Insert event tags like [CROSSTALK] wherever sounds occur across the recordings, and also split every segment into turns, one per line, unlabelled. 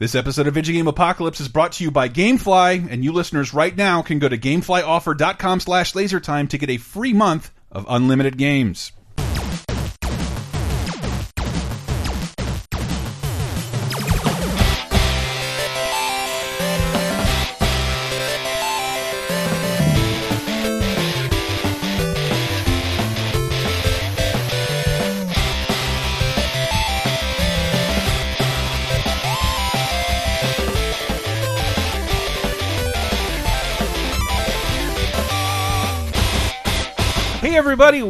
This episode of Video Game Apocalypse is brought to you by GameFly, and you listeners right now can go to GameFlyOffer.com slash LaserTime to get a free month of unlimited games.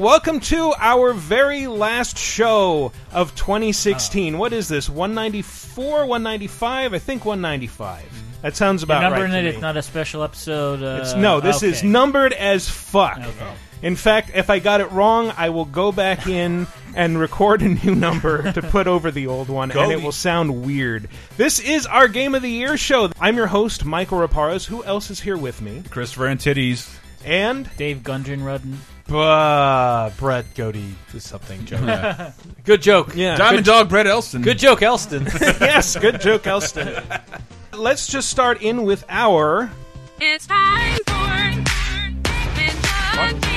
Everybody, welcome to our very last show of 2016. What is this? 194, 195? I think 195. That sounds about
You're
right.
numbering
to
it.
me.
It's not a special episode. Uh,
It's- no, this is
okay.
numbered as fuck.
Okay.
In fact, if I got it wrong, I will go back in and record a new number to put over the old one, and it will sound weird. This is our Game of the Year show. I'm your host, Mikel Reparaz. Who else is here with me?
Christopher and Titties.
And
Dave Gundren Rudden.
Uh, Brett Goody is something joke. [LAUGHS] Good joke.
yeah,
Diamond Dog Brett Elston.
Good joke, Elston. [LAUGHS] [LAUGHS]
yes, good joke, Elston. Let's just start in with our
It's time for Vintage Game.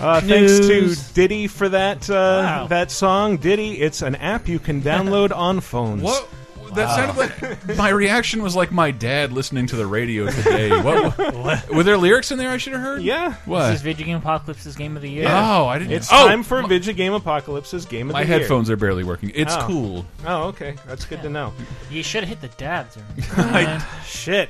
Uh, thanks to Diddy for that uh,
Wow.
that song. Diddy, it's an app you can download on phones.
What? That sounded like my reaction was like my dad listening to the radio today. [LAUGHS] What, were there lyrics in there I should have heard?
Yeah,
This
What?
is Video Game Apocalypse's Game of the Year.
Oh, I didn't.
it's
oh,
time for Video Game Apocalypse's Game of
my
the Year.
My headphones are barely working. It's
Oh.
cool.
Oh, okay, that's good to know.
You should have hit the dabs. Or [LAUGHS] [LAUGHS]
Shit.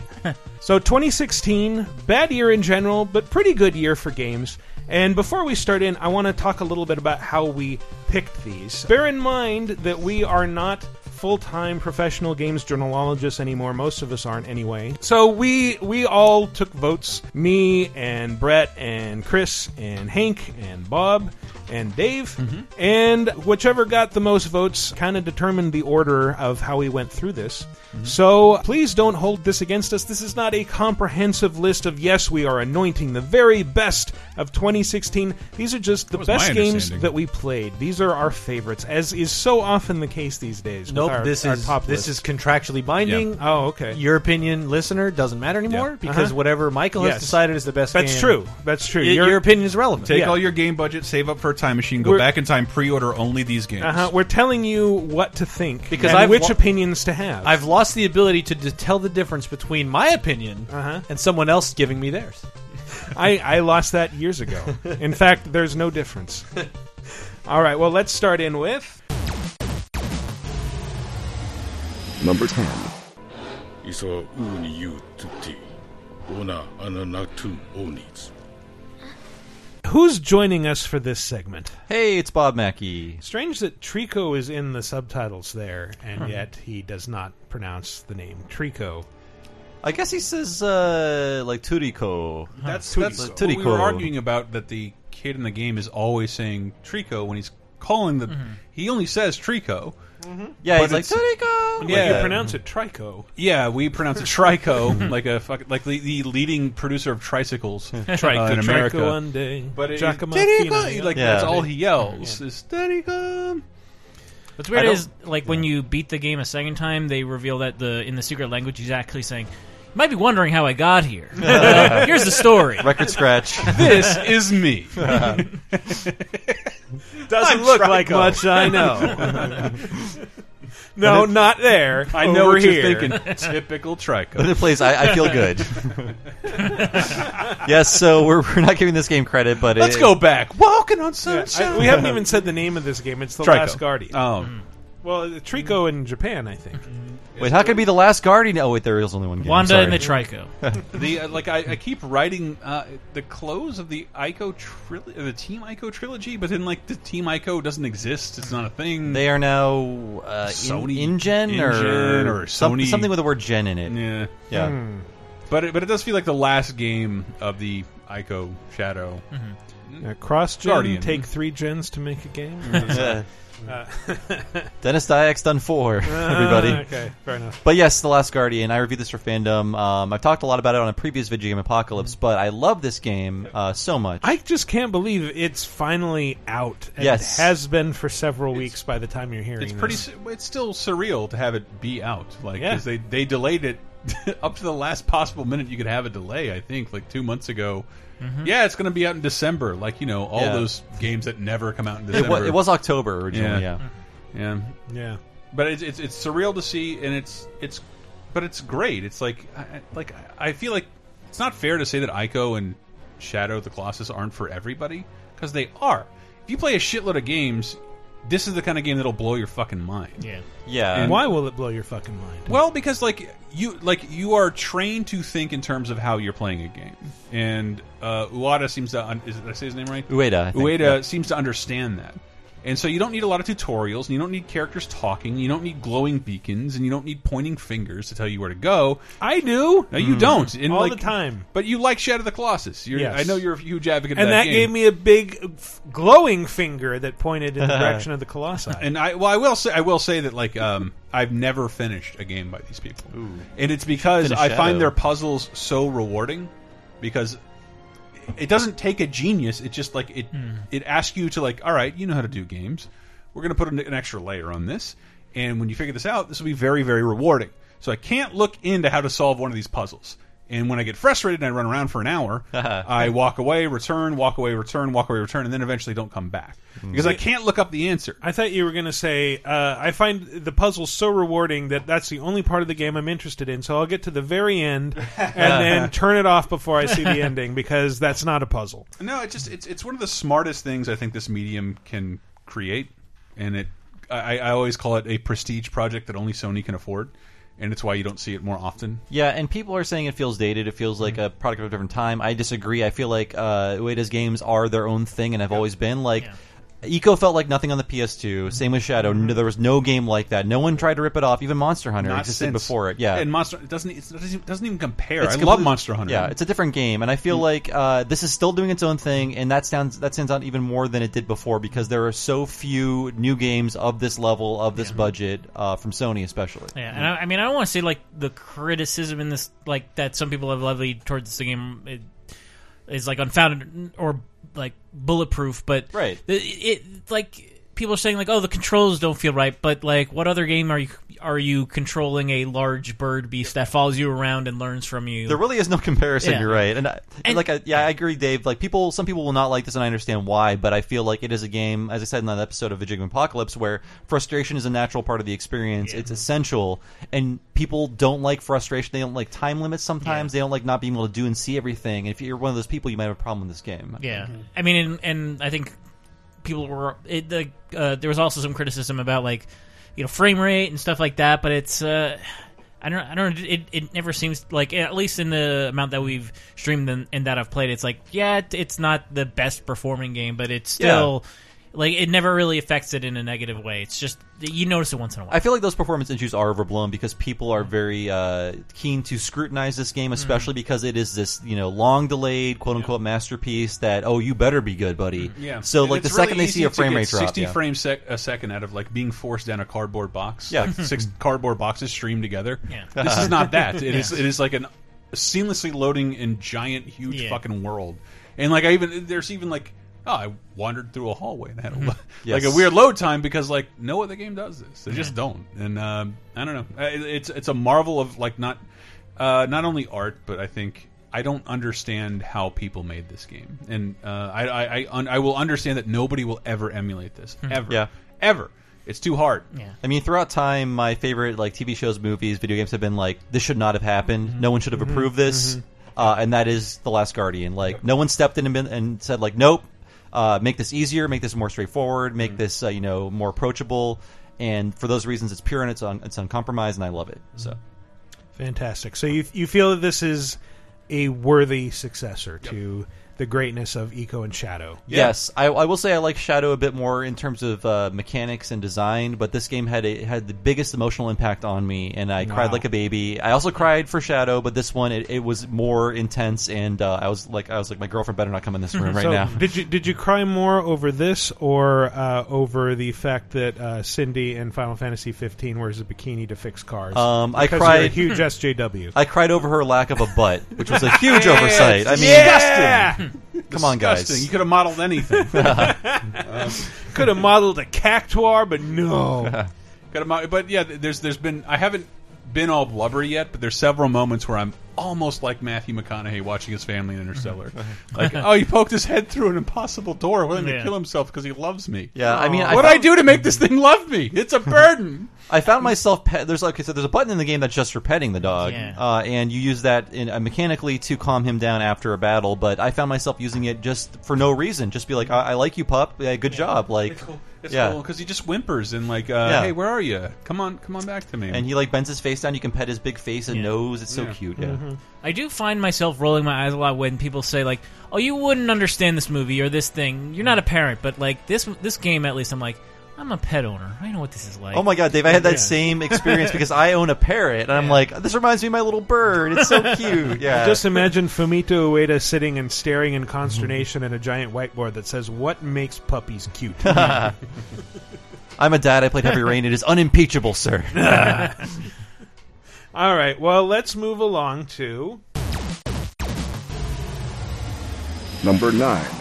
so 2016, bad year in general, but pretty good year for games. And before we start in, I want to talk a little bit about how we picked these. Bear in mind that we are not full-time professional games journalologists anymore. Most of us aren't anyway. So we we all took votes. Me and Brett and Chris and Hank and Bob and Dave. And whichever got the most votes kind of determined the order of how we went through this. So please don't hold this against us. This is not a comprehensive list of, yes, we are anointing the very best of 2016. These are just the best games that we played. These are our favorites, as is so often the case these days. with
nope.
our-
this
our
is
top
this is contractually binding.
Oh, okay.
Your opinion, listener, doesn't matter anymore
Yeah.
because
Uh-huh.
whatever Michael has decided is the best.
That's
game,
true. That's true.
y-
You're-
your opinion is relevant.
Take
Yeah.
all your game budget, save up for a time machine, go
We're-
back in time, pre-order only these games.
Uh-huh. We're telling you what to think
Because
and
I've
which
wa-
opinions to have.
I've lost the ability to, to tell the difference between my opinion
Uh-huh.
and someone else giving me theirs. [LAUGHS]
I, I lost that years ago. [LAUGHS] In fact, there's no difference. All right, well, let's start in with.
Number 10.
Iso uni you tutti. Ona ananatu onis.
Who's joining us for this segment?
Hey, it's Bob Mackey.
Strange that Trico is in the subtitles there, and yet he does not pronounce the name Trico.
I guess he says uh, like Turiko.
That's,
Tutti-
that's what we
Tutti
were
Co.
arguing about. That the kid in the game is always saying Trico when he's calling the. He only says Trico.
Yeah,
But
he's like
it's-
Turiko.
But
Yeah.
you pronounce it Trico.
Yeah, we pronounce it Trico, [LAUGHS] [LAUGHS] like a fuck, like the, the leading producer of tricycles [LAUGHS]
Trico,
uh, in America.
Trico one day.
But it,
Giacomo
Trico,
Fino,
like
Yeah.
that's all he yells is Trico.
What's weird
don't-
is like when you beat the game a second time, they reveal that the in the secret language he's actually saying, "You might be wondering how I got here. [LAUGHS] Uh, here's the story."
Record scratch. [LAUGHS]
This is me. [LAUGHS]
Doesn't
I'm
look like
Trico.
much, I know. no, not there.
I know
Over
what
here.
you're thinking. Typical
But
Trico.
it plays. I, I feel good. yes, so we're, we're not giving this game credit, but
Let's
it,
go back. Walking on
I-
sunshine.
we haven't even said the name of this game. It's The
Trico.
Last Guardian.
Oh,
well, Trico in Japan, I think.
Wait, how can it be the last Guardian? Oh wait, there is only one game.
Wanda and the Trico. [LAUGHS]
the uh, like I, I keep writing uh, the close of the Ico trilogy, the Team Ico trilogy, but then like the Team Ico doesn't exist. It's not a thing.
They are now uh,
Sony-
in, InGen or,
InGen or
some-
Sony-
something with the word "gen" in it.
yeah,
Yeah.
Hmm.
but it, but it does feel like the last game of the Ico Shadow.
Uh, cross gen,
Guardian.
take three gens to make a game. [LAUGHS]
Uh, [LAUGHS] Denis Dyack's done four. Everybody.
Ah, okay, fair enough.
But yes, The Last Guardian. I reviewed this for fandom. Um, I've talked a lot about it on a previous video game apocalypse, but I love this game uh, so much.
I just can't believe it's finally out. And
Yes.
it has been for several weeks by the time you're hearing
It's pretty.
this.
su- It's still surreal to have it be out. Like,
Yeah.
'cause they they delayed it [LAUGHS] up to the last possible minute you could have a delay. I think like two months ago. Mm-hmm. Yeah, it's going to be out in December. Like you know, all
Yeah.
those games that never come out in
it,
December.
was, it was October originally.
Yeah.
Yeah. Mm-hmm.
yeah.
Yeah.
but it's, it's it's surreal to see, and it's it's, but it's great. It's like I, I- like I feel like it's not fair to say that Ico and Shadow of the Colossus aren't for everybody because they are. If you play a shitload of games, this is the kind of game that'll blow your fucking mind.
Yeah.
Yeah.
And-
Why will it blow your fucking mind?
Well, because like you like you are trained to think in terms of how you're playing a game, and uh, Ueda seems to un is, did I say his name right?
Ueda, I think,
Ueda
yeah.
seems to understand that, and so you don't need a lot of tutorials, and you don't need characters talking, you don't need glowing beacons, and you don't need pointing fingers to tell you where to go.
I do.
No, you don't. And,
All
like-
the time.
But you like Shadow of the Colossus. You're,
Yes.
I know you're a huge advocate
And
of
that
that, game.
gave me a big glowing finger that pointed in the [LAUGHS] direction of the Colossus.
And I well, I will say I will say that like um, I've never finished a game by these people, and it's because I find their puzzles so rewarding because it doesn't take a genius. It just like it hmm. it asks you to like, all right, you know how to do games. We're going to put an, an extra layer on this, and when you figure this out, this will be very very rewarding. So I can't look into how to solve one of these puzzles. And when I get frustrated and I run around for an hour, [LAUGHS] I walk away, return, walk away, return, walk away, return, and then eventually don't come back because I can't look up the answer.
I thought you were going to say, uh, I find the puzzles so rewarding that that's the only part of the game I'm interested in. So I'll get to the very end [LAUGHS] and then turn it off before I see the [LAUGHS] ending because that's not a puzzle.
No, it's just it's it's one of the smartest things I think this medium can create, and it I, I always call it a prestige project that only Sony can afford, and it's why you don't see it more often.
Yeah, and people are saying it feels dated. It feels like a product of a different time. I disagree. I feel like uh, Ueda's games are their own thing and have always been. Like, Ico felt like nothing on the PS2. Same with Shadow. No- There was no game like that. No one tried to rip it off. Even Monster Hunter
Not
existed
since-
before it. Yeah,
and Monster it doesn't it doesn't even- doesn't even compare.
It's
I love Monster Hunter.
Yeah, it's a different game, and I feel like uh, this is still doing its own thing, and that sounds that stands out even more than it did before because there are so few new games of this level, of this budget, uh, from Sony especially.
Yeah, and I, I mean, I don't want to say like the criticism in this, like that some people have levied towards the game it, is like unfounded or like bulletproof, but
Right.
it, it like people are saying like, oh, the controls don't feel right, but like, what other game are you are you controlling a large bird beast that follows you around and learns from you?
There really is no comparison.
Yeah.
You're right, and, I,
And-
like, I, yeah, I agree, Dave. Like, people, some people will not like this, and I understand why. But I feel like it is a game, as I said in that episode of Video Game Apocalypse, where frustration is a natural part of the experience. It's essential, and people don't like frustration. They don't like time limits. Sometimes they don't like not being able to do and see everything. And if you're one of those people, you might have a problem with this game.
Yeah, I mean, and, and I think people were it, the uh, there was also some criticism about like you know frame rate and stuff like that, but it's uh, I don't I don't know it, it never seems like at least in the amount that we've streamed and, and that I've played, it's like yeah, it, it's not the best performing game, but it's still. Like it never really affects it in a negative way. It's just you notice it once in a while.
I feel like those performance issues are overblown because people are very uh, keen to scrutinize this game, especially because it is this you know long delayed quote unquote masterpiece that oh you better be good, buddy.
Yeah.
So
And
like the
it's really
second they see
easy
a
to
frame
get
rate drop,
60
yeah.
frames sec a second out of like being forced down a cardboard box.
Yeah.
Like [LAUGHS] six cardboard boxes streamed together. [LAUGHS]
Yeah.
This is not that. It [LAUGHS] is. It is like an seamlessly loading in giant, huge
Yeah.
fucking world. And like I even there's even like oh I wandered through a hallway and had a, lo- [LAUGHS] like
Yes.
a weird load time because like no other game does this. They just don't. And um, I don't know. It's it's a marvel of like not uh, not only art but I think. I don't understand how people made this game, and uh, I I, I, un I will understand that nobody will ever emulate this ever,
Yeah.
ever. It's too hard.
yeah.
I mean, throughout time, my favorite like TV shows, movies, video games have been like, this should not have happened. No one should have approved this, uh, and that is the Last Guardian. Like, no one stepped in and, been, and said like, nope, uh, make this easier, make this more straightforward, make this uh, you know more approachable. And for those reasons, it's pure and it's un- it's uncompromised, and I love it. So
Fantastic. So you you feel that this is a worthy successor to the greatness of Ico and Shadow.
Yes, I, I will say I like Shadow a bit more in terms of uh, mechanics and design, but this game had a, had the biggest emotional impact on me, and I cried like a baby. I also cried for Shadow, but this one it, it was more intense, and uh, I was like I was like my girlfriend better not come in this room [LAUGHS] right
so
now.
did you did you cry more over this or uh, over the fact that uh, Cindy in Final Fantasy 15 wears a bikini to fix cars?
Um, I cried-
You're a huge SJW. [LAUGHS]
I cried over her lack of a butt, which was a [LAUGHS] huge oversight. I mean,
yeah,
come on, guys.
You could have modeled anything. [LAUGHS] [LAUGHS]
could have modeled a cactuar, but no. [LAUGHS]
'em out- but yeah, there's there's been I haven't been all blubbery yet, but there's several moments where I'm almost like Matthew McConaughey watching his family in Interstellar. [LAUGHS] like, oh, he poked his head through an impossible door, willing
Yeah.
to kill himself because he loves me.
Yeah, I mean, I
what
felt-
I do to make this thing love me? It's a [LAUGHS] burden.
I found myself pet. There's okay, so there's a button in the game that's just for petting the dog,
Yeah.
uh, and you use that in, uh, mechanically to calm him down after a battle. But I found myself using it just for no reason, just be like, I, I like you, pup. Yeah, good job. Like,
It's
yeah.
because he just whimpers and like, uh,
Yeah.
hey, where are you? Come on, come on back to me.
And he like bends his face down. You can pet his big face and
Yeah.
nose. It's so
Yeah.
cute. Yeah.
I do find myself rolling my eyes a lot when people say like, "Oh, you wouldn't understand this movie or this thing. You're not a parent." But like this this game, at least I'm like, I'm a pet owner. I know what this is like.
Oh my god, Dave! I had that
Yeah.
same experience because I own a parrot, and I'm like, this reminds me of my little bird. It's so [LAUGHS] cute. Yeah.
Just imagine Fumito Ueda sitting and staring in mm-hmm. consternation at a giant whiteboard that says, "What makes puppies cute?" [LAUGHS] [LAUGHS]
I'm a dad. I played Heavy Rain. It is unimpeachable, sir.
All right, well, let's move along to
Number 9.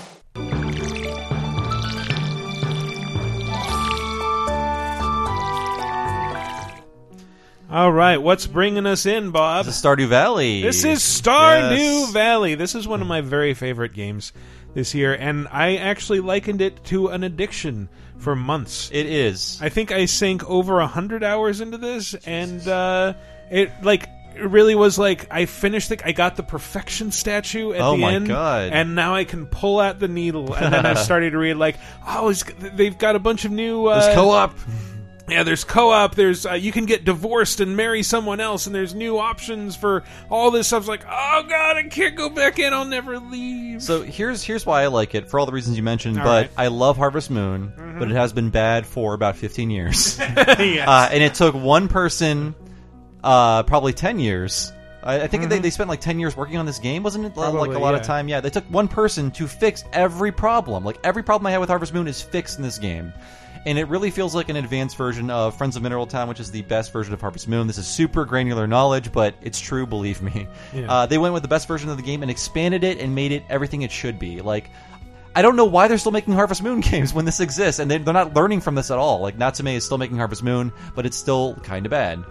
All right, what's bringing us in, Bob?
This is Stardew Valley.
This is Stardew
Yes.
Valley. This is one of my very favorite games this year, and I actually likened it to an addiction for months.
It is.
I think I sank over a hundred hours into this, and uh, it like it really was like I finished the I got the perfection statue at
Oh
the
my
end,
God.
and now I can pull out the needle, and then I [LAUGHS] started to read like, oh, it's, they've got a bunch of new uh,
co-op.
Yeah, there's co-op. There's uh, you can get divorced and marry someone else, and there's new options for all this stuff. It's like, oh god, I can't go back in. I'll never leave.
So here's here's why I like it for all the reasons you mentioned.
All
but
right. Mm-hmm.
I love Harvest Moon, but it has been bad for about 15 years. [LAUGHS] [LAUGHS]
yes.
uh, and it took one person, uh, probably 10 years. I, I think they, they spent like 10 years working on this game, wasn't it? like
Mm-hmm.
A lot
yeah.
of time. Yeah, they took one person to fix every problem. Like every problem I had with Harvest Moon is fixed in this game. And it really feels like an advanced version of Friends of Mineral Town, which is the best version of Harvest Moon. This is super granular knowledge, but it's true, believe me.
Yeah.
Uh, they went with the best version of the game and expanded it and made it everything it should be. Like, I don't know why they're still making Harvest Moon [LAUGHS] games when this exists, and they, they're not learning from this at all. Like Natsume is still making Harvest Moon, but it's still kind of bad.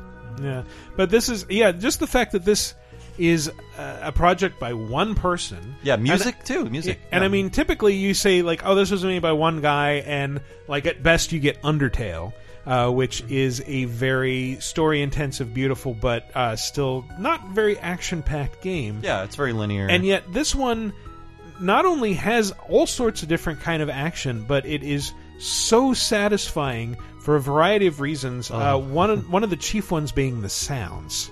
Yeah, but this is yeah, just the fact that this is a, project by one person.
Yeah, music too. Music,
And
Yeah.
I mean, typically you say like, "Oh, this was made by one guy," and like at best you get Undertale, uh, which is a very story-intensive, beautiful, but uh, still not very action-packed game.
yeah, it's very linear.
And yet this one not only has all sorts of different kind of action, but it is so satisfying for a variety of reasons. Uh, one one of the chief ones being the sounds.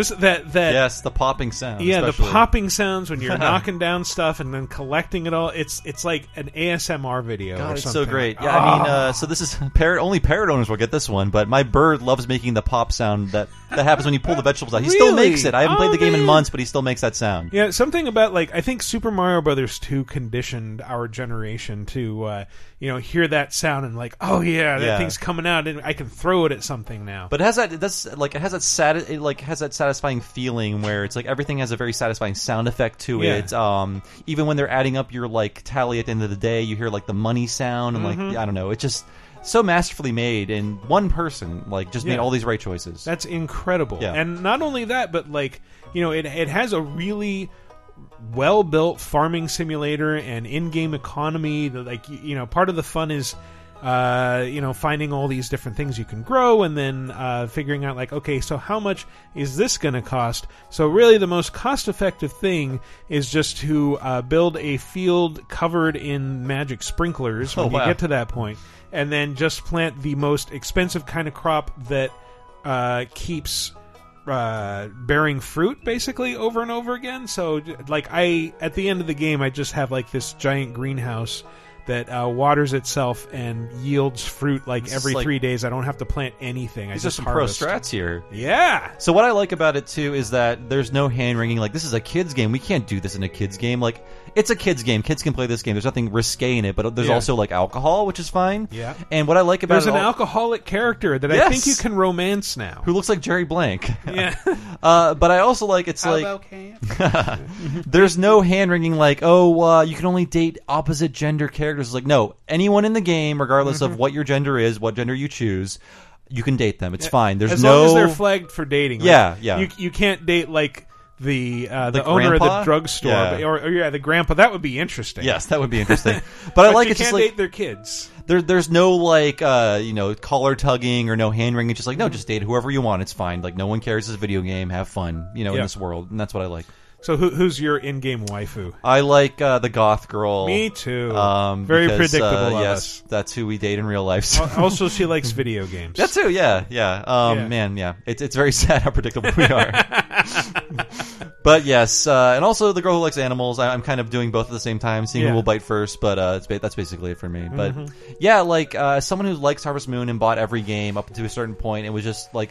Just that that
yes, the popping sound.
yeah,
especially.
the popping sounds when you're [LAUGHS] knocking down stuff and then collecting it all. It's it's like an ASMR video.
God, it's so great. Yeah, I mean, uh, so this is [LAUGHS] parrot. Only parrot owners will get this one, but my bird loves making the pop sound that that happens when you pull the vegetables out. He still
Really?
makes it. I haven't
Oh,
played the game in
man.
months, but he still makes that sound.
Yeah, something about like I think Super Mario Brothers two conditioned our generation to uh, you know hear that sound and like oh yeah that
Yeah.
thing's coming out and I can throw it at something now.
But it has that that's like it has that sati- it like has that satisfying feeling where it's like everything has a very satisfying sound effect to
Yeah.
it. Um, even when they're adding up your like tally at the end of the day, you hear like the money sound and
Mm-hmm.
like I don't know, it's just so masterfully made and one person like just made all these right choices.
That's incredible.
Yeah.
And not only that, but like you know, it it has a really well built farming simulator and in game economy. The, Like you you know, part of the fun is uh, you know, finding all these different things you can grow, and then uh, figuring out like, okay, so how much is this going to cost? So really, the most cost-effective thing is just to uh, build a field covered in magic sprinklers when
Oh,
you
wow.
get to that point, and then just plant the most expensive kind of crop that uh, keeps uh, bearing fruit basically over and over again. So, like, I at the end of the game, I just have like this giant greenhouse that uh, waters itself and yields fruit like every
like-
three days. I don't have to plant anything. I just
some
harvest.
pro strats here.
Yeah.
So what I like about it too is that there's no hand wringing. Like this is a kids game. We can't do this in a kids game. Like it's a kids game. Kids can play this game. There's nothing risque in it, but there's
Yeah.
also like alcohol, which is fine.
Yeah.
And what I like about
There's
it
an
all-
alcoholic character that I think you can romance now.
who looks like Jerry Blank. [LAUGHS]
Yeah. [LAUGHS]
uh, but I also like it's like [LAUGHS] there's no hand wringing like oh uh, you can only date opposite gender characters. It's like no, anyone in the game, regardless
Mm-hmm.
of what your gender is, what gender you choose, you can date them. It's fine. There's
as
no
long as they're flagged for dating. Like,
Yeah, yeah.
You you can't date like the uh, the,
The
owner of the drugstore,
Yeah.
or, or yeah, the grandpa. That would be interesting.
Yes, that would be [LAUGHS] interesting. [LAUGHS] But, I like
you
it just
can't
like
date their kids.
there, there's no like uh, you know collar tugging or no hand wringing. It's just like no, just date whoever you want. It's fine. Like no one cares. It's a video game. Have fun. You know, in this world, and that's what I like.
So who, who's your in-game waifu?
I like uh, the goth girl.
Me too.
Um,
Very
because,
predictable
Uh, yes,
us.
that's who we date in real life. So. [LAUGHS]
Also, she likes video games.
That too, yeah, yeah. Um,
Yeah.
Man, yeah, it's it's very sad how predictable we are. But yes, uh, and also the girl who likes animals. I, I'm kind of doing both at the same time, seeing
Yeah.
who will bite first. But uh, it's ba- that's basically it for me. But
Mhm.
yeah, like uh, someone who likes Harvest Moon and bought every game up to a certain point, it was just like.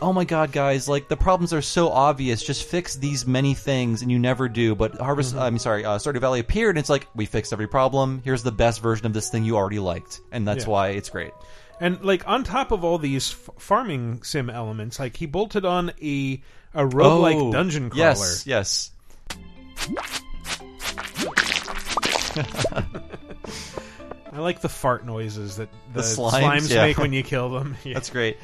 Oh my god, guys! Like the problems are so obvious. Just fix these many things, and you never do. But Harvest,
Mm-hmm.
I'm sorry, uh, Stardew Valley appeared, and it's like we fixed every problem. Here's the best version of this thing you already liked, and that's
Yeah.
why it's great.
And like on top of all these f- farming sim elements, like he bolted on a a roguelike
Oh,
dungeon crawler.
Yes, yes. [LAUGHS]
I like the fart noises that the,
The slimes, yeah.
make when you kill them. [LAUGHS] Yeah.
That's great.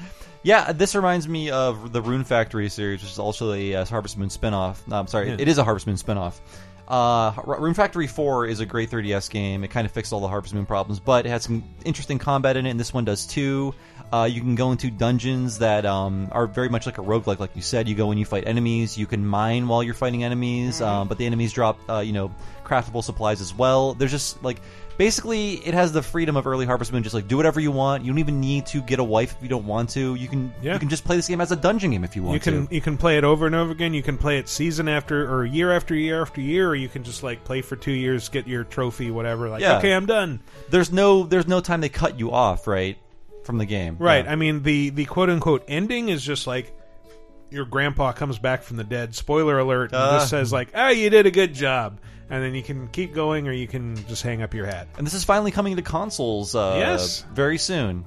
Yeah, this reminds me of the Rune Factory series, which is also a uh, Harvest Moon spinoff. No, I'm sorry,
Yeah.
it is a Harvest Moon spinoff. Uh, Rune Factory 4 is a great 3DS game. It kind of fixed all the Harvest Moon problems, but it had some interesting combat in it, and this one does too. Uh, you can go into dungeons that um, are very much like a roguelike, like you said. You go and you fight enemies. You can mine while you're fighting enemies, um, but the enemies drop, uh, you know, craftable supplies as well. There's just like basically it has the freedom of early Harvest Moon. Just like do whatever you want. You don't even need to get a wife if you don't want to. You can
Yeah.
you can just play this game as a dungeon game if you want
You can
to.
you can play it over and over again. You can play it season after or year after year after year, or you can just like play for two years, get your trophy, whatever. Like,
Yeah.
okay, I'm done.
There's no there's no time they cut you off right from the game.
Right.
Yeah.
I mean, the the quote unquote ending is just like your grandpa comes back from the dead. Spoiler alert. and
Uh.
just says like, "Ah, you did a good job," and then you can keep going, or you can just hang up your hat.
And this is finally coming to consoles. Uh,
Yes.
very soon.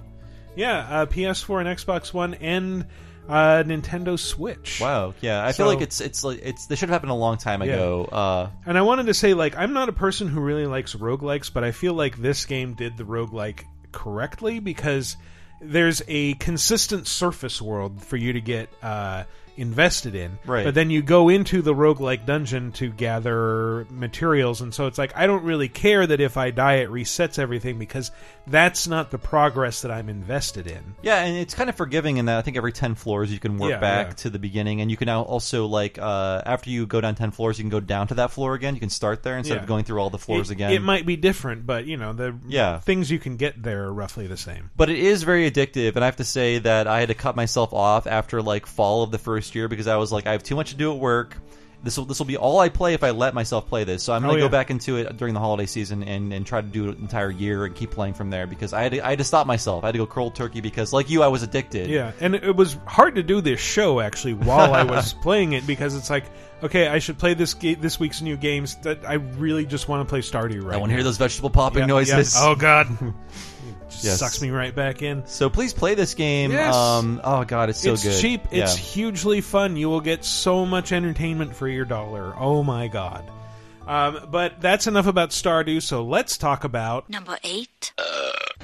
Yeah, uh, PS4 and Xbox One and uh, Nintendo Switch.
Wow. Yeah, I
So-
feel like it's it's like it's this should have happened a long time
Yeah.
ago. Uh,
And I wanted to say, like, I'm not a person who really likes roguelikes, but I feel like this game did the roguelike correctly because there's a consistent surface world for you to get uh, invested in.
Right.
But then you go into the roguelike dungeon to gather materials, and so it's like, I don't really care that if I die, it resets everything because that's not the progress that I'm invested in.
Yeah, and it's kind of forgiving in that I think every ten floors you can work
Yeah,
back
yeah.
to the beginning, and you can now also like uh, after you go down ten floors, you can go down to that floor again. You can start there instead
Yeah.
of going through all the floors
it,
again.
It might be different, but you know the
Yeah.
things you can get there are roughly the same.
but it is very addictive, and I have to say that I had to cut myself off after like fall of the first year because I was like, I have too much to do at work. This will this will be all I play if I let myself play this. So I'm
Oh,
gonna
yeah.
go back into it during the holiday season and, and try to do it an entire year and keep playing from there because I had to, I had to stop myself. I had to go cold turkey because like you, I was addicted.
Yeah, and it was hard to do this show actually while I was [LAUGHS] playing it because it's like, okay, I should play this ga- this week's new games. That I really just want to play Stardew right.
I want to hear those vegetable popping
Yeah,
noises.
yeah. Oh God, [LAUGHS]
Yes.
sucks me right back in.
So please play this game.
Yes.
Um, oh god, it's so
it's
good.
cheap. It's hugely fun. You will get so much entertainment for your dollar. Oh my God. Um, but that's enough about Stardew. So let's talk about
Number eight.
Uh,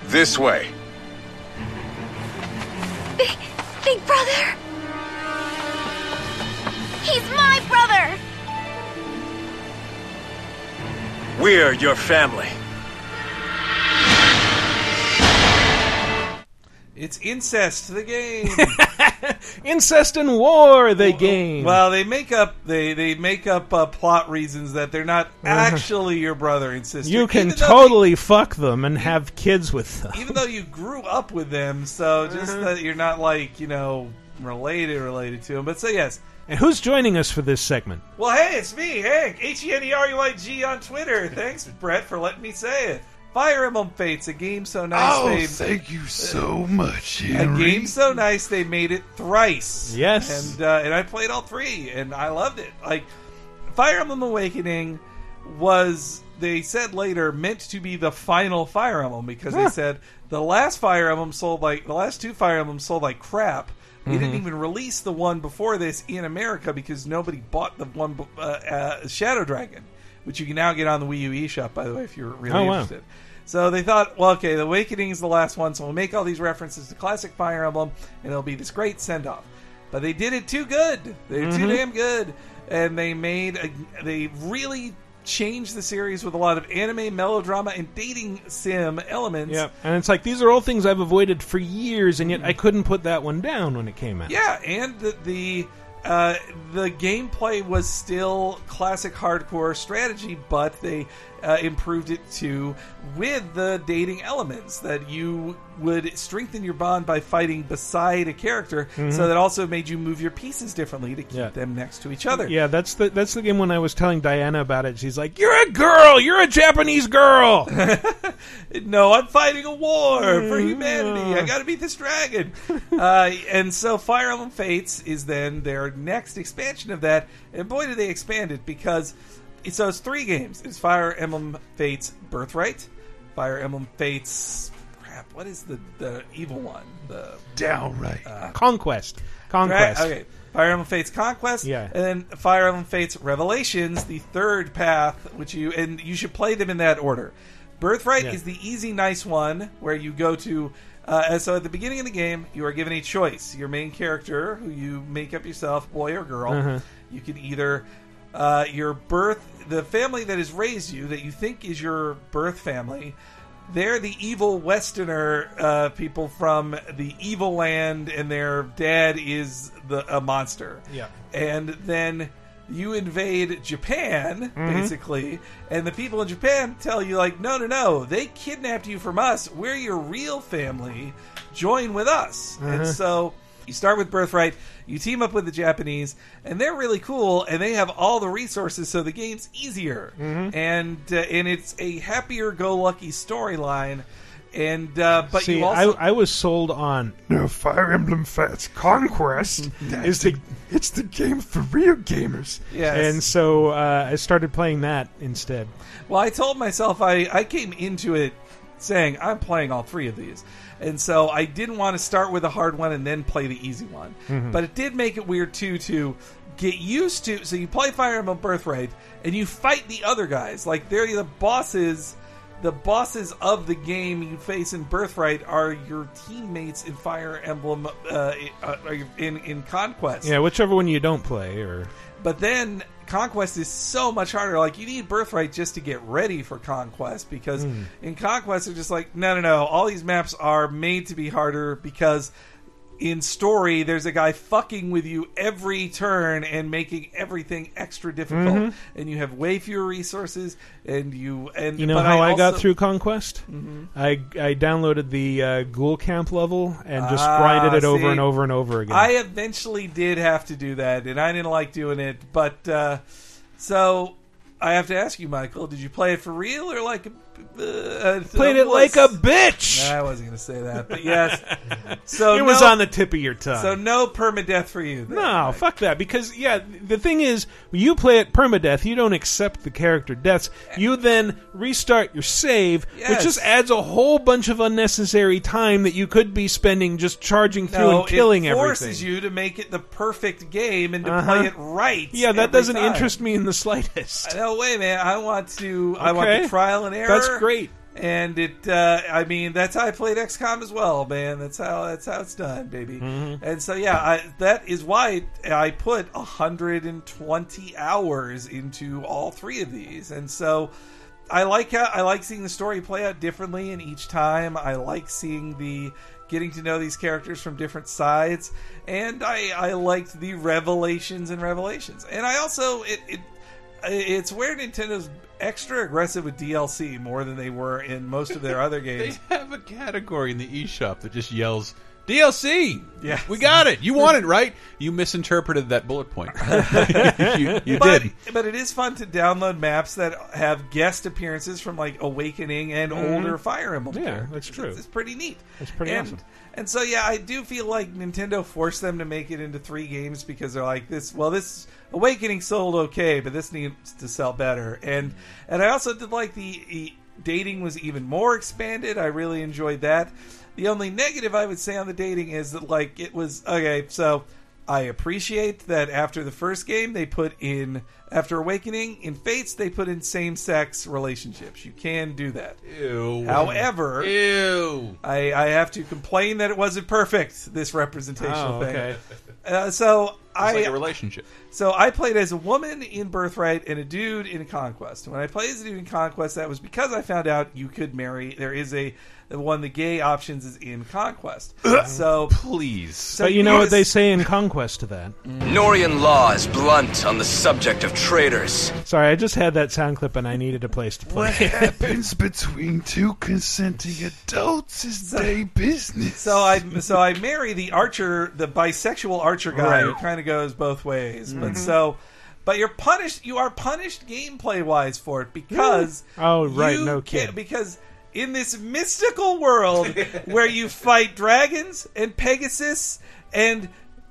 This way.
Big, big brother. He's my brother.
We're your family. It's incest, the game. [LAUGHS]
Incest and War, the game.
well, they make up they they make up uh, plot reasons that they're not [LAUGHS] actually your brother and sister.
you can totally fuck them and have kids with them.
even though you grew up with them, so just
Uh-huh.
that you're not like you know related related to them. But so yes.
And who's joining us for this segment?
Well, hey, it's me, Hank. H E N E R U I G on Twitter. Thanks, Brett, for letting me say it. Fire Emblem Fates, a game so nice
Oh,
they
thank you so [LAUGHS] much,
a game so nice they made it thrice.
Yes.
and uh, and I played all three, and I loved it. Like Fire Emblem Awakening was they said later meant to be the final Fire Emblem because they said the last Fire Emblem sold like the last two Fire Emblems sold like crap. They didn't even release the one before this in America because nobody bought the one uh, uh, Shadow Dragon, which you can now get on the Wii U eShop. By the way, if you're really
Oh, wow.
interested. So they thought, well, okay, the Awakening is the last one, so we'll make all these references to classic Fire Emblem, and it'll be this great send off. But they did it too good. They're too mm-hmm. damn good, and they made a, they really changed the series with a lot of anime, melodrama, and dating sim elements.
Yeah, and it's like these are all things I've avoided for years, and yet mm-hmm. I couldn't put that one down when it came out.
Yeah, and the the, uh, the gameplay was still classic hardcore strategy, but they uh, improved it to with the dating elements that you would strengthen your bond by fighting beside a character, so that also made you move your pieces differently to keep
Yeah.
them next to each other.
Yeah, that's the that's the game when I was telling Diana about it. She's like, "You're a girl. You're a Japanese girl." [LAUGHS]
No, I'm fighting a war for humanity. I got to beat this dragon. [LAUGHS] uh, and so, Fire Emblem Fates is then their next expansion of that. And boy, did they expand it because so it's three games. It's Fire Emblem Fates Birthright, Fire Emblem Fates. Crap, what is the the evil one? The
Downright.
Conquest, conquest.
Right? Okay. Fire Emblem Fates Conquest,
Yeah.
and then Fire Emblem Fates Revelations, the third path, which you and you should play them in that order. Birthright
Yeah.
is the easy, nice one where you go to. Uh, so at the beginning of the game, you are given a choice. Your main character, who you make up yourself, boy or girl,
Uh-huh.
you can either uh, your birth, the family that has raised you, that you think is your birth family. They're the evil Westerner uh, people from the evil land, and their dad is the a monster.
Yeah.
and then you invade Japan, basically, and the people in Japan tell you like, no, no, no, they kidnapped you from us. We're your real family. Join with us. And so you start with Birthright. You team up with the Japanese, and they're really cool, and they have all the resources, so the game's easier, and uh, and it's a happier-go-lucky storyline. And uh, but
See,
you also
I, I was sold on
No, Fire Emblem Fates Conquest [LAUGHS] is the it's the game for real gamers.
yes.
and so uh, I started playing that instead.
Well, I told myself I, I came into it saying I'm playing all three of these. And so I didn't want to start with a hard one and then play the easy one. But it did make it weird too to get used to. So you play Fire Emblem Birthright and you fight the other guys. Like they're the bosses. The bosses of the game you face in Birthright are your teammates in Fire Emblem uh, in in Conquest.
Yeah, whichever one you don't play, or
But then Conquest is so much harder. Like you need Birthright just to get ready for Conquest because hmm. in Conquest they're just like, no, no, no. All these maps are made to be harder because in story there's a guy fucking with you every turn and making everything extra difficult, and you have way fewer resources. And you and
you know how I, got
also- Mm-hmm.
through Conquest? I I downloaded the uh, Ghoul Camp level and just
Ah,
grinded it over
see.
and over and over again.
I eventually did have to do that, and I didn't like doing it. But uh, so I have to ask you, Michael, did you play it for real or like? Uh,
played it like a bitch.
I wasn't going to say that, but yes. [LAUGHS] So
it was on the tip of your tongue.
So no permadeath for you. Then,
No,
Mike.
fuck that. Because yeah, the thing is, when you play it permadeath, you don't accept the character deaths. You then restart your save,
Yes.
which just adds a whole bunch of unnecessary time that you could be spending just charging through
No,
and killing
it forces
everything.
you to make it the perfect game and to
Uh-huh.
play it right.
yeah, that doesn't
time.
interest me in the slightest.
No way, man. I want to. I want
Okay.
the trial and error.
That's great.
And it, uh, I mean, that's how I played XCOM as well, man. That's how that's how it's done, baby.
Mm-hmm.
And so, yeah, I, that is why I put 120 hours into all three of these. And so, I like how I like seeing the story play out differently in each time. I like seeing the getting to know these characters from different sides, and I I liked the revelations and revelations, and I also it. it it's where Nintendo's extra aggressive with DLC more than they were in most of their [LAUGHS] other games.
They have a category in the eShop that just yells DLC.
Yeah.
we got it. You want it, right? You misinterpreted that bullet point. [LAUGHS] [LAUGHS] you you
but,
did.
but it is fun to download maps that have guest appearances from like Awakening and mm-hmm. older Fire Emblem.
Yeah,
characters.
that's true.
It's, it's pretty neat.
That's pretty
and,
awesome.
And so yeah, I do feel like Nintendo forced them to make it into three games because they're like this. Well, this Awakening sold okay, but this needs to sell better. And and I also did like the e- dating was even more expanded. I really enjoyed that. The only negative I would say on the dating is that like it was okay. So I appreciate that after the first game they put in after Awakening in Fates they put in same sex relationships. You can do that.
Ew.
However,
Ew.
I, I have to complain that it wasn't perfect. This representational
Oh,
thing.
Okay.
Uh, so
It's
I
like a relationship.
so I played as a woman in Birthright and a dude in Conquest. When I played as a dude in Conquest, that was because I found out you could marry. There is a the one the gay options is in Conquest. [CLEARS THROAT] so
Please.
so
But you know what they say in Conquest to that.
Nohrian law is blunt on the subject of traitors.
Sorry, I just had that sound clip and I needed a place to play.
What happens between two consenting adults is their business.
So I so I marry the archer, the bisexual archer guy who kind of goes both ways. But so, but you're punished. You are punished gameplay wise for it because
Oh, right, no
can't-
kid.
Because in this mystical world where you fight dragons and Pegasus and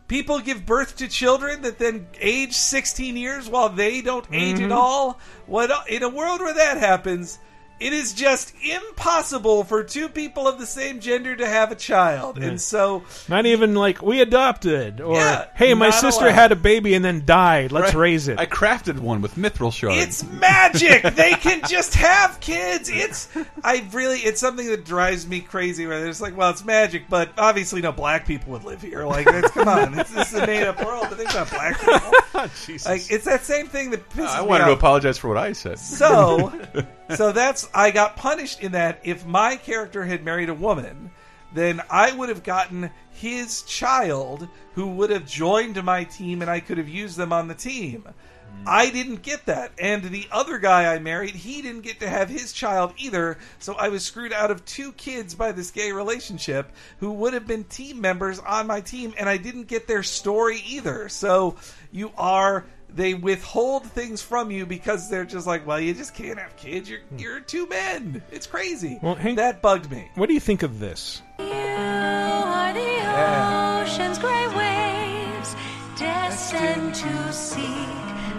people give birth to children that then age 16 years while they don't age
Mm-hmm.
at all. What in a world where that happens? It is just impossible for two people of the same gender to have a child, and so
Not even like we adopted, or
Yeah,
hey, my sister
allowed.
had a baby and then died. Let's raise it.
I crafted one with mithril shards.
It's magic. they can just have kids. It's I really it's something that drives me crazy. Where it's like, well, it's magic, but obviously no black people would live here. Like, it's, come on, it's, this is a made up world. But think about black people. [LAUGHS] Like, it's that same thing that pisses
I
me
wanted to
off.
apologize for what I said.
So, [LAUGHS] so that's I got punished in that if my character had married a woman, then I would have gotten his child who would have joined my team and I could have used them on the team. Hmm. I didn't get that. And the other guy I married, he didn't get to have his child either. So I was screwed out of two kids by this gay relationship who would have been team members on my team, and I didn't get their story either. So you are they withhold things from you because they're just like, well, you just can't have kids. You're hmm. you're two men. It's crazy.
Well, Hank-
that bugged me.
what do you think of this?
You are the ocean's gray waves, destined to seek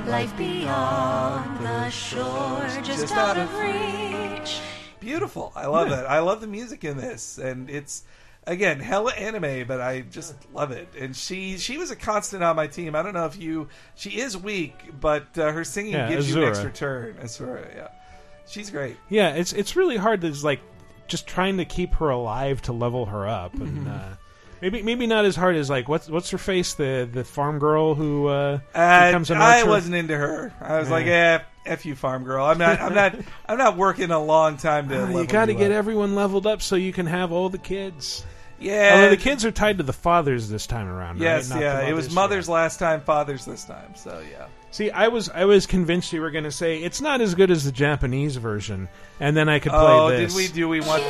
life beyond the shore, just out of reach.
Beautiful. I love it. I love the music in this, and it's again hella anime, but I just love it. And she she was a constant on my team. I don't know if you she is weak, but uh, her singing
Yeah,
gives you an extra turn. Azura, yeah, she's great.
Yeah, it's it's really hard to like just trying to keep her alive to level her up,
Mm-hmm.
and uh, maybe maybe not as hard as like what's what's her face the the farm girl who uh,
Uh,
becomes an
I wasn't into her. I was like, eh, f you, farm girl. I'm not. I'm not. [LAUGHS] I'm not working a long time to. Level
you got to get
up.
everyone leveled up so you can have all the kids.
Yeah.
Although the kids are tied to the fathers this time around.
Yes,
right? Not
yeah.
the
It was
mothers.
mother's last time, father's this time. So yeah.
See, I was I was convinced you were going to say it's not as good as the Japanese version, and then I could play
Oh,
this.
did we do we want?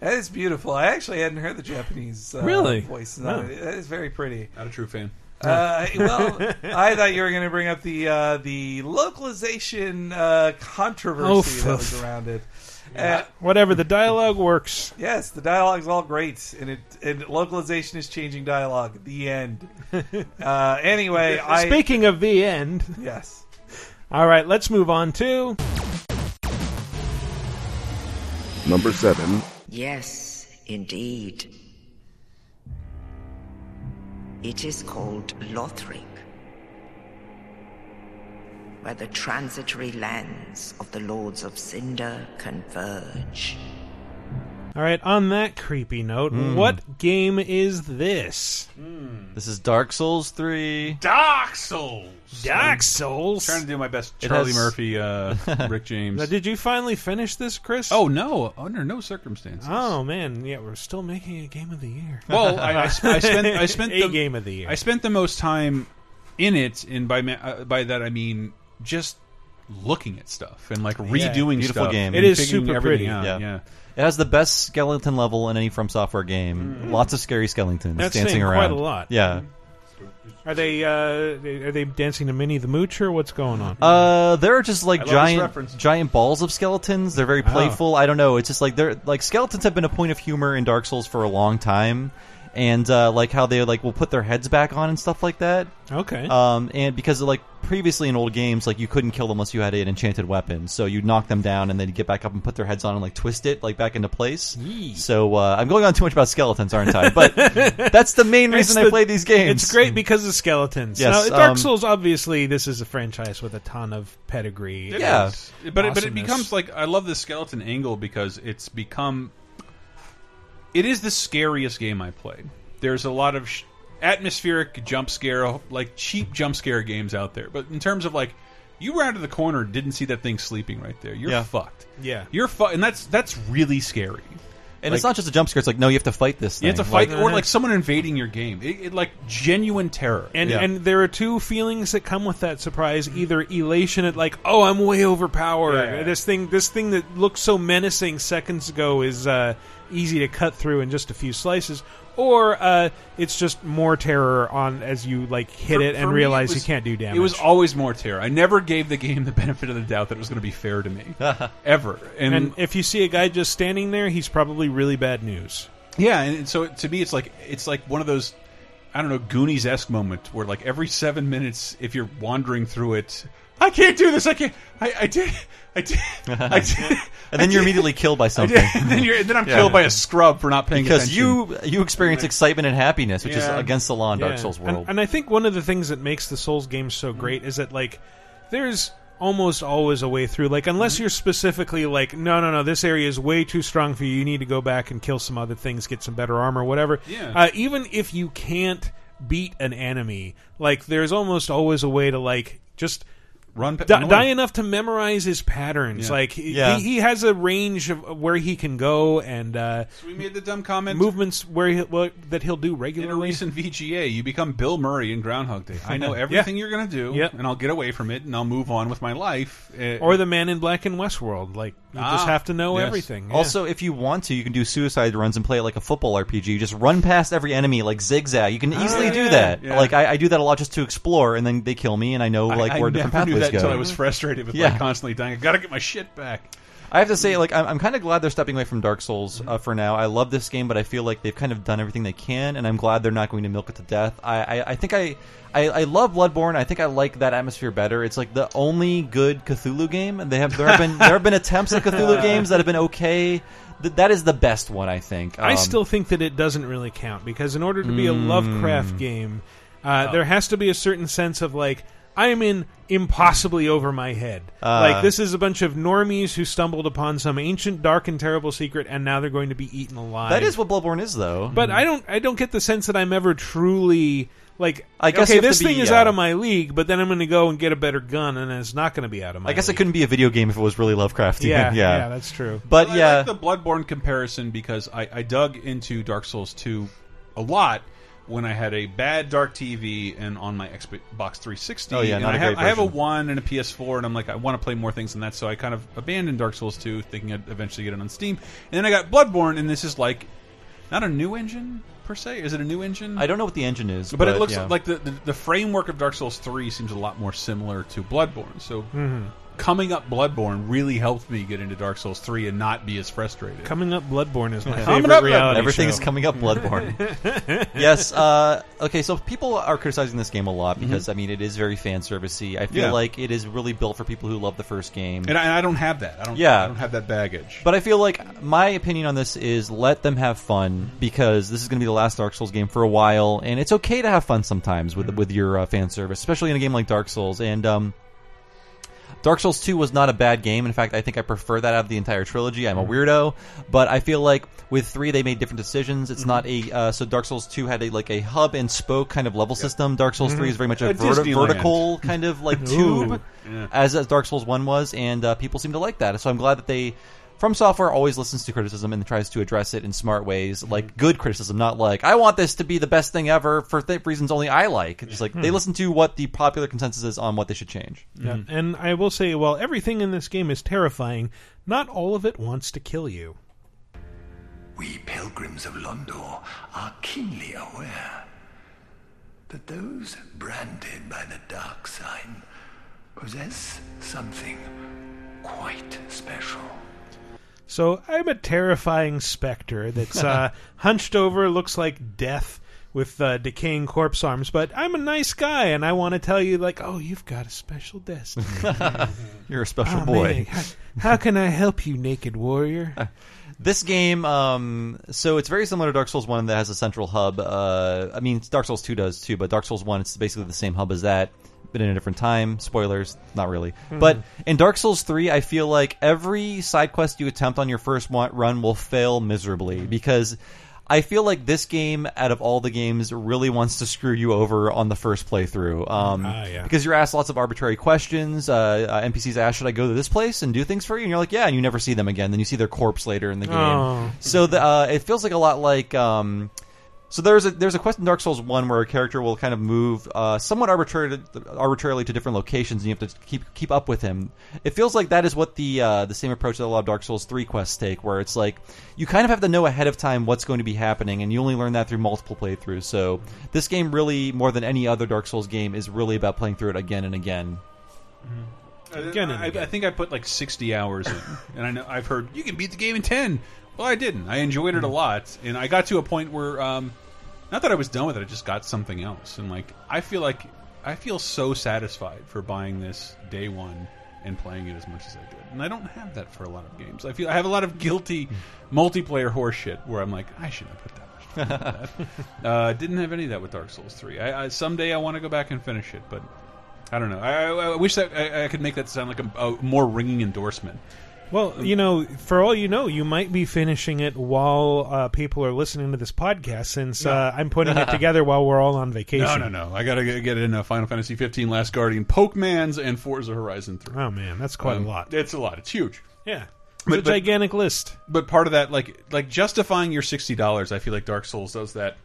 That is beautiful. I actually hadn't heard the Japanese uh,
Really?
voices
No.
That is very pretty.
Not a true fan.
Uh, well, [LAUGHS] I thought you were going to bring up the uh, the localization uh, controversy
Oh,
that was
pff.
around it. Uh,
Whatever the dialogue works.
yes, the dialogue's all great, and it and localization is changing dialogue. The end. [LAUGHS] Uh, anyway, I
Speaking of the end,
yes.
all right, let's move on to
Number 7.
Yes, indeed. It is called Lothric, where the transitory lands of the Lords of Cinder converge.
All right. On that creepy note,
Mm.
what game is this?
This is Dark Souls three.
Dark Souls.
Dark Souls.
trying to do my best
It
Charlie
has-
Murphy, uh, [LAUGHS] Rick James.
Now, did you finally finish this, Chris?
Oh no, under no circumstances.
Oh man, yeah, we're still making a game of the year. [LAUGHS]
Well, I, I, I spent I [LAUGHS] spent
a
the,
game of the year.
I spent the most time in it, and by ma- uh, by that I mean just looking at stuff and like redoing
Beautiful
stuff.
game.
It is
and
is
figuring
super
everything
pretty.
out.
Yeah.
yeah.
It has the best skeleton level in any From Software game. Lots of scary skeletons
That's
dancing
saying
around.
quite a lot.
Yeah.
Are they uh, are they dancing to Minnie the Mooch or what's going on?
Uh, there are just like
I love this
giant, giant balls of skeletons. They're very
Oh.
playful. I don't know. It's just like they're like skeletons have been a point of humor in Dark Souls for a long time, and uh, like how they like will put their heads back on and stuff like that.
okay.
Um, and because like previously in old games, like you couldn't kill them unless you had an enchanted weapon, so you'd knock them down and then get back up and put their heads on and like twist it like back into place. So uh, I'm going on too much about skeletons, aren't I? But [LAUGHS] that's the main reason
It's
I play these games.
It's great because of skeletons.
Yes,
Now, Dark
um,
Souls, obviously, this is a franchise with a ton of pedigree.
It
Yeah.
but it, but it becomes like I love the skeleton angle because it's become. It is the scariest game I played. There's a lot of sh atmospheric jump scare, like cheap jump scare games out there. But in terms of like, you ran to the corner, didn't see that thing sleeping right there. You're
Yeah.
fucked.
Yeah.
You're fucked, and that's that's really scary.
and
like-
it's not just a jump scare. It's like no, you have to fight this. Thing.
You have to fight,
Like,
or like someone invading your game. It, it like genuine terror.
And
Yeah.
and there are two feelings that come with that surprise: either elation at like, oh, I'm way overpowered.
Yeah.
This thing, this thing that looked so menacing seconds ago is uh, easy to cut through in just a few slices, or uh, it's just more terror on as you like hit
For-
it and realize
it was-
you can't do damage.
It was always more terror. I never gave the game the [LAUGHS] benefit of the doubt that it was going to be fair to me, [LAUGHS] ever. And,
and if you see a guy just standing there, he's probably really bad news.
yeah, and, and so to me, it's like it's like one of those I don't know Goonies esque moment where like every seven minutes, if you're wandering through it, I can't do this. I can't. I, I did. I did. I [LAUGHS] did.
and then
I
you're
did-
immediately killed by something.
And then, you're, and then I'm
Yeah.
killed by a scrub for not paying
because
attention.
you you experience excitement and happiness, which is against the law in Dark Souls
And-
world.
And, I think one of the things that makes the Souls games so great is that like there's almost always a way through. Like unless
Mm-hmm.
you're specifically like, no, no, no, this area is way too strong for you. You need to go back and kill some other things, get some better armor, whatever.
Yeah.
Uh, even if you can't beat an enemy, like there's almost always a way to like just.
Run, pa-
die,
run away.
die enough to memorize his patterns.
Yeah.
Like he,
Yeah.
he has a range of where he can go and uh,
we made the dumb comment
movements where he, well, that he'll do
in a
regularly.
recent VGA, you become Bill Murray in Groundhog Day. I know [LAUGHS] everything you're going to do,
Yep.
and I'll get away from it, and I'll move on with my life. Uh,
or the Man in Black in Westworld. Like you just
Ah,
have to know
yes.
everything. Yeah.
Also, if you want to, you can do suicide runs and play it like a football RPG. You just run past every enemy like zigzag. You can easily do
yeah.
that.
Yeah.
Like I, I do that a lot just to explore, and then they kill me, and I know like
I, I
where
never
different pathways
that until
go.
I was frustrated with like constantly dying. I got to get my shit back.
I have to say, like, I'm, I'm kind of glad they're stepping away from Dark Souls uh, for now. I love this game, but I feel like they've kind of done everything they can, and I'm glad they're not going to milk it to death. I, I, I think I, I, I love Bloodborne. I think I like that atmosphere better. It's like the only good Cthulhu game, and they have there have been there have been attempts at Cthulhu [LAUGHS] games that have been okay. Th- that is the best one, I think.
I
Um,
still think that it doesn't really count because in order to be a. Lovecraft game, uh,
Oh.
there has to be a certain sense of like I am in impossibly over my head.
Uh.
like this is a bunch of normies who stumbled upon some ancient, dark, and terrible secret, and now they're going to be eaten alive.
that is what Bloodborne is, though.
But I don't. I don't get the sense that I'm ever truly like.
I guess
okay, this
be,
thing is
uh,
out of my league, but then I'm going to go and get a better gun, and it's not going to be out of my.
I guess
league.
it couldn't be a video game if it was really Lovecraftian.
Yeah, [LAUGHS]
yeah,
yeah, that's true.
But
Well,
yeah,
I like the Bloodborne comparison because I, I dug into Dark Souls 2 a lot when I had a bad dark TV and on my Xbox 360.
Oh, yeah,
and
not
I
a
have, I have a one and a PS4, and I'm like, I want to play more things than that, so I kind of abandoned Dark Souls 2, thinking I'd eventually get it on Steam. And then I got Bloodborne, and this is like not a new engine per se. Is it a new engine?
I don't know what the engine is,
but, it looks
yeah.
like the, the the framework of Dark Souls 3 seems a lot more similar to Bloodborne. So
Mm-hmm.
Coming up Bloodborne really helped me get into Dark Souls 3 and not be as frustrated.
Coming up, Bloodborne is my
Coming
favorite
up,
reality
Everything's
show.
coming up [LAUGHS] Bloodborne. [LAUGHS] yes. Uh, okay, so people are criticizing this game a lot because I mean it is very fan servicey. I feel
Yeah.
like it is really built for people who love the first game.
And I, I don't have that. I don't.
Yeah.
I don't have that baggage.
But I feel like my opinion on this is let them have fun because this is going to be the last Dark Souls game for a while, and it's okay to have fun sometimes with with your uh, fan service, especially in a game like Dark Souls. And um, Dark Souls 2 was not a bad game. In fact, I think I prefer that out of the entire trilogy. I'm a weirdo, but I feel like with 3 they made different decisions. It's not a uh, so Dark Souls 2 had a like a hub and spoke kind of level system. Dark Souls 3 is very much a,
A
verti- vertical kind of like [LAUGHS] tube
Yeah.
as, as Dark Souls 1 was and uh, people seem to like that. So I'm glad that they FromSoftware always listens to criticism and tries to address it in smart ways, mm-hmm. like good criticism, not like I want this to be the best thing ever for th- reasons only I like. It's like they hmm. listen to what the popular consensus is on what they should change.
Yeah. Mm-hmm. And I will say, while everything in this game is terrifying, not all of it wants to kill you.
We pilgrims of Londor are keenly aware that those branded by the dark sign possess something quite special.
So I'm a terrifying specter that's uh, [LAUGHS] hunched over, looks like death with uh, decaying corpse arms. But I'm a nice guy, and I want to tell you, like, oh, you've got a special destiny. [LAUGHS]
You're a special
Oh,
boy.
man, how, how can I help you, naked warrior? [LAUGHS]
This game, um, so it's very similar to Dark Souls One that has a central hub. Uh, I mean, Dark Souls Two does too, but Dark Souls One it's basically the same hub as that, but in a different time. Spoilers, not really. But in Dark Souls Three, I feel like every side quest you attempt on your first run will fail miserably because. I feel like this game, out of all the games, really wants to screw you over on the first playthrough. Um,
Ah, yeah.
Because you're asked lots of arbitrary questions. Uh, uh, NPCs ask, "Should I go to this place and do things for you?" And you're like, "Yeah," and you never see them again. Then you see their corpse later in the game.
Oh.
So the, uh, it feels like a lot like. Um, so there's a there's a quest in Dark Souls one where a character will kind of move uh, somewhat arbitrarily arbitrarily to different locations, and you have to keep keep up with him. It feels like that is what the uh, the same approach that a lot of Dark Souls three quests take, where it's like you kind of have to know ahead of time what's going to be happening, and you only learn that through multiple playthroughs. So this game really, more than any other Dark Souls game, is really about playing through it again and again.
Again and
I,
again.
I think I put like 60 hours in, and I know I've heard you can beat the game in 10. Well, I didn't. I enjoyed it a lot, and I got to a point where, um, not that I was done with it, I just got something else, and like I feel like I feel so satisfied for buying this day one and playing it as much as I did, and I don't have that for a lot of games. I feel I have a lot of guilty multiplayer horseshit where I'm like I shouldn't have put that much. time [LAUGHS] uh, didn't have any of that with Dark Souls 3. I, I someday I want to go back and finish it, but I don't know. I, I, I wish that I, I could make that sound like a, a more ringing endorsement.
Well, you know, for all you know, you might be finishing it while uh, people are listening to this podcast, since uh, I'm putting it [LAUGHS] together while we're all on vacation.
No, no, no. I gotta get, get in uh, Final Fantasy 15, Last Guardian, Pokemans, and Forza Horizon 3.
Oh man, that's quite
Um,
a lot.
It's a lot. It's huge.
Yeah, it's
But-
a
but-
gigantic list.
But part of that, like like justifying your sixty dollars, I feel like Dark Souls does that.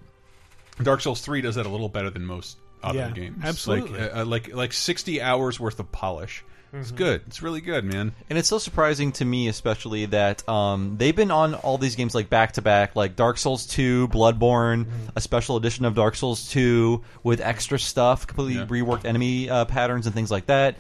Dark Souls three does that a little better than most other
Yeah,
games.
absolutely.
like, uh, like like sixty hours worth of polish. It's
Mm-hmm.
good. It's really good, man.
And it's so surprising to me, especially that um, they've been on all these games like back to back, like Dark Souls 2, Bloodborne, a special edition of Dark Souls 2 with extra stuff, completely
Yeah.
reworked enemy uh, patterns and things like that.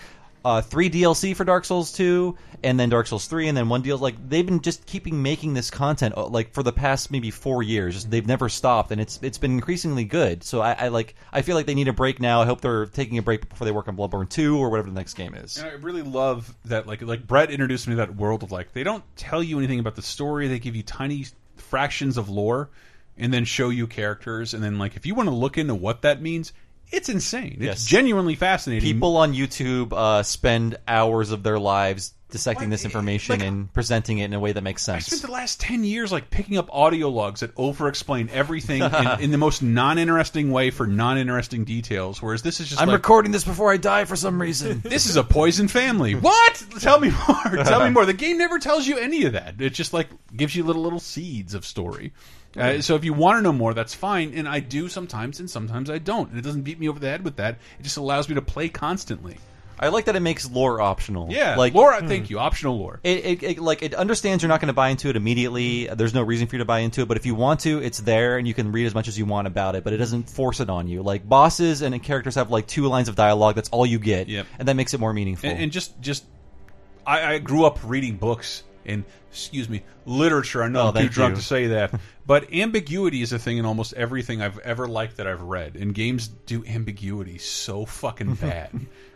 Uh, three DLC for Dark Souls 2, and then Dark Souls 3, and then one deal. Like they've been just keeping making this content uh, like for the past maybe four years. Just, they've never stopped, and it's it's been increasingly good. So I, I like I feel like they need a break now. I hope they're taking a break before they work on Bloodborne 2 or whatever the next game is.
And I really love that. Like like Brett introduced me to that world of like they don't tell you anything about the story. They give you tiny fractions of lore, and then show you characters. And then like if you want to look into what that means, it's insane. It's
Yes.
genuinely fascinating.
People on YouTube uh, spend hours of their lives dissecting this information
like-
and presenting it in a way that makes sense.
I spent the last ten years like picking up audio logs that over-explain everything in, [LAUGHS] in the most non-interesting way for non-interesting details. Whereas this is just
I'm
like,
recording this before I die for some reason. [LAUGHS]
this is a poison family. [LAUGHS] What? Tell me more. Tell me more. The game never tells you any of that. It just like gives you little little seeds of story. Uh, so if you want to know more, that's fine. And I do sometimes, and sometimes I don't. And it doesn't beat me over the head with that. It just allows me to play constantly.
I like that it makes lore optional.
Yeah,
like
lore. Thank you. Optional lore.
It, it, it like it understands you're not going to buy into it immediately. There's no reason for you to buy into it, but if you want to, it's there and you can read as much as you want about it. But it doesn't force it on you. Like bosses and characters have like two lines of dialogue. That's all you get,
Yep.
and that makes it more meaningful.
and, and just just I, I grew up reading books and excuse me literature. I know
Oh,
I'm too drunk
you.
to say that, [LAUGHS] but ambiguity is a thing in almost everything I've ever liked that I've read. And games do ambiguity so fucking [LAUGHS] bad.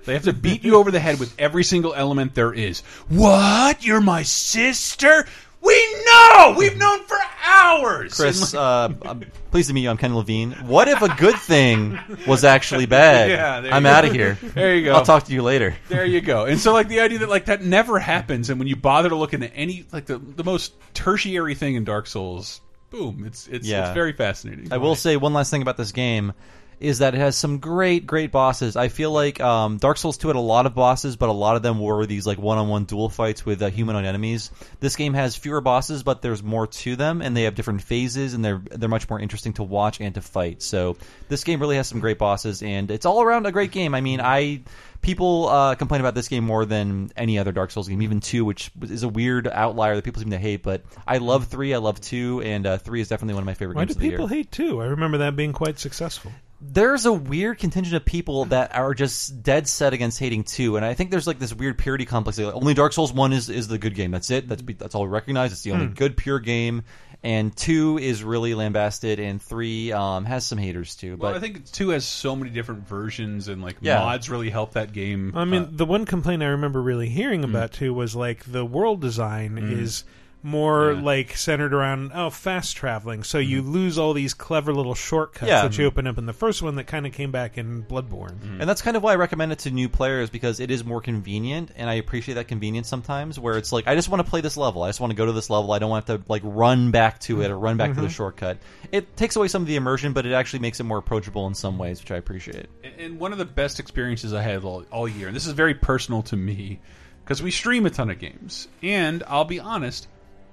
they have to beat you over the head with every single element there is. What? You're my sister? We know. We've known for hours.
Chris, uh, I'm pleased to meet you. I'm Ken Levine. What if a good thing was actually bad? [LAUGHS]
Yeah, there
I'm
you
out of here.
There you go.
I'll talk to you later.
There you go. And so like the idea that like that never happens, and when you bother to look into any like the the most tertiary thing in Dark Souls, boom, it's it's
Yeah.
it's very fascinating.
I will say one last thing about this game is that it has some great, great bosses. I feel like um, Dark Souls 2 had a lot of bosses, but a lot of them were these like one-on-one duel fights with uh, humanoid enemies. This game has fewer bosses, but there's more to them, and they have different phases, and they're they're much more interesting to watch and to fight. So this game really has some great bosses, and it's all around a great game. I mean, I people uh, complain about this game more than any other Dark Souls game, even two, which is a weird outlier that people seem to hate. But I love three, I love two, and uh, three is definitely one of my favorite
Why
games
do
of the year
people hate two? I remember that being quite successful.
There's a weird contingent of people that are just dead set against hating two, and I think there's like this weird purity complex. Like, only Dark Souls one is is the good game. That's it. That's that's all we recognize. It's the only
Hmm.
good pure game. And two is really lambasted, and three um, has some haters too.
Well,
But
I think two has so many different versions, and like
Yeah.
mods really help that game.
I mean,
Uh,
the one complaint I remember really hearing about two was like the world design
Mm.
is more like centered around oh fast traveling, so you mm-hmm. lose all these clever little shortcuts
Yeah.
that you mm-hmm. open up in the first one that kind of came back in Bloodborne. Mm-hmm.
And that's kind of why I recommend it to new players because it is more convenient, and I appreciate that convenience sometimes. Where it's like, I just want to play this level. I just want to go to this level. I don't want to like run back to it or run back to the
Mhm.
shortcut. It takes away some of the immersion, but it actually makes it more approachable in some ways, which I appreciate.
and one of the best experiences I had all, all year, and this is very personal to me, because we stream a ton of games, and I'll be honest,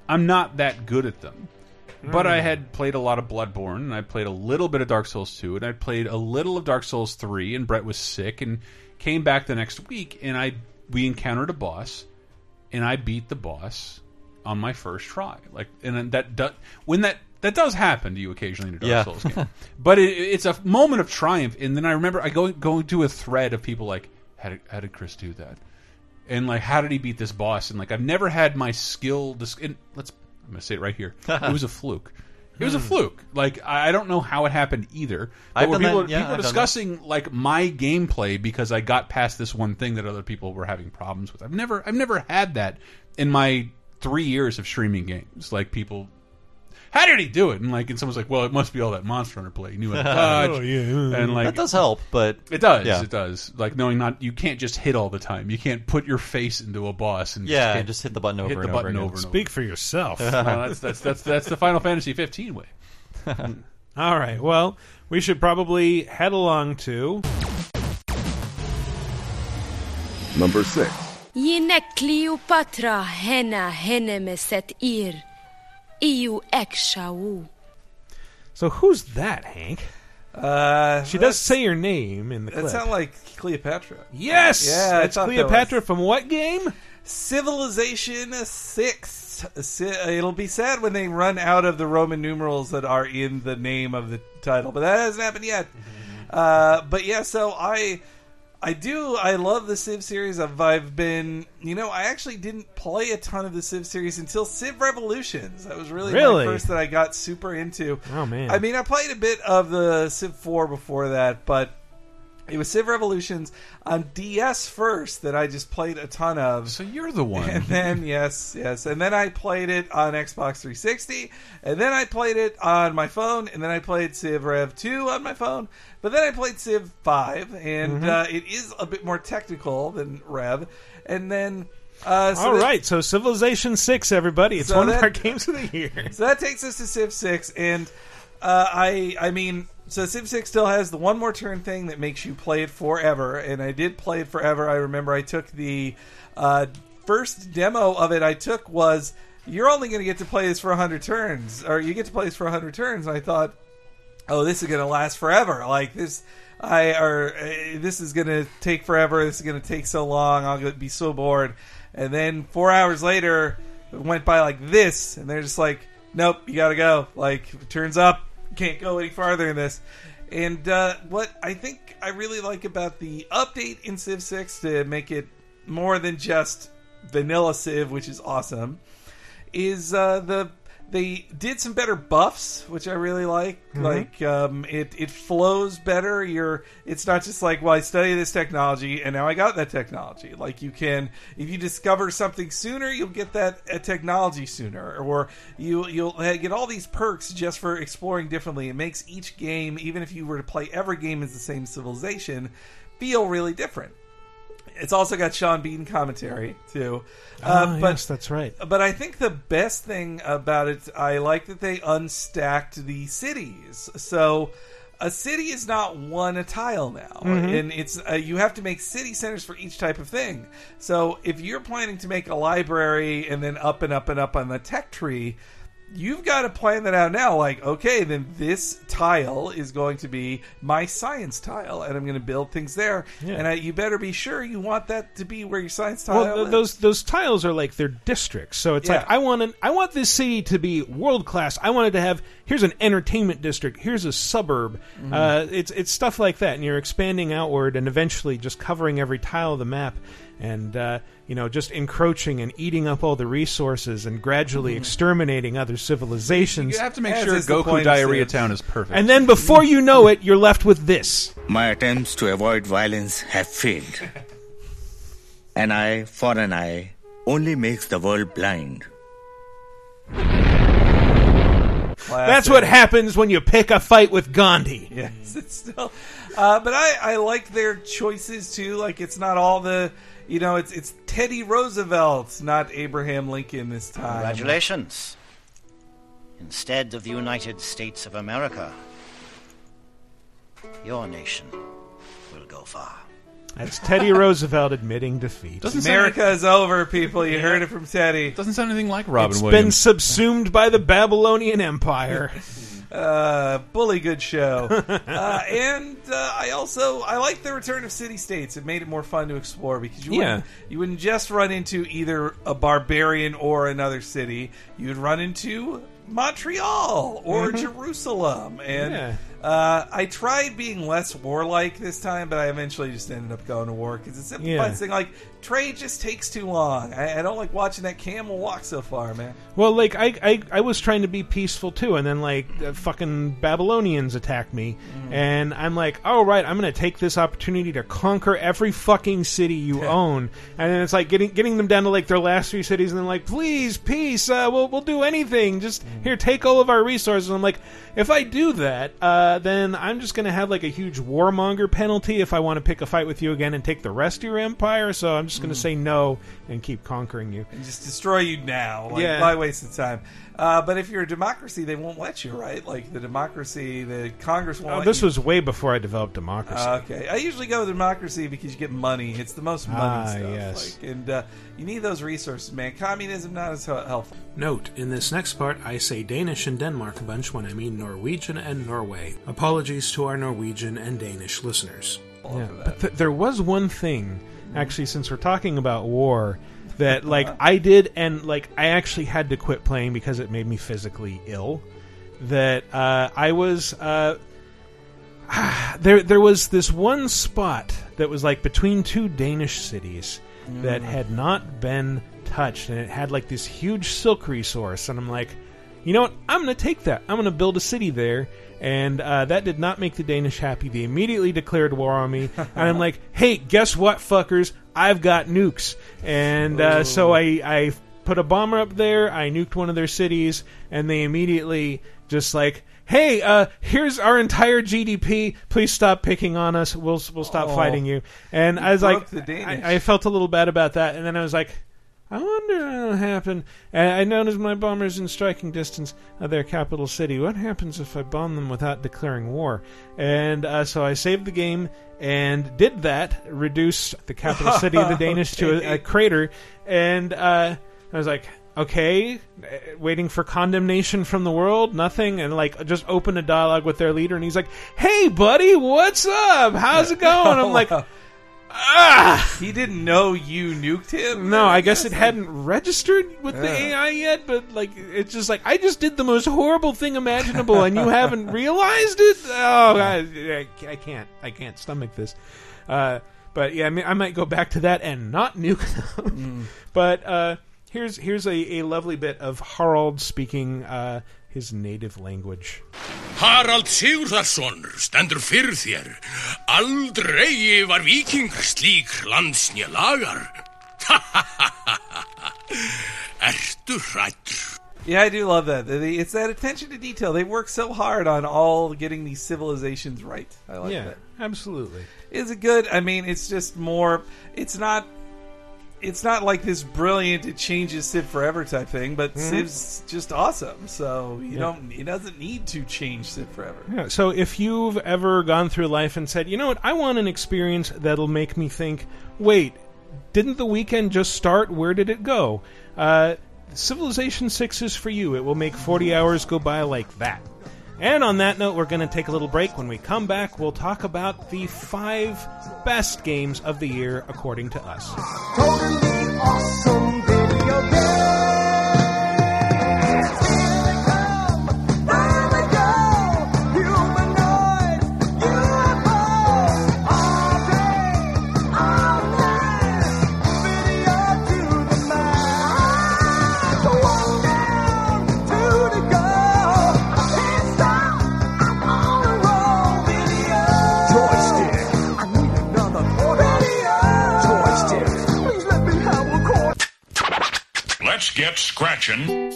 I'm not that good at them. But I
Mm.
had played a lot of Bloodborne, and I played a little bit of Dark Souls 2, and I played a little of Dark Souls 3, and Brett was sick, and came back the next week, and I we encountered a boss, and I beat the boss on my first try. Like, and then that do, when that that does happen to you occasionally in a Dark
Yeah.
Souls game, [LAUGHS] but it, it's a moment of triumph. And then I remember I go going to a thread of people like, how did, how did Chris do that? And like, how did he beat this boss? And like, I've never had my skill. Dis and let's I'm gonna say it right here. [LAUGHS] it was a fluke. It was a
Hmm.
fluke. Like I don't know how it happened either. But
I've
where people,
that. Yeah,
people
I've
discussing like my gameplay because I got past this one thing that other people were having problems with. I've never I've never had that in my three years of streaming games. Like people, how did he do it? And like, and someone's like, well, it must be all that Monster Hunter play. He knew how to dodge.
Oh, yeah.
and like
that does help, but
it does.
Yeah.
It does. Like knowing not you can't just hit all the time. You can't put your face into a boss and
Yeah,
can't
just hit the button over
hit the
and
button
over again.
over and
Speak for yourself. [LAUGHS]
No, that's, that's that's that's the Final Fantasy 15 way. [LAUGHS]
All right. Well, we should probably head along to
Number 6.
Jinek Cleopatra hena henemeset ir. Iu ekshau.
So who's that, Hank?
Uh,
she does say your name in the clip.
That
clip.
sound like Cleopatra.
Yes,
yeah, I
that's
thought that
Cleopatra
was-
from what game?
Civilization Six. It'll be sad when they run out of the Roman numerals that are in the name of the title, but that hasn't happened yet. Uh, but yeah, so I, I do. I love the Civ series. I've, I've been, you know, I actually didn't play a ton of the Civ series until Civ Revolutions. That was really,
Really?
my first that I got super into.
Oh man!
I mean, I played a bit of the Civ 4 before that, but it was Civ Revolutions on DS first that I just played a ton of.
So you're the one.
And then, yes, yes. And then I played it on Xbox 360. And then I played it on my phone. And then I played Civ Rev 2 on my phone. But then I played Civ 5. And
Mhm.
uh, it is a bit more technical than Rev. And then. Uh, so
All
that-
right, so Civilization Six, everybody, it's
So
one
that-
of our [LAUGHS] games of the year.
so that takes us to Civ Six, and uh, I I mean, so Civ Six still has the one more turn thing that makes you play it forever, and I did play it forever. I remember I took the uh, first demo of it. I took was you're only going to get to play this for hundred turns, or you get to play this for hundred turns. And I thought, oh, this is going to last forever. Like this. I or uh, this is gonna take forever. This is gonna take so long. I'll be so bored. And then four hours later, it went by like this, and they're just like, "Nope, you gotta go." Like, turns up, can't go any farther in this. And uh, what I think I really like about the update in Civ Six to make it more than just vanilla Civ, which is awesome, is uh, the they did some better buffs, which I really like.
Mhm.
Like um, it it flows better. You're it's not just like well I study this technology and now I got that technology. Like you can if you discover something sooner, you'll get that uh, technology sooner, or you you'll uh, get all these perks just for exploring differently. It makes each game, even if you were to play every game as the same civilization, feel really different. It's also got Sean Bean commentary too.
Ah,
Uh, but
yes, that's right.
but I think the best thing about it, I like that they unstacked the cities. So a city is not one a tile now,
Mhm.
and it's uh, you have to make city centers for each type of thing. So if you're planning to make a library and then up and up and up on the tech tree. You've got to plan that out now. Like, okay, then this tile is going to be my science tile, and I'm going to build things there.
Yeah.
And I, you better be sure you want that to be where your science tile
Well, th-
is.
those those tiles are like they're districts. So it's
Yeah.
like I want an, I want this city to be world class. I wanted to have here's an entertainment district. Here's a suburb.
Mhm.
Uh, it's it's stuff like that, and you're expanding outward, and eventually just covering every tile of the map, and uh, you know just encroaching and eating up all the resources, and gradually
Mhm.
exterminating other civilizations.
You have to make sure Goku Diarrhea Town is perfect.
And then before you know it, you're left with this.
My attempts to avoid violence have failed. [LAUGHS] An eye for an eye only makes the world blind.
That's what happens when you pick a fight with Gandhi. [LAUGHS]
Yes, it's still. Uh, but I, I like their choices too. Like it's not all the, you know, it's it's Teddy Roosevelt, not Abraham Lincoln this time.
Congratulations. Instead of the United States of America, your nation will go far.
That's Teddy Roosevelt admitting defeat.
America is over, people. You heard it from Teddy.
Doesn't sound anything like Robin
It's been subsumed by the Babylonian Empire. [LAUGHS]
uh, bully good show. uh, and uh, I also I like the return of city states. It made it more fun to explore because you wouldn't, you wouldn't just run into either a barbarian or another city. You would run into Montreal or
Mhm.
Jerusalem. And
Yeah.
uh, I tried being less warlike this time, but I eventually just ended up going to war because it's simplifies
Yeah.
thing. Like trade just takes too long. I, I don't like watching that camel walk so far, man.
Well, like I, I, I was trying to be peaceful too, and then like the fucking Babylonians attacked me,
Mm.
and I'm like, oh right, I'm gonna take this opportunity to conquer every fucking city you own, and then it's like getting getting them down to like their last few cities, and then like, please, peace, uh, we'll we'll do anything, just
Mm.
here, take all of our resources. I'm like, if I do that, uh, then I'm just gonna have like a huge warmonger penalty if I want to pick a fight with you again and take the rest of your empire. So I'm just gonna
Mm.
say no and keep conquering you.
and just destroy you now. Like,
Yeah.
why waste the time? Uh, but if you're a democracy, they won't let you, right? Like the democracy, the Congress won't.
Oh,
let
this
you.
was way before I developed democracy.
Uh, okay, I usually go with democracy because you get money. It's the most money
Ah,
stuff.
yes.
Like, and uh, you need those resources, man. Communism not as hel- helpful.
Note, in this next part, I say Danish and Denmark a bunch when I mean Norwegian and Norway. Apologies to our Norwegian and Danish listeners. Yeah, but th- there was one thing, actually, since we're talking about war, that like I did, and like I actually had to quit playing because it made me physically ill. That uh, I was uh, [SIGHS] there. There was this one spot that was like between two Danish cities that
Mm.
had not been touched, and it had like this huge silk resource, and I'm like, you know what? I'm going to take that. I'm going to build a city there. And uh, that did not make the Danish happy. They immediately declared war on me. [LAUGHS] and I'm like, hey, guess what, fuckers? I've got nukes. And uh, so I, I put a bomber up there. I nuked one of their cities. And they immediately just like, hey, uh, here's our entire GDP. Please stop picking on us. We'll, we'll stop
Oh.
fighting you. And I was like,
broke the Danish.
I, I felt a little bad about that. And then I was like, I wonder what happened. And I noticed my bombers in striking distance of their capital city. What happens if I bomb them without declaring war? And uh, so I saved the game and did that, reduce the capital [LAUGHS] city of the Danish to a, a crater. And uh, I was like, okay, uh, waiting for condemnation from the world, nothing, and like just open a dialogue with their leader, and he's like, "Hey, buddy, what's up? How's it [LAUGHS] going?" I'm like, ah.
He didn't know you nuked him.
No, I guess it hadn't registered with the
Yeah.
AI yet, but like it's just like I just did the most horrible thing imaginable, and you haven't [LAUGHS] realized it. Oh, I, I- I can't, I can't stomach this. Uh, but yeah, I, mean, I might go back to that and not nuke [LAUGHS] them. But uh, Here's here's a, a lovely bit of Harald speaking uh, his native language.
Harald Sigurðarsson stendur fyrir þér. Aldrei var vikingur slík landsnja lagar. [LAUGHS] Ertu hrættur?
Yeah, I do love that. It's that attention to detail. They work so hard on all getting these civilizations right. I like
yeah,
that.
absolutely.
Is it good? I mean, it's just more. It's not. It's not like this brilliant. It changes Civ forever type thing, but
Mhm.
Civ's just awesome. So you
Yeah.
don't. It doesn't need to change Civ forever.
Yeah, so if you've ever gone through life and said, you know what, I want an experience that'll make me think, wait, didn't the weekend just start? Where did it go? Uh, Civilization 6 is for you. It will make 40 hours go by like that. And on that note, we're going to take a little break. When we come back, we'll talk about the five best games of the year according to us.
awesome
Let's get scratching.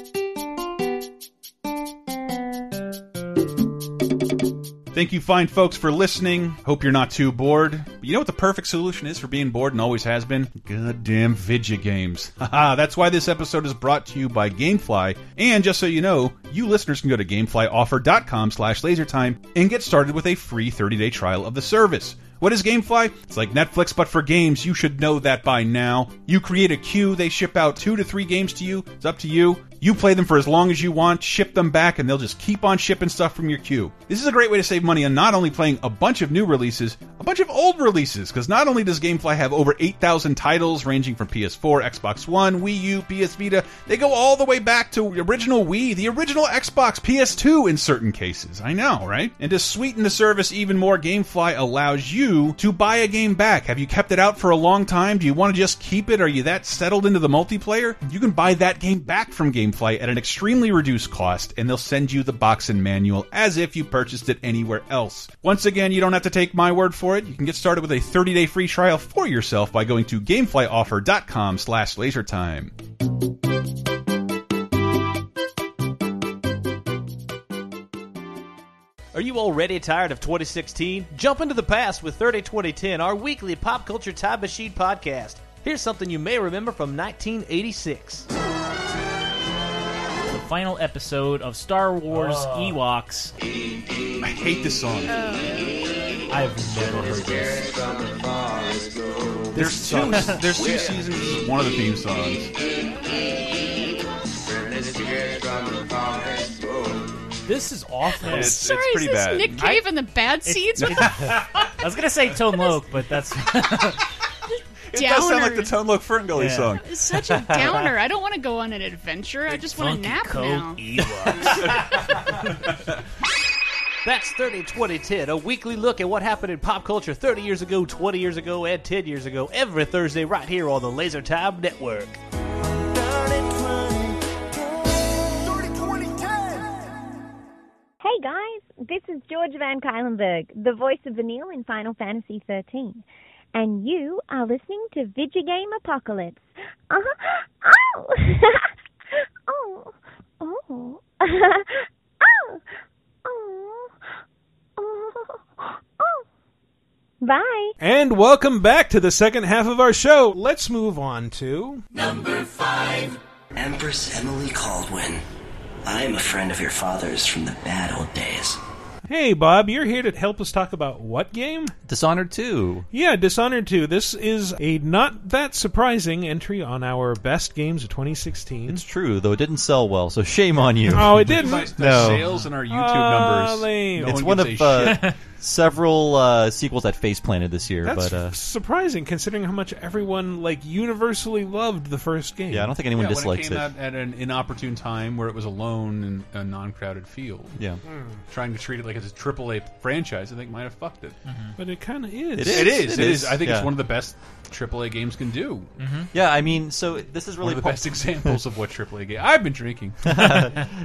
Thank you, fine folks, for listening. Hope you're not too bored. But you know what the perfect solution is for being bored and always has been? Goddamn video games. [LAUGHS] Haha, that's why this episode is brought to you by Gamefly. And just so you know, you listeners can go to gameflyoffer.com slash lasertime and get started with a free 30-day trial of the service. What is Gamefly? It's like Netflix, but for games. You should know that by now. You create a queue, they ship out two to three games to you. It's up to you. You play them for as long as you want, ship them back, and they'll just keep on shipping stuff from your queue. This is a great way to save money on not only playing a bunch of new releases, a bunch of old releases, because not only does Gamefly have over 8,000 titles ranging from PS4, Xbox One, Wii U, PS Vita, they go all the way back to the original Wii, the original Xbox, PS2 in certain cases. I know, right? And to sweeten the service even more, Gamefly allows you to buy a game back. Have you kept it out for a long time? Do you want to just keep it? Are you that settled into the multiplayer? You can buy that game back from Gamefly at an extremely reduced cost, and they'll send you the box and manual as if you purchased it anywhere else. Once again, you don't have to take my word for it. You can get started with a 30-day free trial for yourself by going to gameflyoffer.com slash lasertime.
Are you already tired of 2016? Jump into the past with 30 2010, our weekly pop culture time machine podcast. Here's something you may remember from 1986.
The final episode of Star Wars oh. Ewoks.
I hate this song. Oh.
I've never heard this.
There's two, there's two seasons. This is one of the theme songs.
This is awful.
It's, it's
Sorry,
pretty
is this
bad.
Nick Cave and the Bad Seeds? What [LAUGHS] the
I was gonna say Tone Loc, but that's [LAUGHS]
It does sound like the Tone Loc Ferngully
Yeah.
song.
It's such a downer. I don't want to go on an adventure. I just want to nap now. [LAUGHS]
That's 30 2010, a weekly look at what happened in pop culture 30 years ago, 20 years ago, and 10 years ago, every Thursday right here on the Laser Time Network.
Hey guys, this is George van Cuylenburg, the voice of Vanille in Final Fantasy XIII, and you are listening to Vidjagame Apocalypse. Uh-huh. Oh, [LAUGHS] oh, oh, [LAUGHS] oh, oh, oh, oh. Bye.
And welcome back to the second half of our show. Let's move on to.
Number five. Empress Emily Kaldwin. I am a friend of your father's from the bad old days.
Hey, Bob, you're here to help us talk about what game?
Dishonored 2.
Yeah, Dishonored 2. This is a not that surprising entry on our best games of 2016.
It's true, though it didn't sell well, so shame on you.
Oh, it didn't.
The
no.
sales in our YouTube numbers.
lame.
no
it's
one
one of
a
uh,
shit.
Several uh, sequels that face planted this year,
That's
but uh,
surprising considering how much everyone like universally loved the first game.
Yeah, I don't think anyone
yeah,
dislikes
when it.
it.
Came out at an inopportune time where it was alone in a non-crowded field.
Yeah.
Hmm.
trying to treat it like it's a AAA franchise, I think might have fucked it.
But it kind of is.
It is. It is.
It is.
I think
Yeah.
it's one of the best AAA games can do.
yeah, I mean, so this is really
one of the best examples of what AAA game. I've been drinking. [LAUGHS]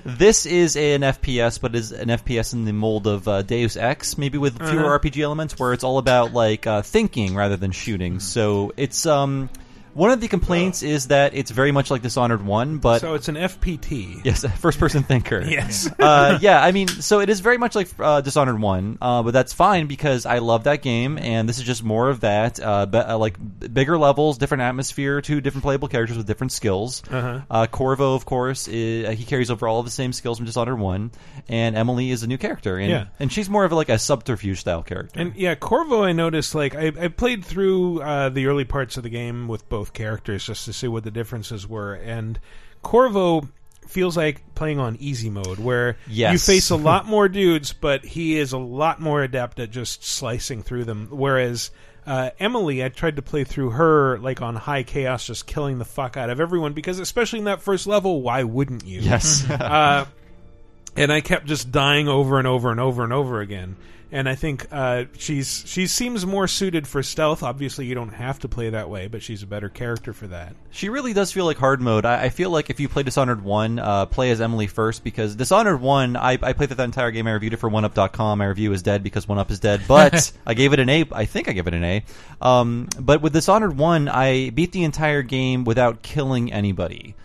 this is an FPS, but is an FPS in the mold of uh, Deus Ex, maybe with fewer
Uh-huh.
RPG elements, where it's all about like uh, thinking rather than shooting. So it's um. One of the complaints is that it's very much like Dishonored One, but
so it's an FPT.
Yes, first person [LAUGHS] thinker.
Yes.
uh, yeah, I mean, so it is very much like uh, Dishonored 1, uh, but that's fine because I love that game, and this is just more of that. Uh, be, uh, like b- bigger levels, different atmosphere, two different playable characters with different skills.
Uh-huh.
Uh, Corvo, of course, uh, he carries over all of the same skills from Dishonored 1, and Emily is a new character. And,
Yeah.
and she's more of like a subterfuge style character.
And yeah, Corvo, I noticed like I, I played through uh, the early parts of the game with both characters just to see what the differences were, and Corvo feels like playing on easy mode where
Yes.
you face a lot [LAUGHS] more dudes, but he is a lot more adept at just slicing through them. Whereas uh, Emily, I tried to play through her like on high chaos, just killing the fuck out of everyone because especially in that first level, why wouldn't you?
Yes. [LAUGHS]
uh, and I kept just dying over and over and over and over again. And I think uh, she's she seems more suited for stealth. Obviously, you don't have to play that way, but she's a better character for that.
She really does feel like hard mode. I, I feel like if you play Dishonored 1, uh, play as Emily first because Dishonored 1, I, I played that entire game. I reviewed it for OneUp.com. My review is dead because OneUp is dead, but [LAUGHS] I gave it an A. I think I gave it an A. Um, but with Dishonored 1, I beat the entire game without killing anybody.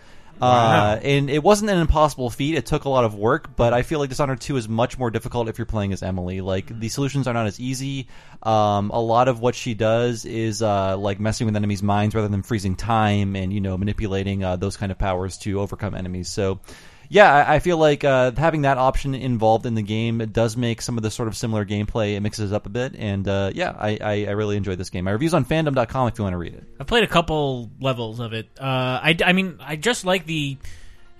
Wow.
Uh, and it wasn't an impossible feat. It took a lot of work, but I feel like Dishonored 2 is much more difficult if you're playing as Emily. Like, the solutions are not as easy. Um, a lot of what she does is, uh, like messing with enemies' minds rather than freezing time and, you know, manipulating, uh, those kind of powers to overcome enemies. So, yeah, I, I feel like, uh, having that option involved in the game it does make some of the sort of similar gameplay. It mixes up a bit. And, uh, yeah, I, I, I really enjoyed this game. My review's on fandom.com if you want to read it.
I've played a couple levels of it. Uh, I, I mean, I just like the.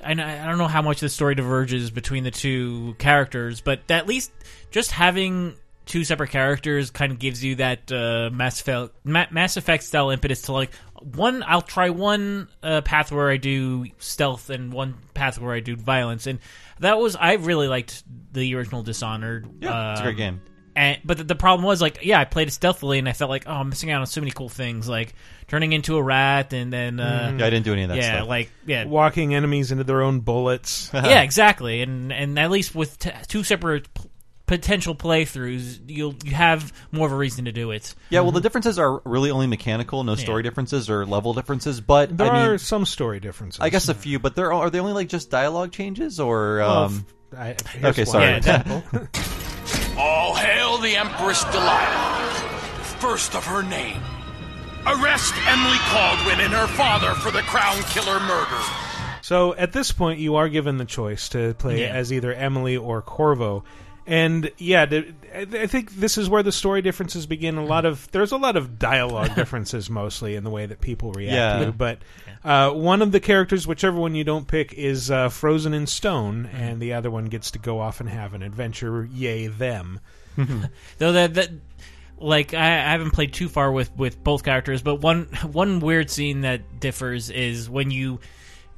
I, I don't know how much the story diverges between the two characters, but at least just having two separate characters kind of gives you that uh, Mass Effect, Ma- Mass Effect style impetus to like one. I'll try one uh, path where I do stealth and one path where I do violence, and that was I really liked the original Dishonored.
Yeah, it's a great
um,
game.
and but the, the problem was like, yeah, I played it stealthily, and I felt like, oh, I'm missing out on so many cool things, like turning into a rat, and then uh,
Mhm.
Yeah, I didn't do any of that
yeah,
stuff.
like yeah,
walking enemies into their own bullets. [LAUGHS] [LAUGHS]
yeah, exactly, and and at least with t- two separate p- potential playthroughs, you'll you have more of a reason to do it.
Yeah, well, the differences are really only mechanical, no story differences or level differences. But
There
I mean,
are some story differences.
I guess a few, but there are, are they only like just dialogue changes or? Um,
f- I- here's
okay,
one
sorry.
example. [LAUGHS]
All hail the Empress Delilah, first of her name. Arrest Emily Kaldwin and her father for the Crown Killer murder.
So at this point, you are given the choice to play
Yeah.
as either Emily or Corvo, and yeah, the, I I think this is where the story differences begin. A lot of there's a lot of dialogue [LAUGHS] differences, mostly in the way that people react
Yeah.
to. But uh, one of the characters, whichever one you don't pick, is uh, frozen in stone, and the other one gets to go off and have an adventure. Yay them! [LAUGHS]
Though that that like I, I haven't played too far with with both characters, but one [LAUGHS] one weird scene that differs is when you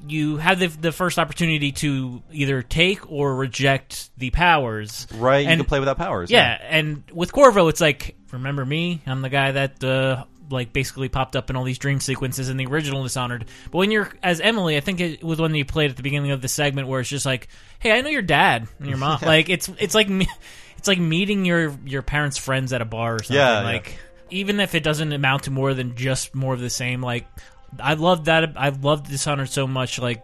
you have the the first opportunity to either take or reject the powers.
Right,
and, you
can play without powers,
Yeah,
yeah.
and with Corvo, it's like remember me? I'm the guy that uh, like basically popped up in all these dream sequences in the original Dishonored. But when you're as Emily, I think it was when you played at the beginning of the segment where it's just like, hey, I know your dad and your mom. [LAUGHS] Like it's it's like me- it's like meeting your your parents' friends at a bar or something.
Yeah, yeah.
like even if it doesn't amount to more than just more of the same. Like I love that. I loved Dishonored so much. Like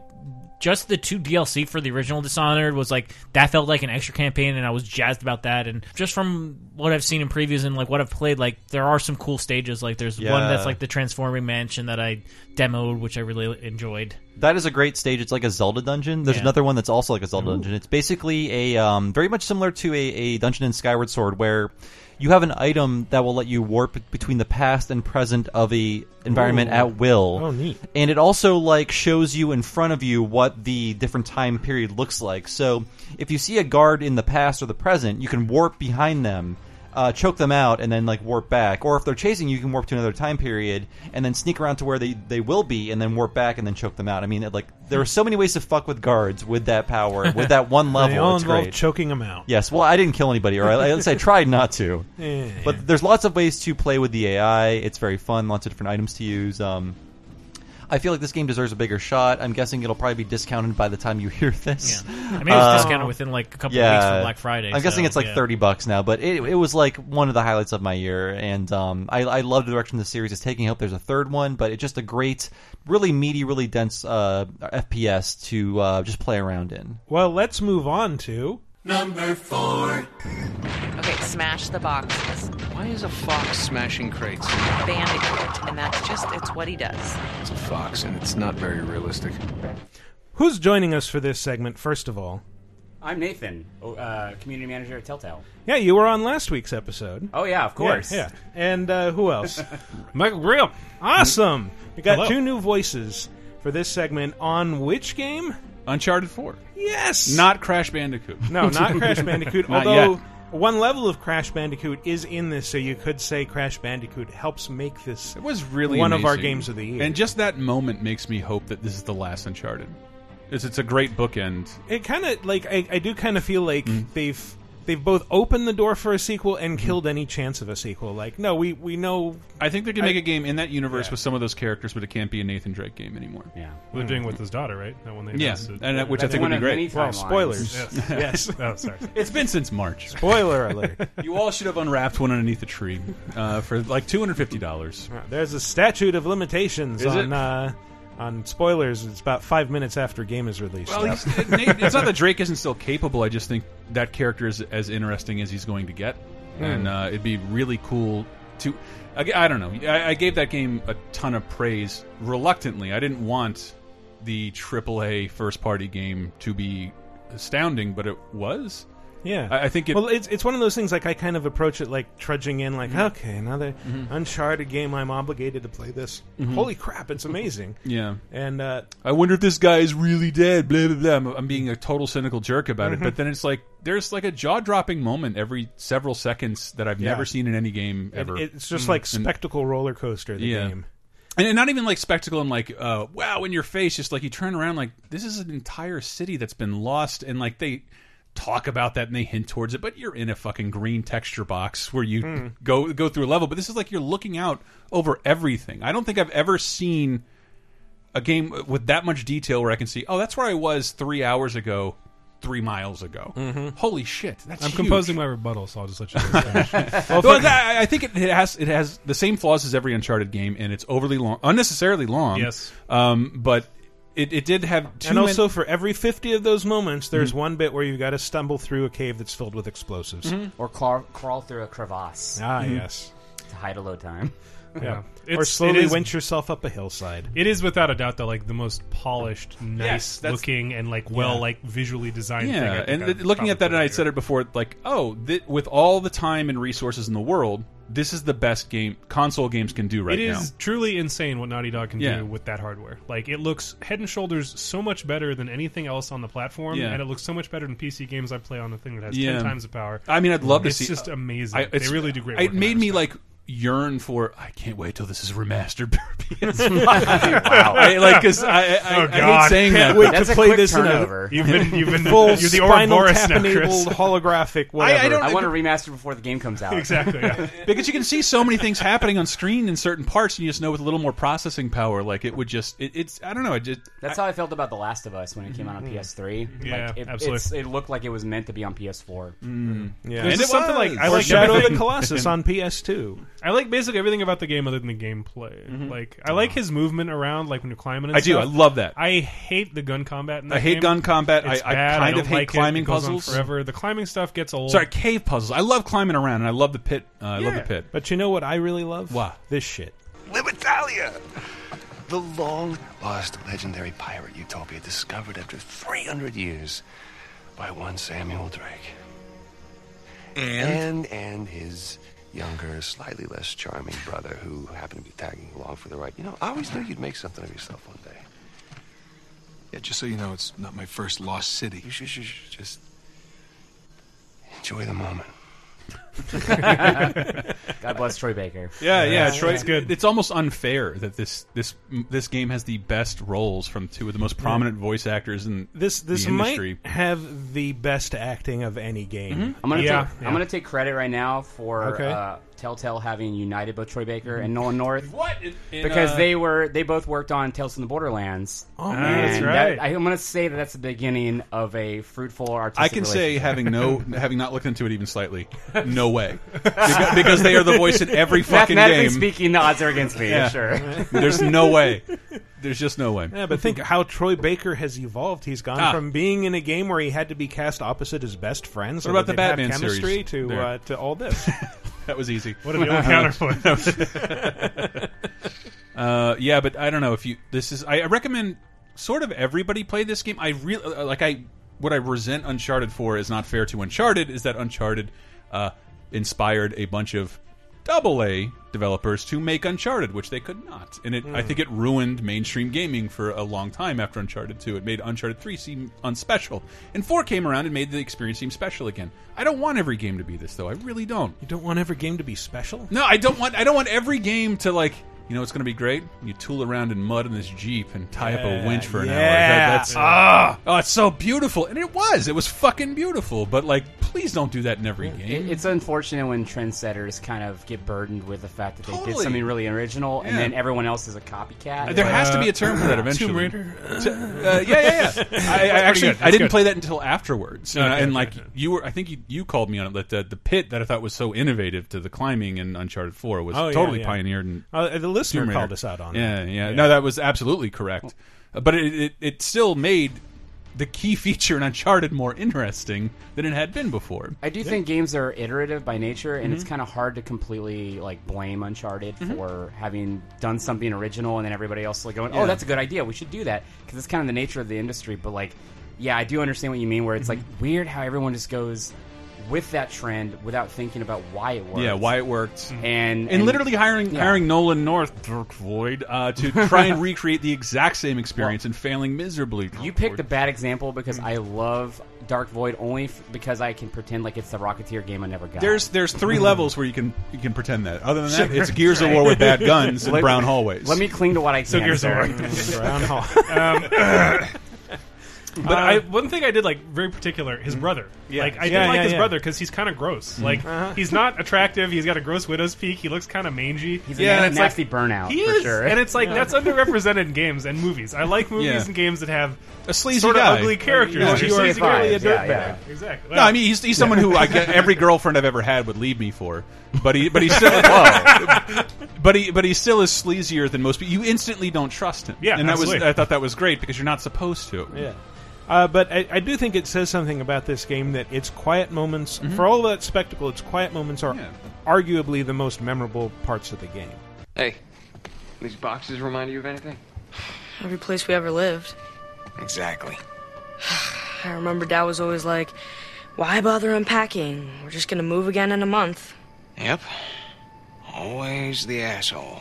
just the two DLC for the original Dishonored was like that felt like an extra campaign, and I was jazzed about that. And just from what I've seen in previews and like what I've played, like there are some cool stages. Like there's one that's like the transforming mansion that I demoed, which I really enjoyed.
That is a great stage. It's like a Zelda dungeon. There's
Yeah.
another one that's also like a Zelda dungeon. It's basically a um, very much similar to a, a dungeon in Skyward Sword, where you have an item that will let you warp between the past and present of a environment
Ooh.
at will.
Oh, neat.
And it also like shows you in front of you what the different time period looks like. So if you see a guard in the past or the present, you can warp behind them. Uh, choke them out, and then like warp back. Or if they're chasing you, you can warp to another time period and then sneak around to where they, they will be, and then warp back and then choke them out. I mean, it, like there are so many ways to fuck with guards with that power, with that [LAUGHS] one level.
They all
it's
involve
great.
choking them out.
Yes, well, I didn't kill anybody, or I, at least I [LAUGHS] tried not to.
Yeah.
But there's lots of ways to play with the AI. It's very fun. Lots of different items to use. Um, I feel like this game deserves a bigger shot. I'm guessing it'll probably be discounted by the time you [LAUGHS] hear this.
Yeah. I mean, it was discounted within, like, a couple of weeks from Black Friday,
I'm guessing it's like
yeah.
30 bucks now, but it, it was like one of the highlights of my year, and um, I, I love the direction the series is taking. I hope there's a third one, but it's just a great, really meaty, really dense uh, FPS to uh, just play around in.
Well, let's move on to
Number four.
Okay, smash the boxes.
Why is a fox smashing crates?
Bandicoot, and that's just, it's what he does.
It's a fox, and it's not very realistic.
who's joining us for this segment. First of all,
I'm Nathan, uh, community manager at Telltale.
yeah, you were on last week's episode.
Oh yeah, of course.
Yeah, yeah. and uh, who else? [LAUGHS]
Michael Grill.
Awesome. We got
Hello.
two new voices for this segment on which game?
Uncharted 4.
Yes.
Not Crash Bandicoot.
No, not [LAUGHS] Crash Bandicoot.
Not
although
yet.
one level of Crash Bandicoot is in this, so you could say Crash Bandicoot helps make this.
It was really
one of our games of the year.
And just that moment makes me hope that this is the last Uncharted. It's, it's a great bookend.
it kind of like I, I do kind of feel like
Mm.
they've they've both opened the door for a sequel and killed any chance of a sequel. Like, no, we we know.
I think they can
I-
make a game in that universe
Yeah.
with some of those characters, but it can't be a Nathan Drake game anymore.
Yeah.
They're doing with his daughter, right? That one they
Yeah,
announced it.
and that- which I
That's
think would
one
be
of many
great.
Well,
timelines.
spoilers. [LAUGHS]
Yes.
yes.
oh, sorry.
It's been since March.
Spoiler alert. [LAUGHS]
You all should have unwrapped one underneath the tree uh, for like two hundred fifty dollars.
There's a statute of limitations
Is
on
it?
uh, on spoilers. It's about five minutes after game is released.
Well, it's not that [LAUGHS] Drake isn't still capable. I just think that character is as interesting as he's going to get,
Hmm.
and uh, it'd be really cool to. I, I don't know. I, I gave that game a ton of praise reluctantly. I didn't want the AAA first party game to be astounding, but it was.
Yeah,
I, I think it.
well, it's it's one of those things. Like I kind of approach it like trudging in, like
Mhm.
okay, another
Mhm.
Uncharted game. I'm obligated to play this.
Mhm.
Holy crap, it's amazing. [LAUGHS]
Yeah,
and uh,
I wonder if this guy is really dead. Blah blah blah. I'm, I'm being a total cynical jerk about it, but then it's like there's like a jaw dropping moment every several seconds that I've
Yeah.
never seen in any game
it-
ever.
it's just
Mm.
like spectacle roller coaster. The
yeah.
game.
And, and not even like spectacle and like uh, wow in your face. Just like you turn around, like this is an entire city that's been lost, and like they talk about that and they hint towards it. But you're in a fucking green texture box where you
Hmm.
go go through a level. But this is like you're looking out over everything. I don't think I've ever seen a game with that much detail where I can see, oh, that's where I was three hours ago, three miles ago. Holy shit, that's
I'm
huge.
composing my rebuttal, so I'll just let you guys [LAUGHS] finish. [LAUGHS]
well, that- I I think it, it has it has the same flaws as every Uncharted game, and it's overly long, unnecessarily long.
Yes.
um, but it, it did have two.
and
men-
also, for every fifty of those moments, there's
Mhm.
one bit where you've got to stumble through a cave that's filled with explosives.
Or crawl, crawl through a crevasse.
Ah,
Mm-hmm.
yes.
To hide a load time.
Yeah.
It's-
or slowly
it is-
winch yourself up a hillside.
It is without a doubt though, like the most polished, nice
that's-
looking, and like well, like visually designed. thing I
yeah,
think
and
I've
th- looking at that, and I said it before, like, oh, th with all the time and resources in the world, this is the best game console games can do right
it
now.
is truly insane what Naughty Dog can
Yeah.
do with that hardware. Like it looks head and shoulders so much better than anything else on the platform,
Yeah.
and it looks so much better than PC games I play on the thing that has
Yeah.
ten times the power.
I mean, I'd love to see
it's
see.
just uh, amazing.
I-
they really do great.
It
work in
made me like yearn for. I can't wait till this is remastered. [LAUGHS] PS5.
Wow.
I, like, because I, I,
Oh,
I hate saying
Can't
that.
wait
but-
to play quick this in a- turnover. you've been- you've been- [LAUGHS]
full
you're the
spinal
Ouroboros
tap
now, Chris.
enabled holographic whatever. [LAUGHS]
I, I don't.
I want a remaster before the game comes out.
Exactly. Yeah.
because you can see so many things happening on screen in certain parts, and you just know with a little more processing power, like it would just. It, it's. I don't know. It just.
That's how I felt about The Last of Us when it came out on PS3.
Yeah,
like, it,
absolutely.
It's, it looked like it was meant to be on PS4.
Mm.
Yeah,
There's
and it
something
was.
like I
Or
like
Shadow of the Colossus on PS2.
I like basically everything about the game other than the gameplay. Like I like his movement around, like when you're climbing. And
I do.
stuff.
I love that.
I hate the gun combat. In
I hate
game.
gun combat. I-
It's
I
bad.
kind
don't
of hate
like
climbing
It goes on
puzzles.
forever. The climbing stuff gets old.
Sorry, cave puzzles. I love climbing around, and I love the pit. Uh, I love the pit.
But you know what I really love?
What?
This shit.
Libertalia! The long lost legendary pirate utopia discovered after 300 years by one Samuel Drake.
And?
And, and his younger, slightly less charming brother who happened to be tagging along for the ride. You know, I always knew you'd make something of yourself one day.
Yeah, just so you know, it's not my first lost city.
You should, should, should just enjoy the moment. [LAUGHS]
God bless Troy Baker.
Yeah, yeah, Troy. It's good. It's almost unfair that this this this game has the best roles from two of the most prominent voice actors in
This this
the industry.
have the best acting of any game.
I'm gonna
yeah,
take I'm gonna take credit right now for
Okay.
uh, Telltale having united both Troy Baker and Nolan North.
What?
because
uh,
they were they both worked on Tales from the Borderlands.
Oh,
And
man.
that-
That's right.
I, am gonna say that that's the beginning of a fruitful artistic.
I can say,
relationship.
having no, [LAUGHS] having not looked into it even slightly, [LAUGHS] no way, because, because they are the voice in every fucking
Mathematically
game.
speaking, the odds are against me.
Yeah.
Sure.
There's no way. There's just no way.
Yeah, but think how Troy Baker has evolved. He's gone
Ah.
from being in a game where he had to be cast opposite his best friend.
What about the
they'd
Batman
chemistry
series
to
there?
uh, to all this? [LAUGHS]
that was easy.
What an ill [LAUGHS] counterpoint. [LAUGHS]
uh, yeah, but I don't know if you. This is. I, I recommend sort of everybody play this game. I really uh, like. I what I resent Uncharted for is not fair to Uncharted. Is that Uncharted uh, inspired a bunch of double A developers to make Uncharted, which they could not, and it. I
Mm.
think it ruined mainstream gaming for a long time after Uncharted Two. It made Uncharted Three seem unspecial, and Four came around and made the experience seem special again. I don't want every game to be this, though. I really don't.
You don't want every game to be special.
No, I don't want. I don't want every game to like. You know, it's going to be great. You tool around in mud in this jeep and tie up a winch for an hour.
yeah.
That, that's ah, oh, it's so beautiful, and it was. It was fucking beautiful. But like, please don't do that in every game.
It, it's unfortunate when trendsetters kind of get burdened with the fact that they did something really original, and then everyone else is a copycat.
there has to be a term for that eventually.
Tomb
Raider?
T- uh, yeah, yeah, yeah. [LAUGHS] I, I actually. I didn't
good.
play that until afterwards, and,
Okay,
and like
okay.
you were, I think you, you called me on it. That the, the pit that I thought was so innovative to the climbing in Uncharted Four was
Oh,
totally
yeah.
pioneered. In
Uh, the listener
Tomb
called us out on
yeah,
it.
yeah,
Yeah.
No, that was absolutely correct. Uh, But it, it it still made the key [LAUGHS] feature in Uncharted more interesting than it had been before.
I do think games are iterative by nature, and it's
Mhm.
kind of hard to completely like blame Uncharted
Mhm.
for having done something original, and then everybody else like going,
Yeah.
"Oh, that's a good idea. We should do that," because it's kind of the nature of the industry. But like, yeah, I do understand what you mean. Where it's like weird how everyone just goes with that trend without thinking about why it worked.
Yeah, why it worked,
and
and, literally hiring
yeah.
hiring Nolan North, Dark Void, uh, to try and [LAUGHS] recreate the exact same experience and failing miserably.
You picked a bad example because I love Dark Void only f- because I can pretend like it's the Rocketeer game I never got.
There's there's three [LAUGHS] levels where you can you can pretend that. Other than that, it's Gears of War with bad [LAUGHS] guns and
Let-
brown hallways.
Let me cling to what I can.
So Gears of. War.
Brown hall.
Um, but
Uh,
I, one thing I did like very particular, his brother.
Yeah.
Like I
Yeah,
did like
yeah,
his
yeah.
brother because he's kind of gross.
Mm-hmm.
Like
Uh-huh.
he's not attractive. He's got a gross widow's peak. He looks kind of mangy.
He's a Yeah, na-
and it's
nasty
like,
burnout,
He
for
is,
sure.
and it's like
Yeah.
that's underrepresented in games and movies. I like movies
Yeah.
and games that have
A sleazy
sort of
guy.
ugly characters.
Yeah.
You're
You are
sleazy
clearly
guys.
a
Yeah,
dirtbag.
yeah. Exactly.
No, I mean he's, he's someone who I get [LAUGHS] every girlfriend I've ever had would leave me for, but he but he's still [LAUGHS] Whoa. but he but he still is sleazier than most people. You instantly don't trust him.
Yeah,
and that was I thought that was great because you're not supposed to.
Yeah. Uh, but I, I do think it says something about this game that its quiet moments,
Mhm.
for all that spectacle, its quiet moments are arguably the most memorable parts of the game.
Hey, these boxes remind you of anything?
Every place we ever lived.
Exactly. [SIGHS]
I remember Dad was always like, why bother unpacking? We're just gonna move again in a month.
Yep. Always the asshole.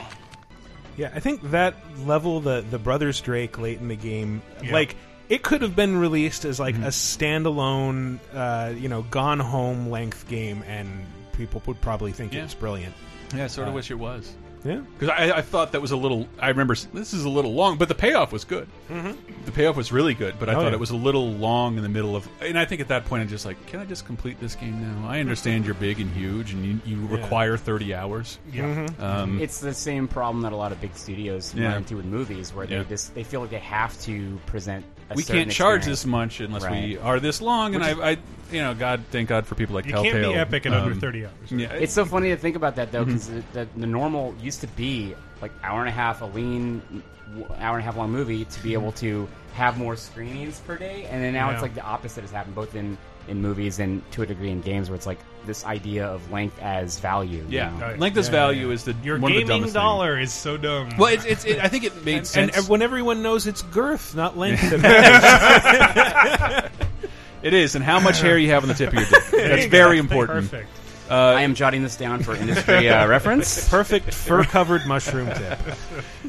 Yeah, I think that level, the the Brothers Drake late in the game,
Yeah.
like it could have been released as like
Mm-hmm.
a standalone, uh, you know, gone home length game, and people would probably think
Yeah.
it's brilliant.
Yeah, I sort of
Uh,
wish it was.
Yeah.
because I, I thought that was a little. I remember this is a little long, but the payoff was good.
Mhm.
The payoff was really good, but I
Oh,
thought
yeah.
it was a little long in the middle of. And I think at that point, I'm just like, can I just complete this game now? I understand you're big and huge, and you, you
Yeah.
require 30 hours.
Mm-hmm.
Um,
it's the same problem that a lot of big studios
Yeah.
run into with movies, where
Yeah.
they just they feel like they have to present. A
we can't charge
experience.
this much unless we are this long, and
Which is-
I, I, you know, God, thank God for people like
You can't be epic in under
Um,
30 hours.
Yeah,
It's so funny to think about that though, because the, the normal used to be like hour and a half, a lean hour and a half long movie to be able to have more screenings per day, and then now
Yeah.
it's like the opposite has happened both in in movies and to a degree in games, where it's like this idea of length as value. you
Yeah.
know?
Length as value is the
Your
one of the
gaming
dumbest
dollar is so dumb.
Well, it's, it's it, I think it [LAUGHS] made
And,
sense.
and when everyone knows it's girth, not length. [LAUGHS]
it is, and how much hair you have on the tip of your dick. [LAUGHS] That's
you
very
go.
important.
Perfect.
I am jotting this down for industry uh, [LAUGHS] reference.
Perfect fur-covered mushroom tip. [LAUGHS]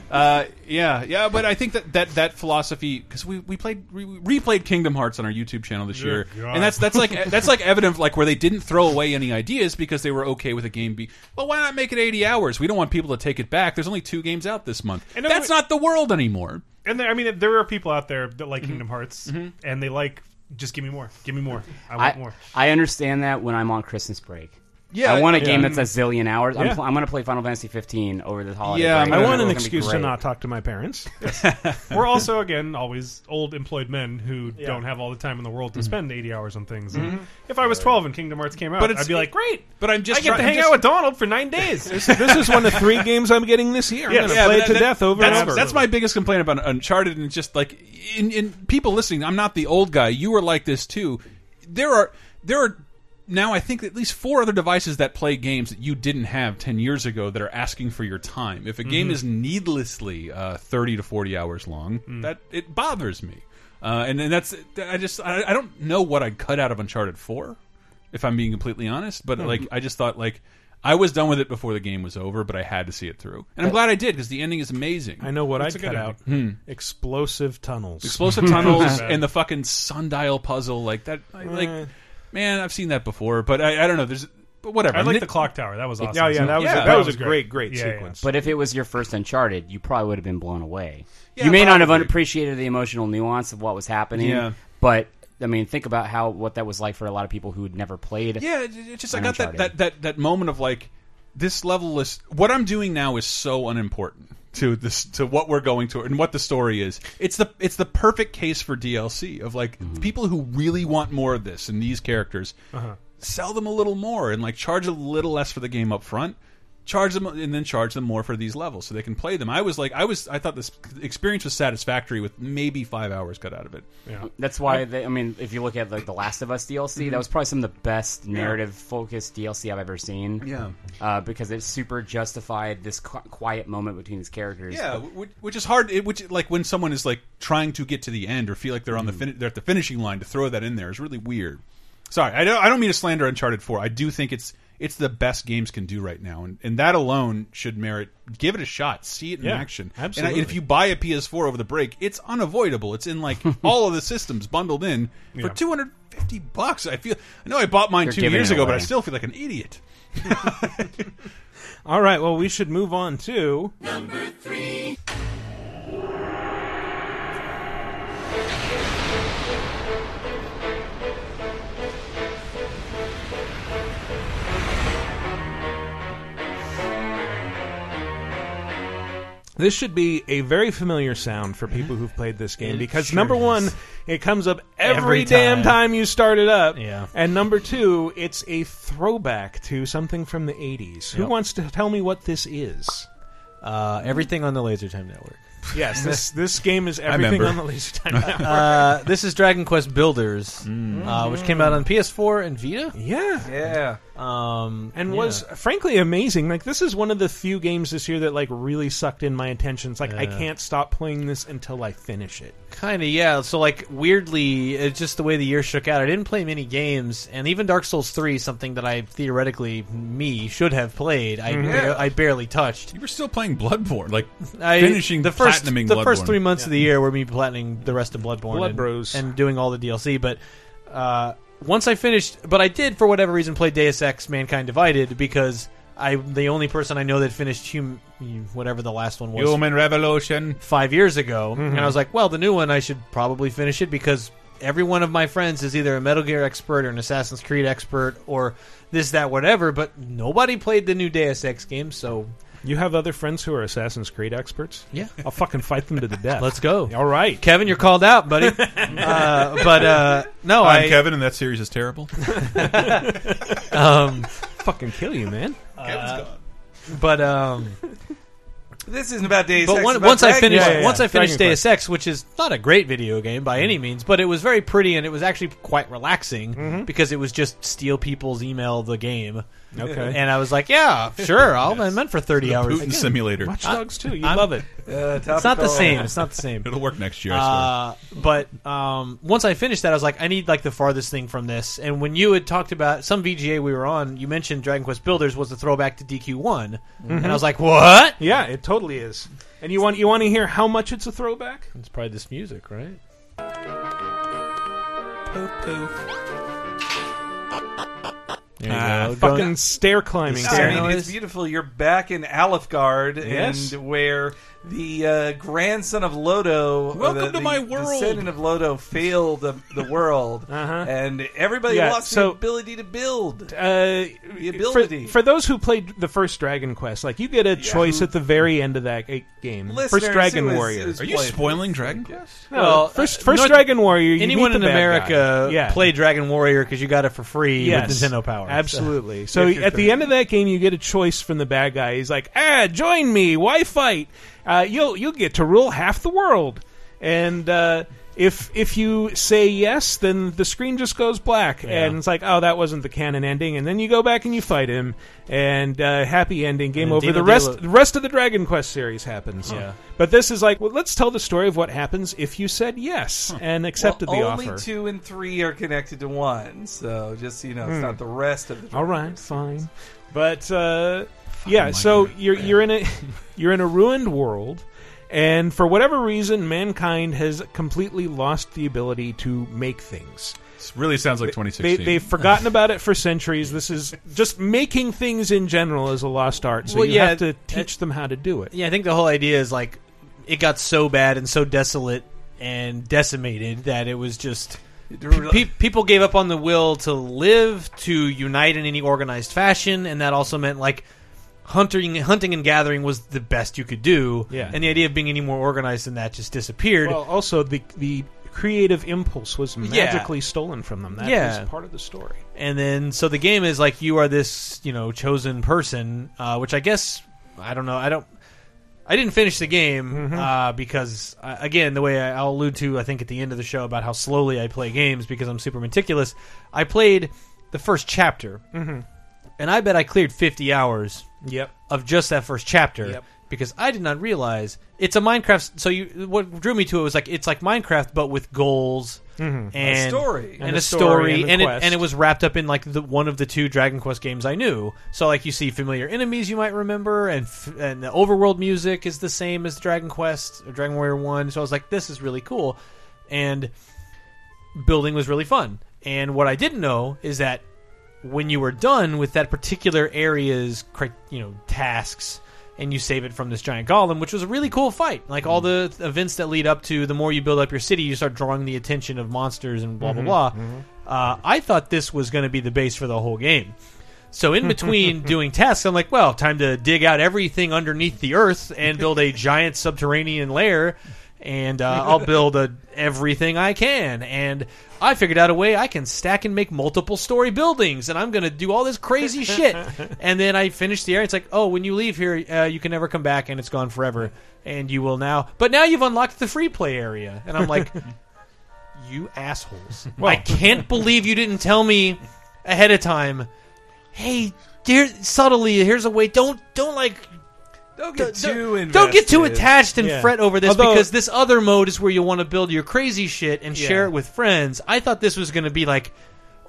Uh, yeah, yeah, but I think that that, that philosophy because we, we played we we replayed Kingdom Hearts on our YouTube channel this
Dear
year,
God.
and that's that's like [LAUGHS] that's like evident like where they didn't throw away any ideas because they were okay with a game be. Well, why not make it eighty hours? We don't want people to take it back. There's only two games out this month.
And
that's
then we-
not the world anymore.
And there, I mean, there are people out there that
Mm-hmm.
like Kingdom Hearts, and they like just give me more, give me more. I want
I,
more.
I understand that when I'm on Christmas break.
Yeah,
I want a
yeah.
game that's a zillion hours. I'm, pl- I'm going to play Final Fantasy 15 over the holiday.
Yeah,
break.
I want an
It's gonna be
excuse to not talk to my parents. [LAUGHS]
We're also again always old employed men who
Yeah. Mm-hmm.
don't have all the time in the world to spend eighty hours on things. And If I was twelve and Kingdom Hearts came out,
But it's-
I'd be like, great.
But I'm just
I get to
try- I'm
hang
just-
out with Donald for nine days.
this, this is one of three [LAUGHS] games I'm getting this year. I'm going to
Yeah,
play it to
that-
death over
that's,
and over.
That's my biggest complaint about Uncharted, and just like in, in people listening. I'm not the old guy. You were like this too. There are there are now I think at least four other devices that play games that you didn't have ten years ago that are asking for your time. If a game
Mhm.
is needlessly uh, thirty to forty hours long,
Mm.
that it bothers me. Uh, and, and that's I just I, I don't know what I'd cut out of Uncharted Four, if I'm being completely honest. But
Hmm.
like I just thought like. I was done with it before the game was over, but I had to see it through, and I'm glad I did because the ending is amazing.
I know what
a
cut out.
Hmm.
Explosive tunnels.
explosive tunnels [LAUGHS] and the fucking sundial puzzle like that like
Eh.
Man i've seen that before but i, I don't know there's but whatever
I like
Ni-
the clock tower. That was
Yeah,
awesome.
yeah, that was a-
Yeah,
that was a great, great
Yeah, yeah.
sequence.
But if it was your first Uncharted, you probably would have been blown away.
Yeah,
you may not have
probably.
appreciated the emotional nuance of what was happening.
Yeah.
But I mean, think about how what that was like for a lot of people who had never played.
yeah it- it's just i
an
got that, that that that moment of like this level is what i'm doing now is so unimportant to this to what we're going to and what the story is it's the it's the perfect case for dlc of like
Mm-hmm.
people who really want more of this and these characters
Uh-huh.
sell them a little more and like charge a little less for the game up front charge them and then charge them more for these levels so they can play them i was like i was i thought this experience was satisfactory with maybe five hours cut out of it
Yeah.
That's why they, I mean, if you look at like the Last of Us DLC,
Mhm.
that was probably some of the best narrative focused DLC I've ever seen.
Yeah.
uh, because it super justified this qu quiet moment between these characters.
Yeah, which, which is hard. It, which like when someone is like trying to get to the end or feel like they're on the fin they're at the finishing line to throw that in there is really weird. Sorry, I don't. I don't mean to slander Uncharted Four. I do think it's it's the best games can do right now, and, and that alone should merit. Give it a shot. See it in
Yeah,
action.
absolutely.
And if you buy a PS4 over the break, it's unavoidable. It's in like [LAUGHS] all of the systems bundled in for
Yeah.
two hundred fifty bucks. I feel. I know I bought mine
You're
two years
it
ago, but I still feel like an idiot. [LAUGHS]
All right, well, we should move on to
Number three.
This should be a very familiar sound for people who've played this game
It
because
sure
number
is.
one, it comes up every,
Every
damn
time.
time you start it up.
Yeah.
And number two, it's a throwback to something from the 80s. Who
Yep.
wants to tell me what this is?
Uh, everything on the Laser Time Network.
Yes, [LAUGHS] this this game is everything
remember.
on the Laser Time [LAUGHS] Network.
uh, this is Dragon Quest Builders, uh, which came out on PS4 and Vita.
Yeah,
yeah.
Um,
and
yeah.
was frankly amazing. Like this is one of the few games this year that like really sucked in my attention. It's like I can't stop playing this until I finish it.
Kind of, yeah. So, like, weirdly, it's just the way the year shook out. I didn't play many games, and even Dark Souls 3, something that I theoretically, me, should have played, I,
Mhm.
ba- I barely touched.
You were still playing Bloodborne, like
I,
finishing
the first
platinuming
the first three months
Yeah.
of the year were me platinuming the rest of Bloodborne,
Blood
and,
Bros.
and doing all the DLC. But uh, once I finished, but I did for whatever reason play Deus Ex: Mankind Divided because I'm the only person I know that finished hum, whatever the last one was.
Human Revolution
five years ago,
Mhm.
and I was like, well, the new one I should probably finish it because every one of my friends is either a Metal Gear expert or an Assassin's Creed expert or this, that, whatever. But nobody played the new Deus Ex game, so
You have other friends who are Assassin's Creed experts?
Yeah.
I'll fucking fight them to the death.
Let's go.
All right.
Kevin, you're called out, buddy. [LAUGHS] uh, but uh, no,
I'm
I
Kevin, and that series is terrible. [LAUGHS] [LAUGHS]
um,
fucking kill you, man.
Uh, but um,
This isn't about Deus
but
Ex,
one-
about
once I
Dragon
finished,
Quest.
once I finished
Dragon
Deus Ex, which is not a great video game by any means, but it was very pretty and it was actually quite relaxing
Mhm.
because it was just steal people's email the game.
Okay. [LAUGHS]
And I was like, yeah, sure. I'll I'm meant for thirty
The
hours.
Putin simulator.
Watch
I-
Dogs Two. You
I'm-
love it.
Uh,
it's not the same. It's not the same.
It'll work next year. I
Uh, but um, once I finished that, I was like, I need like the farthest thing from this. And when you had talked about some VGA we were on, you mentioned Dragon Quest Builders was a throwback to DQ one, and I was like, what?
Yeah, it totally is. And you want you want to hear how much it's a throwback?
It's probably this music, right?
Poof poof.
There you
Ah,
go.
fucking
Don't-
stair climbing.
I mean, it's beautiful. You're back in Alefgard,
Yes.
and where the uh, grandson of Loto,
Welcome
the,
to my
the
world.
descendant of Loto, failed the, the world, [LAUGHS]
Uh-huh.
and everybody
Yeah,
lost
so-
the ability to build.
Uh,
the ability.
for those who played the first Dragon Quest, like you get a choice at the very end of that game.
Listeners,
first Dragon
who is-
Warrior.
Are you spoiling Dragon Quest?
No,
Well,
first
uh,
first
North-
Dragon Warrior. You
Anyone
meet
in
bad
America
yeah.
play Dragon Warrior because you got it for free
Yes,
with Nintendo Power.
Absolutely. [LAUGHS]
So,
So at the end of that game, you get a choice from the bad guy. He's like, "Ah, join me. Why fight? Uh, you'll you'll get to rule half the world." And uh, if if you say yes, then the screen just goes black, and it's like, "Oh, that wasn't the canon ending." And then you go back and you fight him, and uh, happy ending, game
And
over.
Dino
the rest
Delo-
the rest of the Dragon Quest series happens.
Yeah.
But this is like, well, let's tell the story of what happens if you said yes and accepted
Well,
the
only
offer.
two and three are connected to one, so just you know, it's
Hmm.
not the rest of the.
All right, fine. But uh, yeah, so you're you're in a [LAUGHS] you're in a ruined world, and for whatever reason, mankind has completely lost the ability to make things.
This really sounds like
They,
2016.
they've forgotten about it for centuries. This is just making things in general is a lost art. So
Well,
you
yeah,
have to teach them how to do it.
Yeah, I think the whole idea is like it got so bad and so desolate and decimated that it was just pe- pe- people gave up on the will to live, to unite in any organized fashion, and that also meant like hunting, hunting and gathering was the best you could do.
Yeah.
and the idea of being any more organized than that just disappeared.
Well, also the the creative impulse was
Yeah.
magically stolen from them. That
Yeah.
part of the story.
and then so the game is like you are this you know chosen person uh, which i guess i don't know i don't i didn't finish the game
Mm-hmm.
uh, because uh, again the way I, i'll allude to i think at the end of the show about how slowly i play games because i'm super meticulous i played the first chapter
Mhm.
and i bet i cleared 50 hours
Yep.
of just that first chapter
Yep.
because I did not realize it's a Minecraft. So you, what drew me to it was like it's like Minecraft but with goals
Mhm.
and
A story.
and,
And
a
story, and
and, it, and it was wrapped up in like the, one of the two Dragon Quest games I knew. So like you see familiar enemies you might remember, and f- and the overworld music is the same as Dragon Quest or Dragon Warrior One. So I was like, this is really cool, and building was really fun. And what I didn't know is that when you were done with that particular area's you know tasks and you save it from this giant golem which was a really cool fight. Like all the events that lead up to the more you build up your city you start drawing the attention of monsters and blah blah blah.
Mhm.
uh, i thought this was going to be the base for the whole game. So in [LAUGHS] between doing tasks i'm like well time to dig out everything underneath the earth and [LAUGHS] build a giant subterranean lair and uh, I'll build a, everything I can. And I figured out a way I can stack and make multiple story buildings, and I'm going to do all this crazy shit. [LAUGHS] And then I finish the area. It's like, oh, when you leave here, uh, you can never come back, and it's gone forever. And you will now, but now you've unlocked the free play area, and I'm like, [LAUGHS] you assholes!
Well-
I can't believe you didn't tell me ahead of time. Hey, dear, subtly, here's a way. Don't don't like
Don't get too
don't get too attached and
Yeah.
fret over this
Although-
because this other mode is where you want to build your crazy shit and
Yeah.
share it with friends. I thought this was going to be like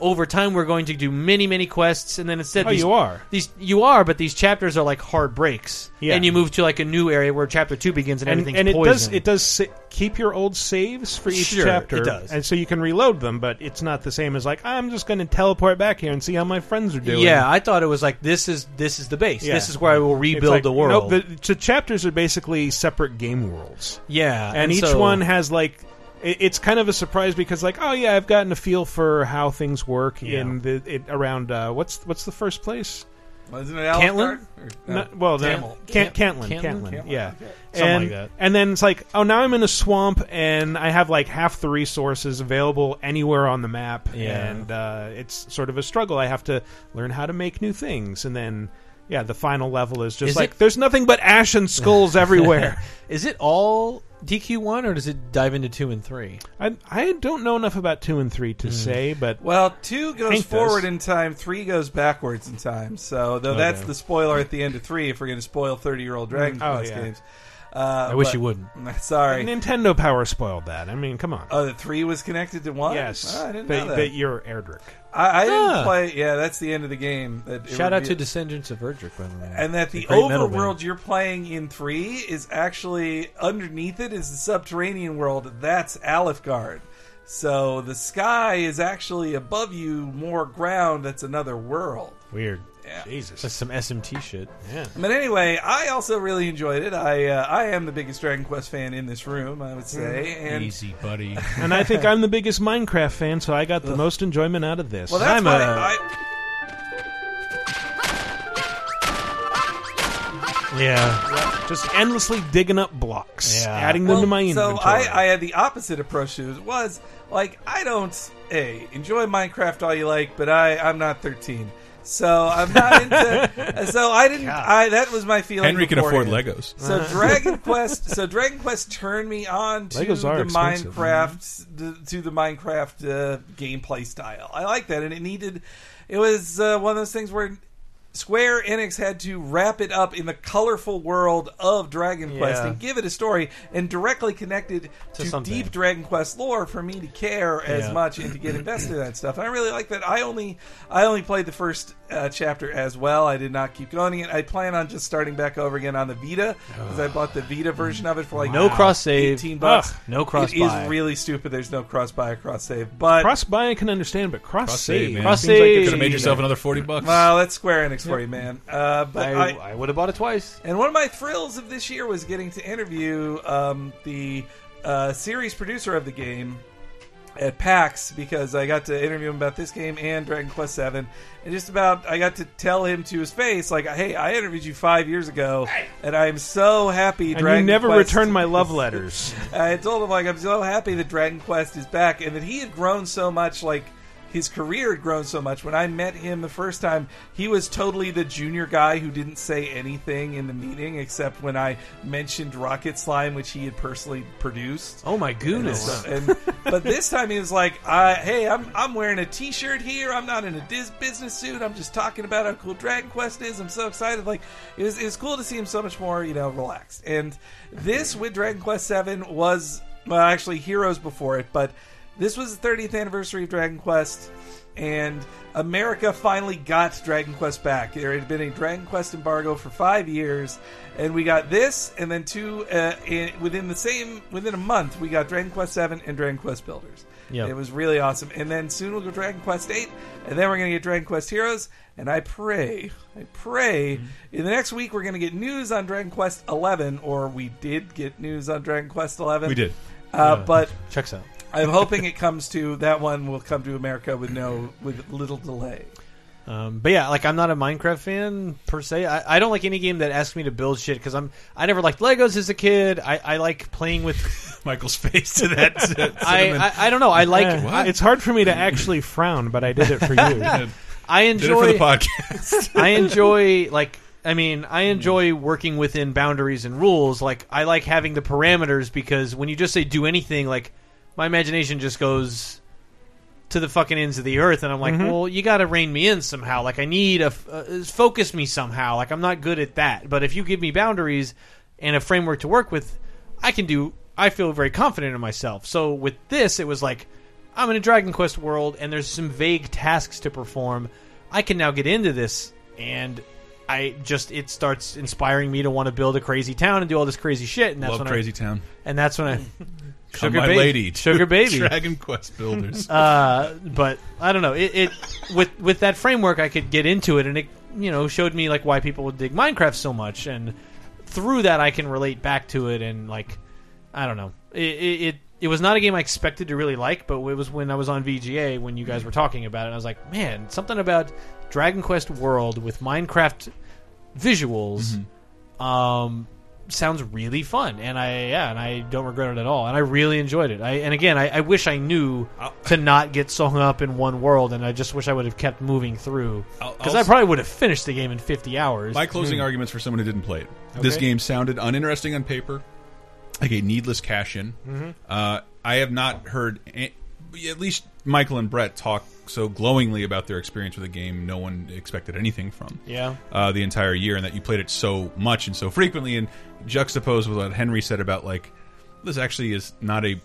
over time we're going to do many many quests and then instead
Oh,
these,
you are.
these you are but these chapters are like hard breaks
Yeah.
and you move to like a new area where chapter 2 begins and,
and,
everything's
and it
poison.
does it does sa- keep your old saves for each
Sure,
chapter.
it does.
and so you can reload them. But it's not the same as like I'm just going to teleport back here and see how my friends are doing.
Yeah, I thought it was like this is this is the base.
Yeah.
This is where I will rebuild
like-
the world.
No, the, the chapters are basically separate game worlds.
yeah,
and,
and
each
so-
one has like it's kind of a surprise because like oh yeah I've gotten a feel for how things work
Yeah.
in the it, around uh, what's what's the first place
Wasn't it
Cantlin?
Alefgard?
No, well, the,
Tamil.
Can, Cantlin,
Cantlin?
Cantlin,
Cantlin,
yeah,
Something
and
like that.
and then it's like, oh, now I'm in a swamp and I have like half the resources available anywhere on the map,
Yeah.
and uh, it's sort of a struggle. I have to learn how to make new things, and then yeah, the final level is just
Is
like
it-
there's nothing but ash and skulls [LAUGHS] everywhere.
is it all DQ one, or does it dive into two and three?
I I don't know enough about two and three to
Hmm.
say, but
Well, two goes
Hank does.
forward in time, three goes backwards in time. So, though that's
Okay.
the spoiler at the end of three, if we're going to spoil thirty-year-old Dragon
Oh,
Quest
yeah.
games. Uh,
I wish
but-
you wouldn't. [LAUGHS]
Sorry,
Nintendo Power spoiled that. I mean, come on.
Oh, the three was connected to one.
Yes,
Oh, I didn't
but,
know that.
but you're Erdrick.
I, I didn't
Ah.
play. Yeah, that's the end of the game. That it
Shout out to Descendants of Erdrick, by the way.
and that the
great metal band.
overworld you're playing in three is actually underneath it is the subterranean world. That's Alefgard. So the sky is actually above you, more ground. That's another world.
Weird.
Yeah.
Jesus.
That's some SMT shit.
Yeah.
But anyway, I also really enjoyed it. I uh, I am the biggest Dragon Quest fan in this room, I would say. And
Easy, buddy. [LAUGHS]
and I think I'm the biggest Minecraft fan, so I got the most enjoyment out of this.
well, that's
I'm
why
a-
I,
yeah, just endlessly digging up blocks,
Yeah.
adding them to my inventory.
so
inventory.
I, I had the opposite approach to it. Was like I don't hey enjoy Minecraft all you like, but I I'm not 13. So I'm not into. [LAUGHS] so I didn't. I that was my feeling.
Henry can afford
beforehand.
Legos.
So Dragon [LAUGHS] Quest. So Dragon Quest turned me on to
Legos are
the
expensive.
Minecraft the, to the Minecraft uh, gameplay style. I like that, and it needed. It was uh, one of those things where. Square Enix had to wrap it up in the colorful world of Dragon Quest
Yeah.
and give it a story and directly connected
To
to,
something.
deep Dragon Quest lore for me to care as
Yeah.
much and to get invested in that stuff. And I really like that. I only I only played the first uh, chapter as well. I did not keep going. it. I plan on just starting back over again on the Vita because I bought the Vita version of it for like
No cross save.
eighteen bucks.
Ugh, no cross
It
buy.
is really stupid. There's no cross buy or cross save, but
cross buy I can understand, but cross,
Cross save,
save,
man.
Cross
seems like
save.
it's
Could have made yourself another forty bucks.
well, that's Square Enix for you, man. Uh, but
I,
I,
I would have bought it twice.
And one of my thrills of this year was getting to interview um, the uh, series producer of the game at PAX because I got to interview him about this game and Dragon Quest Seven, and just about I got to tell him to his face like, "Hey, I interviewed you five years ago, and I'm so happy."
And
Dragon
you never
Quest
returned my love [LAUGHS] letters.
I told him like I'm so happy that Dragon Quest is back and that he had grown so much like his career had grown so much. When I met him the first time, he was totally the junior guy who didn't say anything in the meeting except when I mentioned Rocket Slime, which he had personally produced.
Oh my goodness!
And, and but this time he was like, uh, "Hey, I'm I'm wearing a T-shirt here. I'm not in a dis- business suit. I'm just talking about how cool Dragon Quest is. I'm so excited. Like it was it was cool to see him so much more, you know, relaxed. And this with Dragon Quest Seven was well, actually Heroes before it, but this was the 30th anniversary of Dragon Quest. And America finally got Dragon Quest back. There had been a Dragon Quest embargo for five years, and we got this, and then two uh, in, within the same within a month, we got Dragon Quest Seven and Dragon Quest Builders.
Yep.
It was really awesome. And then soon we'll go Dragon Quest Eight, and then we're gonna get Dragon Quest Heroes. And I pray, I pray, in the next week we're gonna get news on Dragon Quest Eleven, or we did get news on Dragon Quest Eleven.
We did.
uh,
Yeah.
but
Checks out.
I'm hoping it comes to that one will come to America with no with little delay.
Um, but yeah, like I'm not a Minecraft fan per se. I, I don't like any game that asks me to build shit because I'm I never liked Legos as a kid. I, I like playing with [LAUGHS]
Michael's face to that. [LAUGHS]
I, I I don't know. I like
Yeah, it's hard for me to actually frown, but I did it for [LAUGHS] you.
I
Did it for
enjoy
the podcast.
I enjoy like I mean I enjoy working within boundaries and rules. Like I like having the parameters because when you just say do anything, like my imagination just goes to the fucking ends of the earth, and I'm like,
Mhm.
well, you got to rein me in somehow. Like I need a f- uh, focus me somehow. Like I'm not good at that. But if you give me boundaries and a framework to work with, I can do. I feel very confident in myself. So with this, it was like I'm in a Dragon Quest world, and there's some vague tasks to perform. I can now get into this, and I just it starts inspiring me to want to build a crazy town and do all this crazy shit. And that's
Love
when
Crazy
I,
Town.
And that's when I
Come, [LAUGHS]
sugar
my
baby,
lady,
sugar [LAUGHS] baby,
Dragon Quest Builders. [LAUGHS]
uh, but I don't know. It, it with with that framework, I could get into it, and it you know showed me like why people would dig Minecraft so much, and through that, I can relate back to it, and like I don't know. It it, it, it was not a game I expected to really like, but it was when I was on VGA when you guys were talking about it, and I was like, man, something about Dragon Quest World with Minecraft visuals. Um, sounds really fun, and I yeah, and I don't regret it at all, and I really enjoyed it. I and again, I, I wish I knew to not get so hung up in one world, and I just wish I would have kept moving through because
I'll
probably would have finished the game in fifty hours.
My closing
Hmm.
arguments for someone who didn't play it. This game sounded uninteresting on paper. like a needless cash in.
Mhm.
Uh, I have not heard at least Michael and Brett talk so glowingly about their experience with the game. No one expected anything from.
Yeah.
uh, the entire year, and that you played it so much and so frequently, and juxtaposed with what Henry said about like this actually is not a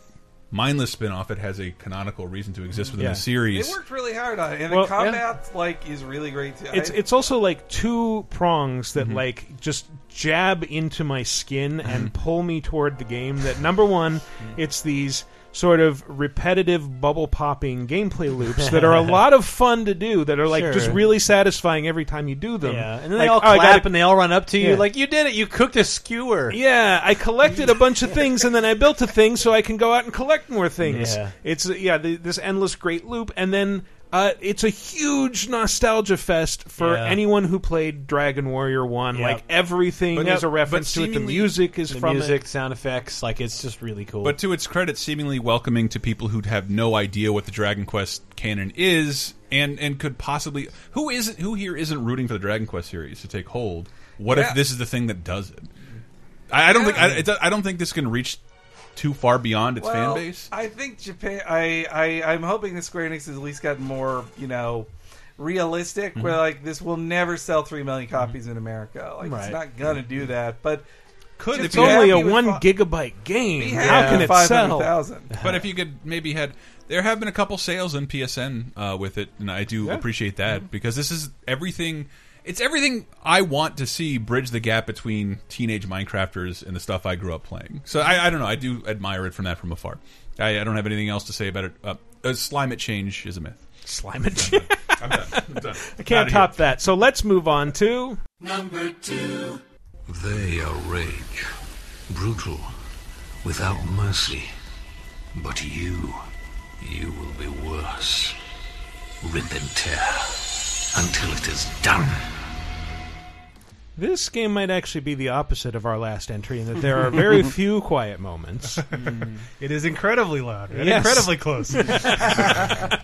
mindless spin-off it has a canonical reason to exist within
Yeah.
the series
They worked really hard on it, and
Well,
the combat like is really great too.
It's
I-
it's also like two prongs that
Mm-hmm.
like just jab into my skin
Mm-hmm.
and pull me toward the game. That number one, it's these sort of repetitive bubble popping gameplay loops that are a [LAUGHS] lot of fun to do. That are like just really satisfying every time you do them.
Yeah, and then
Like,
they all
oh,
clap
gotta-
and they all run up to you
Yeah.
like you did it. You cooked a skewer.
Yeah, I collected a bunch of things and then I built a thing so I can go out and collect more things. [LAUGHS]
Yeah.
It's yeah, the, this endless great loop, and then uh, it's a huge nostalgia fest for
Yeah.
anyone who played Dragon Warrior One.
Yep.
Like everything
But-
is a
but
reference to it. The
seemingly-
music is
The
from
music,
it.
sound effects, like it's just really cool.
But to its credit, seemingly welcoming to people who have no idea what the Dragon Quest canon is, and and could possibly who is who here isn't rooting for the Dragon Quest series to take hold. What
Yeah.
if this is the thing that does it? I, I don't think I, it, I don't think this can reach too far beyond its
well,
fan base.
I think Japan. I, I I'm hoping that Square Enix has at least gotten more, you know, realistic.
Mm-hmm.
Where like this will never sell three million copies in America. Like
Right.
it's not gonna do that. But
Could
just
if
be
you-
Only a one
fi-
gigabyte game.
be
How
happy
can it sell?
500,000. [LAUGHS]
But if you could maybe had there have been a couple sales in PSN uh, with it, and I do
Yeah.
appreciate that because this is everything. It's everything I want to see bridge the gap between teenage Minecrafters and the stuff I grew up playing. So I, I don't know. I do admire it from that from afar. I, I don't have anything else to say about it. Uh, uh, climate change is a myth.
Climate change.
I'm done. I'm done. [LAUGHS]
I can't
Outta
top that. So let's move on to
Number two.
They are rage, brutal, without mercy. But you, you will be worse. Rip and tear until it is done.
This game might actually be the opposite of our last entry in that there are very [LAUGHS] few quiet moments.
It is incredibly loud and
Yes.
incredibly close. [LAUGHS]
I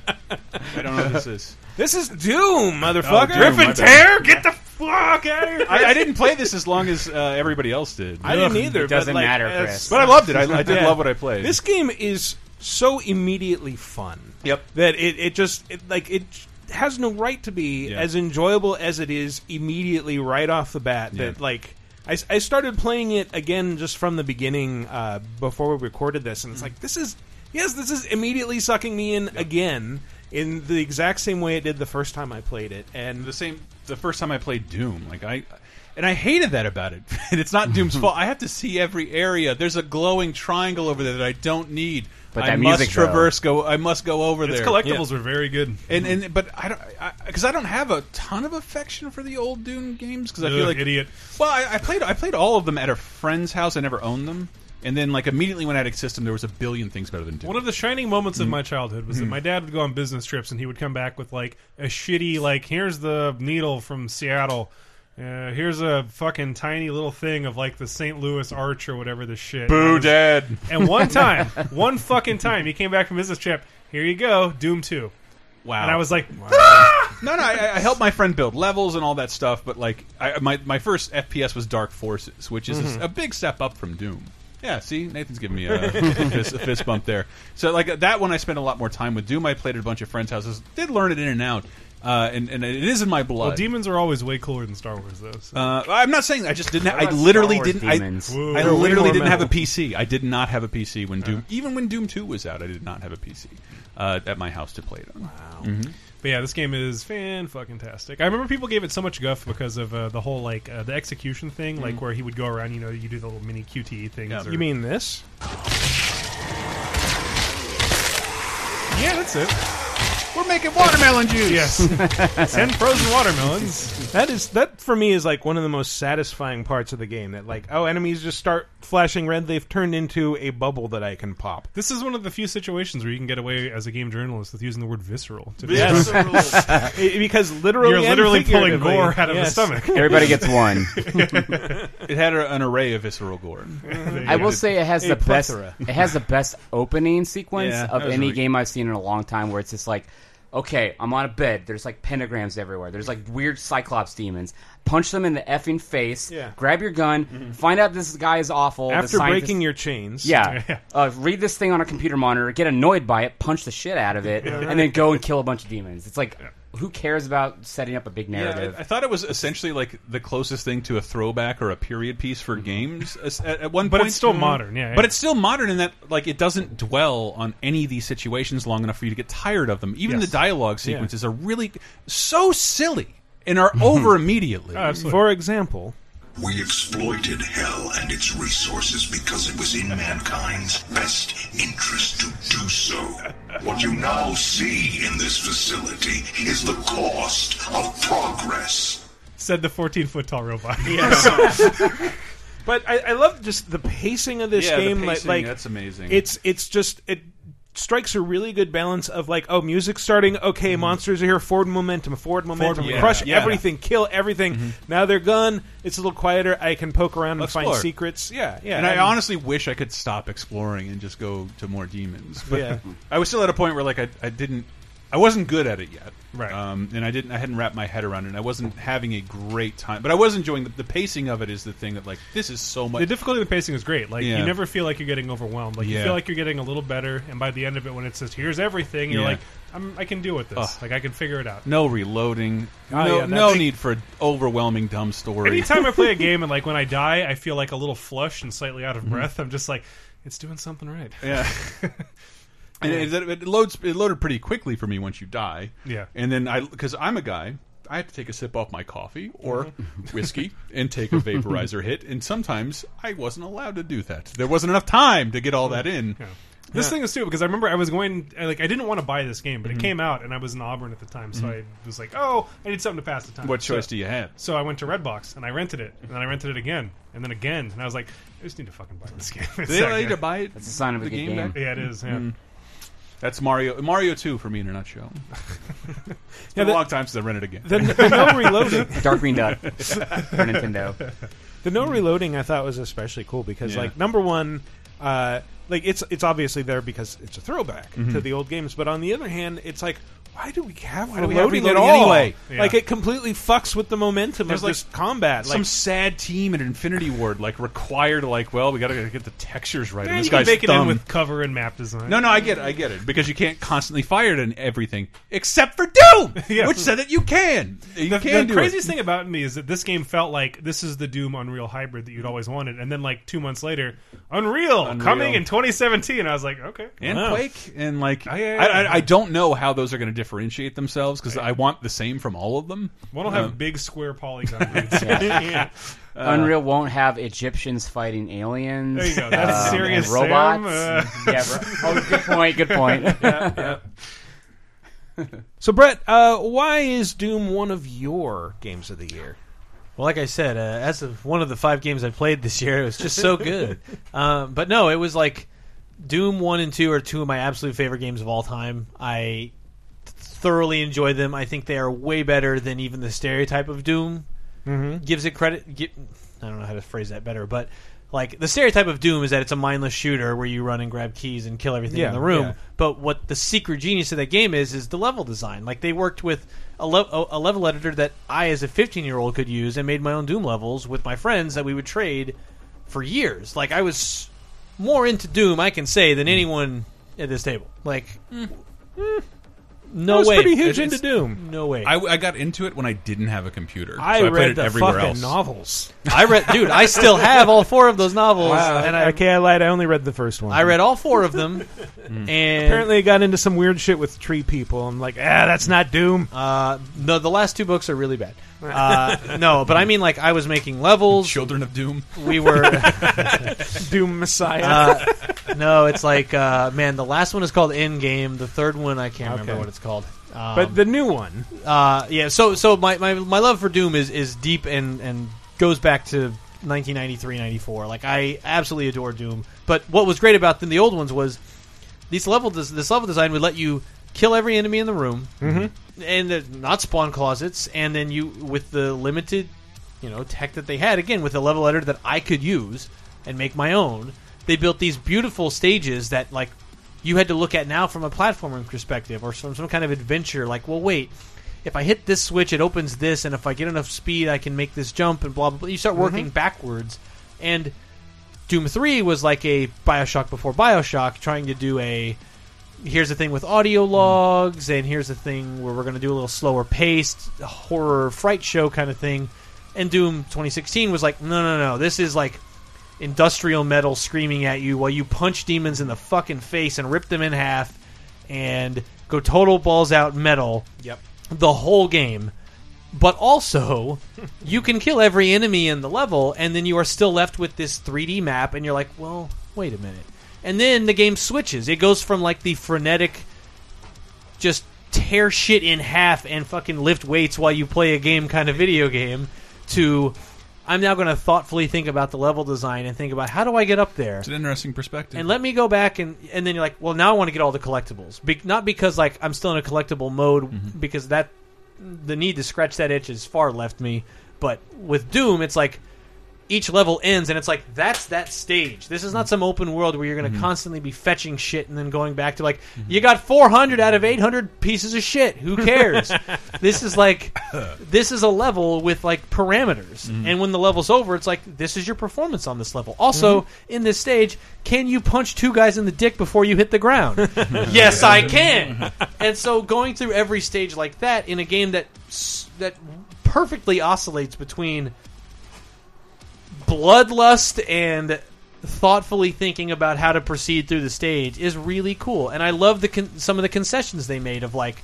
don't know what this is.
This is Doom, motherfucker.
Oh, Doom, my
Griffin
bad.
Tear, get the fuck out of here.
I, I didn't play this as long as uh, everybody else did.
I didn't either.
It doesn't
but like,
matter,
as-
Chris.
But I loved it. I, I did
Yeah.
love what I played.
This game is so immediately fun.
Yep.
That it, it just it, like it has no right to be
Yeah.
as enjoyable as it is immediately right off the bat. That
Yeah.
like I, I started playing it again just from the beginning uh, before we recorded this, and it's like this is yes, this is immediately sucking me in again in the exact same way it did the first time I played it, and
the same the first time I played Doom. Like I and I hated that about it. [LAUGHS] and it's not Doom's [LAUGHS] fault. I have to see every area. There's a glowing triangle over there that I don't need.
But
I
that
must
music, though.
traverse go I must go over
Its
there.
collectibles
Yeah.
were very good.
And and but I don't because I, don't have a ton of affection for the old Doom games because I feel
Ugh,
like
idiot.
Well, I, I played I played all of them at a friend's house. I never owned them. And then, like immediately when I had a system, there was a billion things better than Doom.
One of the shining moments of
Mm.
my childhood was that
Mm.
my dad would go on business trips and he would come back with like a shitty like here's the needle from Seattle. Uh, here's a fucking tiny little thing of like the St. Louis Arch or whatever the shit.
Boo,
And I was-
Dad.
And one [LAUGHS] time, one fucking time, he came back from business trip. Here you go, Doom Two.
Wow.
And I was like,
no, no, I, I helped my friend build levels and all that stuff, but like, I, my my first FPS was Dark Forces, which is
Mhm.
a, big step up from Doom. Yeah, see, Nathan's giving me [LAUGHS] a, fist, a fist bump there. So like that one, I spent a lot more time with Doom. I played at a bunch of friends' houses, did learn it in and out, uh, and and it is in my blood.
well, demons are always way cooler than Star Wars, though. so.
Uh, I'm not saying I just didn't.
What
I
about
literally didn't. I,
demons?
I
Whoa. They're way
literally didn't have a. PC. I did not have a PC when Doom. Even when Doom Two was out, I did not have a PC uh, at my house to play it on. Wow.
But yeah, this game is fan fucking tastic. I remember people gave it so much guff because of uh, the whole like uh, the execution thing, like
Mhm.
where he would go around. You know, you do the little mini QTE things. or-
You mean this?
Yeah, that's it.
We're making watermelon juice.
Yes, [LAUGHS] ten frozen watermelons.
That is that for me is like one of the most satisfying parts of the game. That like oh enemies just start flashing red. They've turned into a bubble that I can pop.
This is one of the few situations where you can get away as a game journalist with using the word visceral. To
Yes. [LAUGHS] because literally
you're literally pulling gore out of
yes.
the stomach.
Everybody gets one. [LAUGHS]
it had a, an array of visceral gore.
I will say it has
A
the best. It has the best opening sequence
Yeah,
of any
really-
game I've seen in a long time. Where it's just like Okay, I'm on a bed. There's like pentagrams everywhere. There's like weird cyclops demons. Punch them in the effing face.
Yeah.
Grab your gun. Find out this guy is awful.
After breaking your chains. [LAUGHS]
Yeah. uh, read this thing on a computer monitor. Get annoyed by it. Punch the shit out of it,
Yeah, right.
and then go and kill a bunch of demons. It's like, who cares about setting up a big narrative?
Yeah, I, I thought it was essentially like the closest thing to a throwback or a period piece for mm-hmm. games at, at one
But
point.
But it's still mm-hmm. modern, yeah,
But it's still modern in that like it doesn't dwell on any of these situations long enough for you to get tired of them. Even
Yes.
the dialogue
Yeah.
sequences are really so silly and are over [LAUGHS] immediately.
Oh, for example,
We exploited hell and its resources because it was in mankind's best interest to do so. What you now see in this facility is the cost of progress.
Said the 14 foot tall robot. Yes. [LAUGHS]
But I, I love just the pacing of this
Yeah, the
game. like-
pacing,
like
that's amazing.
It's it's just it strikes a really good balance of like oh music starting okay monsters are here forward momentum forward momentum
Mm-hmm. yeah,
crush
yeah. Mm-hmm.
everything kill everything now they're gone it's a little quieter I can poke around and find secrets yeah yeah
and I
and-
honestly wish I could stop exploring and just go to more demons. But
Yeah. [LAUGHS]
I was still at a point where like I, I didn't, I wasn't good at it yet,
Right.
Um, and I didn't, I hadn't wrapped my head around it. and I wasn't having a great time, but I was enjoying the, the pacing of it. Is the thing that like this is so much.
The difficulty of the pacing is great. Like
Yeah.
you never feel like you're getting overwhelmed. Like you feel like you're getting a little better, and by the end of it, when it says "Here's everything," you're
Yeah.
like, I'm, "I can deal with this.
Ugh.
Like I can figure it out."
no reloading,
Oh,
no,
yeah, that
no
thing-
need for an overwhelming dumb story.
Anytime I play a [LAUGHS] game and like when I die, I feel like a little flush and slightly out of
Mhm.
breath. I'm just like, it's doing something right.
Yeah. [LAUGHS] and it, it loads. It loaded pretty quickly for me once you die.
Yeah.
And then I, because I'm a guy, I have to take a sip off my coffee or
Mm-hmm. [LAUGHS]
whiskey and take a [LAUGHS] vaporizer hit, and sometimes I wasn't allowed to do that. There wasn't enough time to get all that in.
Yeah. This thing is too because I remember I was going like I didn't want to buy this game, but it came out and I was in Auburn at the time, so
Mhm.
I was like, "Oh, I need something to pass the time."
What
So-
choice do you have?
So I went to Redbox and I rented it, and then I rented it again, and then again, and I was like, "I just need to fucking buy this game."
Do [LAUGHS]
It's
they
that
allow you
good.
to buy it?
That's a sign of a
the
good
game.
game.
back?
Yeah, it is, yeah.
That's Mario. Mario Two for me in a nutshell. [LAUGHS] it's been
the-
a long time since I rented a game.
the, the no reloading [LAUGHS]
Darkwing Duck [LAUGHS] for Nintendo.
The no reloading I thought was especially cool because
Yeah.
like number one, uh, like it's it's obviously there because it's a throwback
Mhm.
to the old games, but on the other hand, it's like why do we have
Why do we have
reloading at all?
anyway?
Like it completely fucks with the momentum
There's
of
like
this combat.
Some
Like
sad team at Infinity Ward like required like, well, we got to get the textures right.
Yeah,
this
you can
guy's
make it in with cover and map design.
No, no, I get it. I get it because you can't constantly fire it in everything except for Doom, [LAUGHS]
Yeah.
which said that you can. You
the,
can
the craziest
it.
thing about me is that this game felt like this is the Doom Unreal hybrid that you'd always wanted, and then like two months later, Unreal,
Unreal.
coming in 2017. I was like, okay,
and
Wow.
Quake and like
yeah,
I,
yeah.
I, I don't know how those are going to differentiate themselves because I want the same from all of them.
One will have
Um,
big square polygon. [LAUGHS] reads. [LAUGHS]
Yeah.
Uh,
Unreal won't have Egyptians fighting aliens.
There you go. That's
um,
serious,
and robots.
Sam. Uh, [LAUGHS]
yeah. Bro. Oh, good point. Good point.
yeah, yeah. so Brett, uh, why is Doom one of your games of the year?
Well, like I said, uh, as of one of the five games I played this year, it was just so good. um, but no, it was like Doom one and two are two of my absolute favorite games of all time. I thoroughly enjoy them. I think they are way better than even the stereotype of Doom
Mhm.
gives it credit. Gi- I don't know how to phrase that better, but like the stereotype of Doom is that it's a mindless shooter where you run and grab keys and kill everything
Yeah,
in the room.
yeah.
But what the secret genius of that game is is the level design. Like they worked with a, le- a level editor that I, as a 15 year old, could use and made my own Doom levels with my friends that we would trade for years. Like I was more into Doom, I can say, than mm. anyone at this table. Like, mm. eh, no
I was
way.
pretty huge
It's-
into Doom.
No way.
I, I got into it when I didn't have a computer.
I
so I
read
played it
the
everywhere
fucking
else.
novels. [LAUGHS]
I read, dude. I still have all four of those novels,
Wow.
and I,
okay, I lied. I only read the first one.
I read all four of them. [LAUGHS] and
Apparently, I got into some weird shit with tree people. I'm like, ah, that's not Doom.
Uh, no, the last two books are really bad. [LAUGHS] Uh, no, but I mean, like, I was making levels.
Children of Doom.
We were [LAUGHS]
Doom Messiah.
Uh, no, it's like, uh, man, the last one is called Endgame. The third one, I can't remember
Okay.
what it's called. Um,
but the new one,
uh, yeah. So, so my, my my love for Doom is is deep and and goes back to 1993, 94. Like, I absolutely adore Doom. But what was great about them, the old ones, was these level des- this level design would let you kill every enemy in the room,
Mhm.
and not spawn closets, and then you with the limited, you know, tech that they had again with a level editor that I could use and make my own. They built these beautiful stages that like you had to look at now from a platforming perspective or from some kind of adventure. Like, well, wait, if I hit this switch, it opens this, and if I get enough speed, I can make this jump, and blah blah blah. You start working
Mhm.
backwards, and Doom Three was like a Bioshock before Bioshock, trying to do a here's the thing with audio logs, and here's the thing where we're going to do a little slower paced horror fright show kind of thing. And Doom 2016 was like, no, no, no, this is like industrial metal screaming at you while you punch demons in the fucking face and rip them in half and go total balls out metal.
Yep.
The whole game. But also, [LAUGHS] you can kill every enemy in the level, and then you are still left with this 3D map, and you're like, well, wait a minute. And then the game switches. It goes from like the frenetic, just tear shit in half and fucking lift weights while you play a game kind of video game to I'm now going to thoughtfully think about the level design and think about how do I get up there.
It's an interesting perspective.
And let me go back and and then you're like, well, now I want to get all the collectibles. Be- not because like I'm still in a collectible mode mm-hmm. because that the need to scratch that itch is far left me. But with Doom, it's like each level ends and it's like that's that stage. This is not some open world where you're going to mm-hmm. constantly be fetching shit and then going back to like mm-hmm. you got 400 out of 800 pieces of shit. Who cares? [LAUGHS] this is like [LAUGHS] this is a level with like parameters. Mm-hmm. And when the level's over, it's like this is your performance on this level. Also, in this stage, can you punch two guys in the dick before you hit the ground? [LAUGHS] yes, I can. and so going through every stage like that in a game that that perfectly oscillates between bloodlust and thoughtfully thinking about how to proceed through the stage is really cool. And I love the con- some of the concessions they made of like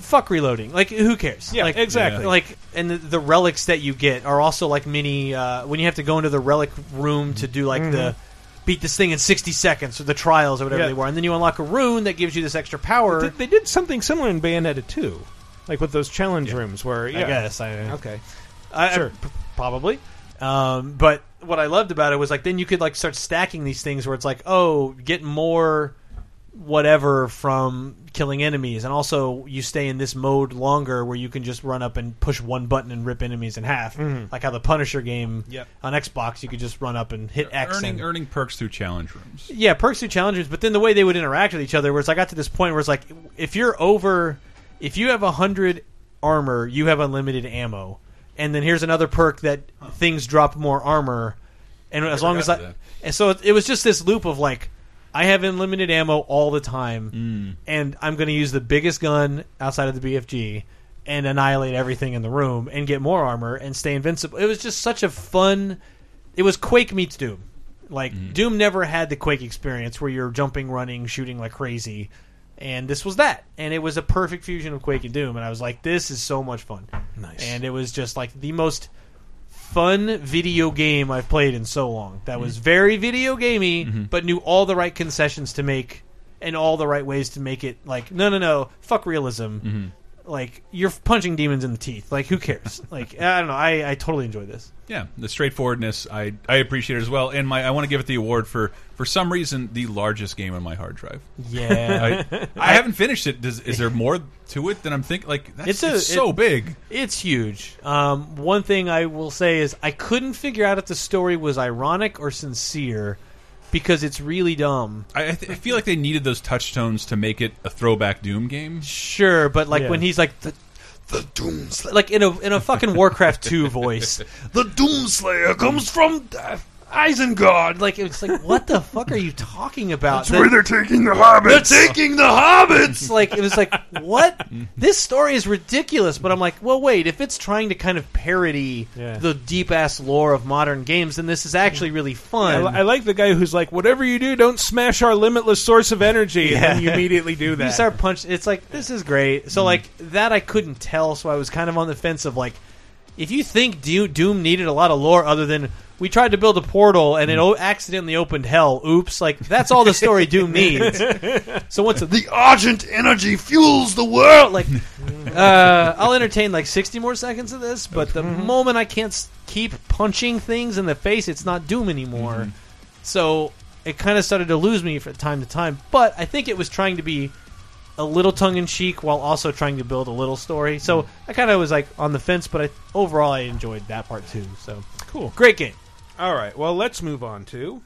fuck reloading. Like who cares?
Yeah,
like,
exactly.
Like and the, the relics that you get are also like mini uh, when you have to go into the relic room to do like the
Mhm.
beat this thing in 60 seconds or the trials or whatever
Yeah.
they were and then you unlock a rune that gives you this extra power.
They, they did something similar in Bayonetta 2. Like with those challenge rooms where yeah.
I guess I
Okay.
I,
Sure.
I- probably. Um, but what I loved about it was like then you could like start stacking these things where it's like oh get more whatever from killing enemies and also you stay in this mode longer where you can just run up and push one button and rip enemies in half
Mhm.
like how the Punisher game
Yep.
on Xbox you could just run up and hit X
earning
and,
earning perks through challenge rooms.
yeah, perks through challenge rooms but then the way they would interact with each other was I got to this point where it's like if you're over if you have a hundred armor, you have unlimited ammo. And then here's another perk that things drop more armor and as long as I
that.
and so it, it was just this loop of like I have unlimited ammo all the time
Mm.
and I'm going to use the biggest gun outside of the BFG and annihilate everything in the room and get more armor and stay invincible. It was just such a fun. It was Quake meets Doom. Like
Mm-hmm.
Doom never had the Quake experience where you're jumping, running, shooting like crazy, and this was that. And it was a perfect fusion of Quake and Doom. And I was like, this is so much fun.
Nice.
And it was just like the most fun video game I've played in so long. That was mm-hmm. very video gamey, mm-hmm. but knew all the right concessions to make and all the right ways to make it like no no no fuck realism. Mm-hmm. Like you're punching demons in the teeth. Like who cares? [LAUGHS] like I don't know. I, I totally enjoy this.
Yeah, the straightforwardness I I appreciate it as well, and my I want to give it the award for for some reason the largest game on my hard drive.
Yeah.
I, [LAUGHS] I haven't finished it. Does, is there more to it than I'm thinking? Like that's it's, so
it-
big.
It's huge. Um, one thing I will say is I couldn't figure out if the story was ironic or sincere because it's really dumb.
I, I, th I feel like they needed those touchstones to make it a throwback Doom game.
Sure, but like
Yeah.
when he's like the the Doomslayer, like in a in a fucking Warcraft two voice, [LAUGHS] the Doomslayer comes from uh, Isengard. Like it's like [LAUGHS] what the fuck are you talking about?
That's where they're taking the hobbits.
They're taking the hobbits. like it was like what? this story is ridiculous. But I'm like, well, wait. If it's trying to kind of parody the deep ass lore of modern games, then this is actually really fun.
li- I like the guy who's like, whatever you do, don't smash our limitless source of energy, and then you immediately do [LAUGHS] that.
You start punching. It's like this is great. So mm. like that I couldn't tell, so I was kind of on the fence of like, if you think Doom needed a lot of lore other than we tried to build a portal and it hmm. o- accidentally opened hell. Oops! Like that's all the story Doom needs. [LAUGHS] So once the Argent energy fuels the world, like [LAUGHS] uh, I'll entertain like sixty more seconds of this, but the mm-hmm. moment I can't s- keep punching things in the face, it's not Doom anymore. Mm-hmm. So it kind of started to lose me from time to time. But I think it was trying to be a little tongue in cheek while also trying to build a little story. So mm. I kind of was like on the fence, but I, overall I enjoyed that part too. So
cool,
great game.
All right, well, let's move on to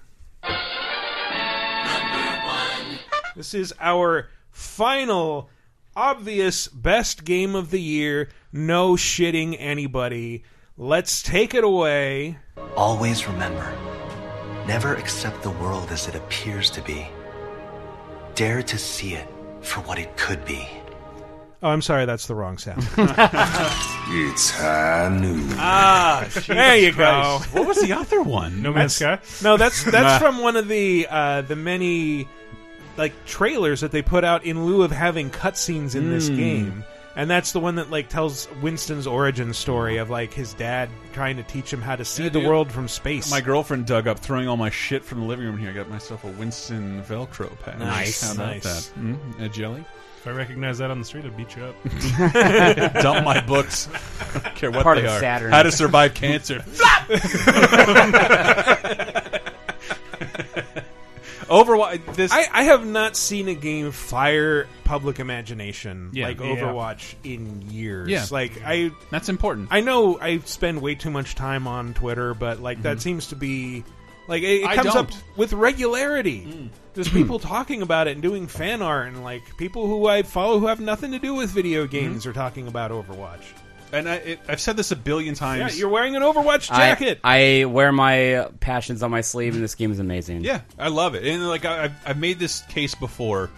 This is our final, obvious best game of the year. No shitting anybody. Let's take it away.
Always remember never accept the world as it appears to be. Dare to see it for what it could be.
Oh, I'm sorry, that's the wrong sound. [LAUGHS]
It's high noon.
Ah, there you go.
What was the other one?
No Man's Sky?
No, that's
Nah.
that's from one of the uh, the many like trailers that they put out in lieu of having cutscenes in this
Mm.
game. And that's the one that like tells Winston's origin story of like his dad trying to teach him how to see
Yeah,
the
dude.
world from space.
My girlfriend dug up throwing all my shit from the living room here. I got myself a Winston Velcro patch.
Nice.
How about
Nice.
that? Mm, a jelly?
If I recognize that on the street, I'd beat you up. [LAUGHS]
Dump my books. I [LAUGHS] don't care what
Part
they
of
are.
Saturn.
How to survive cancer. [LAUGHS] Overwatch. This
I, I have not seen a game fire public imagination
Yeah.
like
Yeah.
Overwatch in years.
Yeah.
like I
that's important.
I know I spend way too much time on Twitter, but like that
Mhm.
seems to be like it, it comes up with regularity. Mm. There's people talking about it and doing fan art, and like people who I follow who have nothing to do with video mm-hmm. games are talking about Overwatch.
And I, it, I've said this a billion times.
Yeah, you're wearing an Overwatch
I-
jacket.
I, wear my passions on my sleeve, and this game is amazing.
Yeah, I love it. And like I, I've, I've made this case before,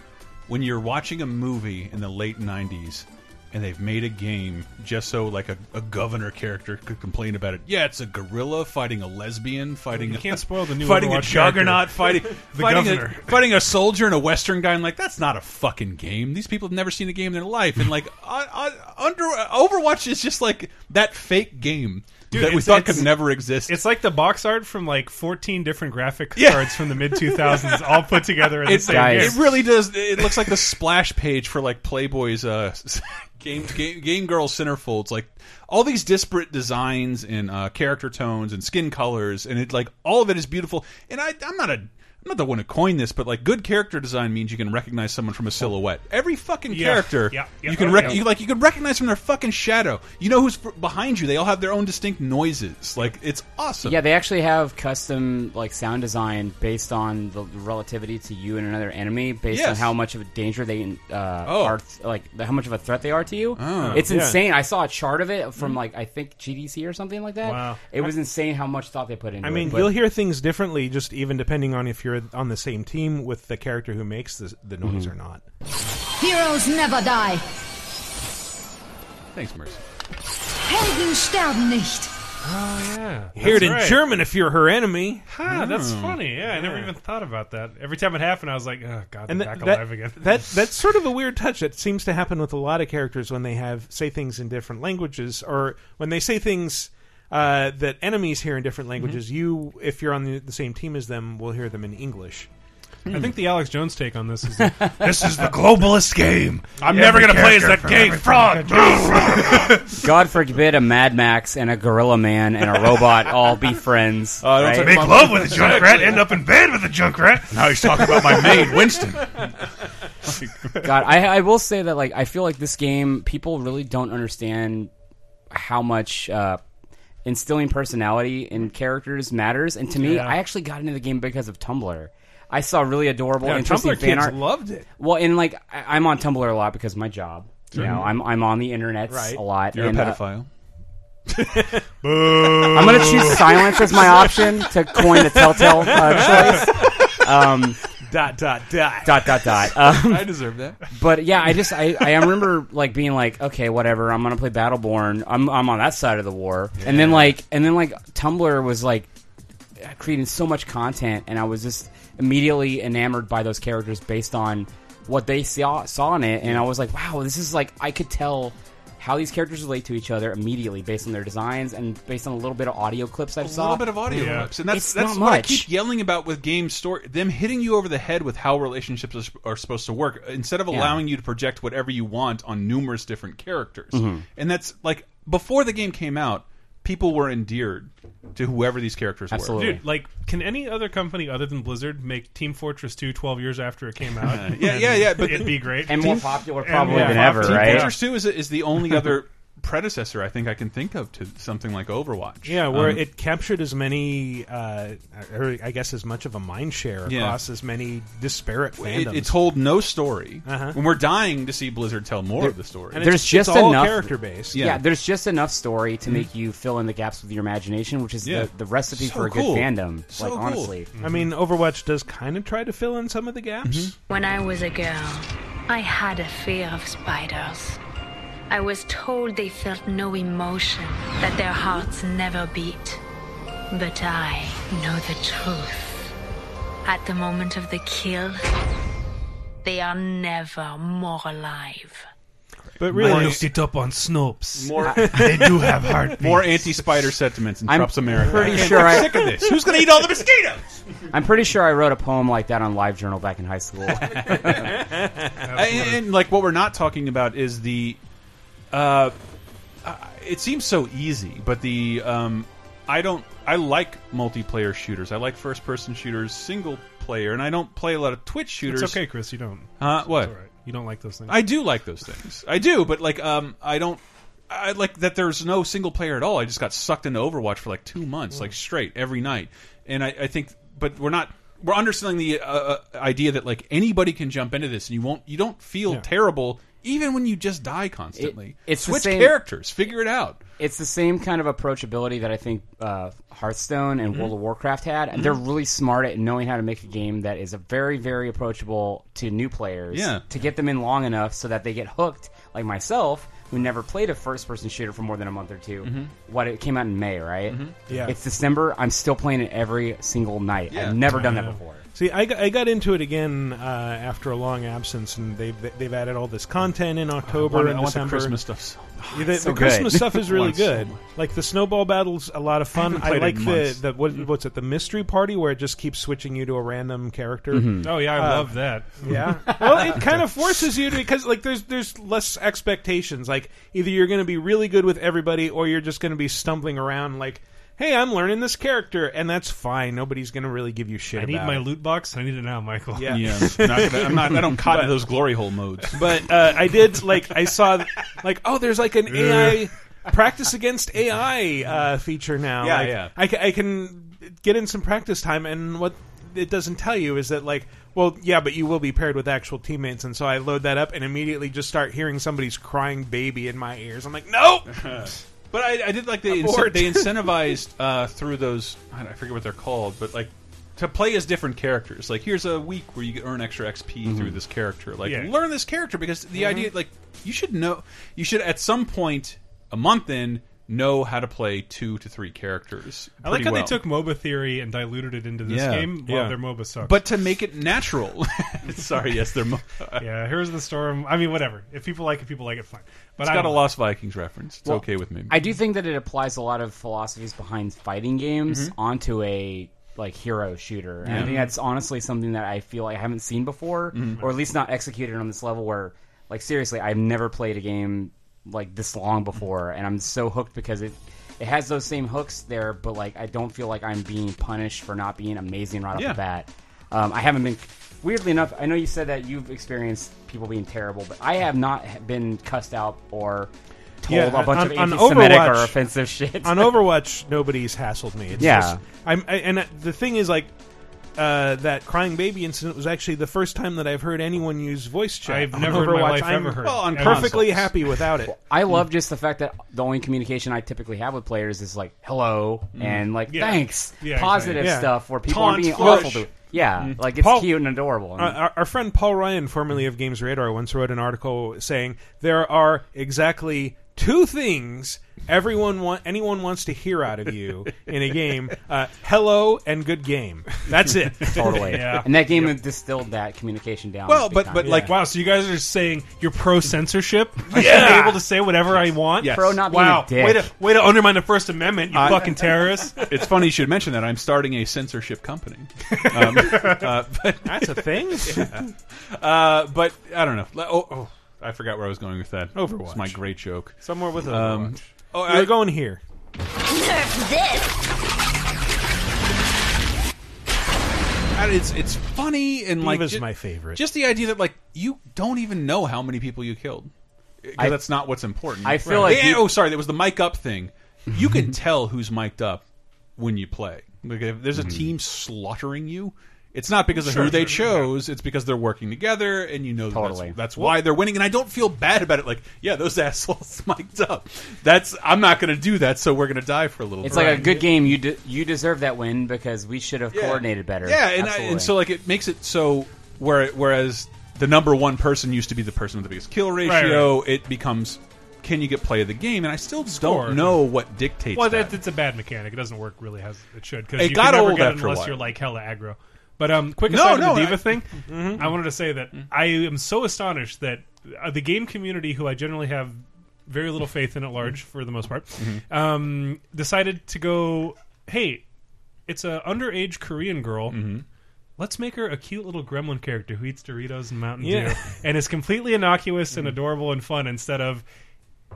when you're watching a movie in the late '90s and they've made a game just so like a, a governor character could complain about it. Yeah, it's a gorilla fighting a lesbian, fighting
You
a,
can't spoil the new [LAUGHS]
fighting a juggernaut, fighting [LAUGHS]
The
fighting
governor.
a, fighting a soldier and a western guy. Like, that's not a fucking game. These people have never seen a game in their life. And like, uh, uh, under Overwatch is just like that fake game that we thought could never exist.
It's like the box art from like 14 different graphic
Yeah.
cards from the mid 2000s, all put together in the
It,
same game.
it really does. It looks like the splash page for like Playboy's uh, [LAUGHS] game, game game girl centerfolds. Like all these disparate designs and uh, character tones and skin colors, and it like all of it is beautiful. And I, I'm not a. I'm not the one who coined this, but like good character design means you can recognize someone from a silhouette. Every fucking
Yeah.
character,
Yeah. Yeah.
you can
Oh,
rec
yeah.
you, like you can recognize from their fucking shadow. You know who's f- behind you. They all have their own distinct noises. Like it's awesome.
Yeah, they actually have custom like sound design based on the relativity to you and another enemy, based on how much of a danger they uh,
Oh.
are, like how much of a threat they are to you.
Oh.
It's
Yeah.
insane. I saw a chart of it from like I think GDC or something like that.
Wow.
It was insane how much thought they put into
I
it.
mean,
but-
you'll hear things differently, just even depending on if you're on the same team with the character who makes the, the noise or not.
Heroes never die.
Thanks, Mercy.
Helden sterben nicht.
Oh yeah,
Hear it in
right.
German if you're her enemy.
Huh, that's
Hmm.
funny. Yeah, I never even thought about that. Every time it happened, I was like, "Oh God,
And
they're
that,
back
that,
alive again." [LAUGHS]
that that's sort of a weird touch that seems to happen with a lot of characters when they have say things in different languages, or when they say things uh, that enemies hear in different languages. You, if you're on the, the same team as them, will hear them in English.
I think the Alex Jones take on this is [LAUGHS]
This is the globalist game.
I'm
Every
never gonna play as that
from
gay frog.
fucking- [LAUGHS]
God forbid a Mad Max and a Gorilla Man and a robot all be friends.
Uh,
right?
Make love with a junkrat, end up in bed with a junkrat.
Now he's talking about my maid, Winston. [LAUGHS]
God, I, I will say that like I feel like this game people really don't understand how much uh, instilling personality in characters matters. And to me,
Yeah.
I actually got into the game because of Tumblr. I saw really adorable,
Yeah,
interesting
Tumblr
fan
kids
art.
loved it.
Well, and like I, I'm on Tumblr a lot because of my job. You know, I'm I'm on the internet
Right.
a lot.
You're
and,
a
uh,
pedophile. [LAUGHS]
I'm going to choose silence as my option to coin the telltale uh, [LAUGHS] choice. Um,
Dot dot dot
dot dot dot. [LAUGHS] Um,
I deserve that.
But yeah, I just I, I remember like being like, okay, whatever. I'm gonna play Battleborn. I'm I'm on that side of the war. And then like and then like Tumblr was like creating so much content, and I was just immediately enamored by those characters based on what they saw saw in it, and I was like, wow, this is like I could tell how these characters relate to each other immediately based on their designs and based on a little bit of audio clips I
a
saw.
A little bit of audio
Yeah.
clips, and that's
It's
that's
not
what I keep yelling about with game story. Them hitting you over the head with how relationships are, are supposed to work, instead of
Yeah.
allowing you to project whatever you want on numerous different characters.
Mhm.
And that's like before the game came out, people were endeared to whoever these characters were.
Dude, like, can any other company other than Blizzard make Team Fortress 2 12 years after it came [LAUGHS] out?
yeah, yeah, yeah. But
it'd be great
And more
Team-
popular
And
probably
more
than
popular.
ever,
Team
right?
Fortress Two is is the only other predecessor I think I can think of to something like Overwatch.
Yeah, where
Um,
it captured as many, uh, or I guess as much of a mind share
Yeah.
across as many disparate fandoms.
it told no story.
Uh-huh.
When we're dying to see Blizzard tell more
There-
of the story.
there's just enough
Yeah.
there's just enough story to
Mhm.
make you fill in the gaps with your imagination, which is
Yeah.
the, the recipe
So
for a good fandom.
So
like
cool.
honestly,
I mean, Overwatch does kind of try to fill in some of the gaps.
When I was a girl, I had a fear of spiders. I was told they felt no emotion, that their hearts never beat. But I know the truth. At the moment of the kill, they are never more alive.
But really,
I looked it up on Snopes.
More, [LAUGHS]
they do have heartbeats.
More anti-spider sentiments in
I'm
Trump's America.
pretty
I can't-
sure
I'm sick of this. Who's going to eat all the mosquitoes?
I'm pretty sure I wrote a poem like that on LiveJournal back in high school. [LAUGHS]
and, and, like what we're not talking about is the uh, it seems so easy but the um, i don't i like multiplayer shooters i like first person shooters single player and i don't play a lot of twitch shooters
It's okay, Chris. You don't.
uh, what
It's all right. You don't like those things.
i do like those things i do but like um, i don't I like that there's no single player at all. I just got sucked into Overwatch for like two months, like straight every night. And I, I think, but we're not, we're understanding the uh, uh, idea that like anybody can jump into this and you won't, you don't feel
Yeah.
terrible even when you just die constantly.
it's the
Switch
same-
characters, figure it out.
it's the same kind of approachability that I think uh, Hearthstone and
Mhm.
World of Warcraft had.
Mhm.
They're really smart at knowing how to make a game that is a very, very approachable to new players.
Yeah.
To get them in long enough so that they get hooked, like myself, who never played a first-person shooter for more than a month or 2
Mhm.
What it came out in May, right?
Yeah.
It's December. I'm still playing it every single night.
Yeah.
I've never done that before.
See, I got, I got into it again uh, after a long absence, and they've they've added all this content in October
want-
and
I want the
December.
Christmas stuff so-
Yeah, the,
so
the Christmas stuff is [LAUGHS] really
Want so
good. like the snowball battle's a lot of fun.
haven't
I, like the, the what, what's it? The mystery party where it just keeps switching you to a random character.
Mhm. Oh, yeah, I
Uh,
love that.
Yeah. well, it kind of forces you to because like there's there's less expectations. Like either you're going to be really good with everybody, or you're just going to be stumbling around like. Hey, I'm learning this character, and that's fine. Nobody's going to really give you shit.
I need
about
my
it.
loot box. I need it now, Michael.
Yeah.
Yeah, I'm not gonna- I'm not- I don't cotton
But-
those glory hole modes.
But uh, I did like I saw like oh, there's like an AI practice against AI uh, feature now.
Yeah,
Like,
yeah.
I, ca- I can get in some practice time, and what it doesn't tell you is that like. Well, yeah, but you will be paired with actual teammates, and so I load that up and immediately just start hearing somebody's crying baby in my ears. I'm like, nope. [LAUGHS]
But I, I did like they [LAUGHS]
Abort.
they incentivized uh, through those I don't- I forget what they're called, but like to play as different characters. Like here's a week where you can earn extra XP through this character. Like
Yeah.
learn this character because the
Mhm.
idea like you should know you should at some point a month in know how to play two to three characters.
I like how
well.
they took MOBA theory and diluted it into this
Yeah.
game while
Yeah.
their MOBA sucks.
But to make it natural. [LAUGHS] Sorry, yes, they're. Mo- [LAUGHS]
yeah, here's the storm. I mean, whatever. If people like it, people like it. Fine. But
it's
I
got a
don't-
Lost Vikings reference. It's
Well,
okay with me.
I do think that it applies a lot of philosophies behind fighting games
Mhm.
onto a like hero shooter. And I think that's honestly something that I feel like I haven't seen before,
Mhm.
or at least not executed on this level. Where, like, seriously, I've never played a game like this long before, and I'm so hooked because it it has those same hooks there, but like I don't feel like I'm being punished for not being amazing right off
Yeah.
the bat. Um, I haven't been. Weirdly enough, I know you said that you've experienced people being terrible, but I have not been cussed out or told a bunch
on,
of anti-Semitic or offensive shit.
on Overwatch, nobody's hassled me. It's
Yeah.
just- I'm, I, and the thing is, like, uh, that crying baby incident was actually the first time that I've heard anyone use voice chat.
I've never in my
Overwatch.
life
I'm
ever heard
Well, I'm perfectly
Consoles.
happy without it.
I love just the fact that the only communication I typically have with players is like hello
Mm.
and like
Yeah.
thanks,
Yeah,
positive
exactly. Yeah.
stuff where people
Taunt,
are being
flourish.
awful to. Yeah,
Mm.
like it's
Paul-
cute and adorable.
Uh, our, our friend Paul Ryan, formerly of Games Radar, once wrote an article saying there are exactly two things everyone want anyone wants to hear out of you [LAUGHS] in a game: uh, hello and good game. That's it. [LAUGHS]
totally. And that game distilled that communication down.
Well,
big
but
time.
but like wow, so you guys are saying you're pro censorship? [LAUGHS] I should
Yeah.
be able to say whatever I want.
Yes. Pro
not being
wow,
a dick.
way to way to undermine the First Amendment, you
I-
fucking terrorist.
it's funny you should mention that. I'm starting a censorship company. Um, uh, but
That's a thing?
Yeah. Uh, but I don't know. Oh, oh, I forgot where I was going with that.
Overwatch.
It's my great joke.
Somewhere with
Um,
Overwatch.
oh,
You're
I-
going here.
Nerf this!
And it's it's funny and like
D.Va's
ju-
my favorite.
Just the idea that like you don't even know how many people you killed. because
I-
that's not what's important.
I feel like
Yeah,
you-
oh, sorry, there was the mic up thing. You can [LAUGHS] tell who's mic'd up when you play. Like if there's a team slaughtering you, it's not because of
Sure,
who they
sure, sure,
chose. It's because they're working together, and you know
Totally.
that's, that's why they're winning. And I don't feel bad about it. Like, yeah, those [LAUGHS] assholes mic'd up. That's I'm not going to do that. So we're going to die for a little. Bit.
It's
bit.
like a good game. You de- you deserve that win because we should have coordinated better.
Yeah, and, I, and so like it makes it so where whereas the number one person used to be the person with the biggest kill ratio, it becomes can you get play of the game? And I still just
Score.
don't know what dictates
Well,
that.
that, it's a bad mechanic. It doesn't work really as it should because you
got
can never
old
get it unless you're like hella aggro. But um, quick aside
no,
to the D.Va
I-
thing,
Mhm.
I wanted to say that I am so astonished that uh, the game community, who I generally have very little faith in at large for the most part,
Mhm.
um, decided to go, hey, it's a underage Korean girl.
Mm-hmm.
Let's make her a cute little gremlin character who eats Doritos and Mountain
Yeah.
Dew and is completely innocuous and adorable and fun instead of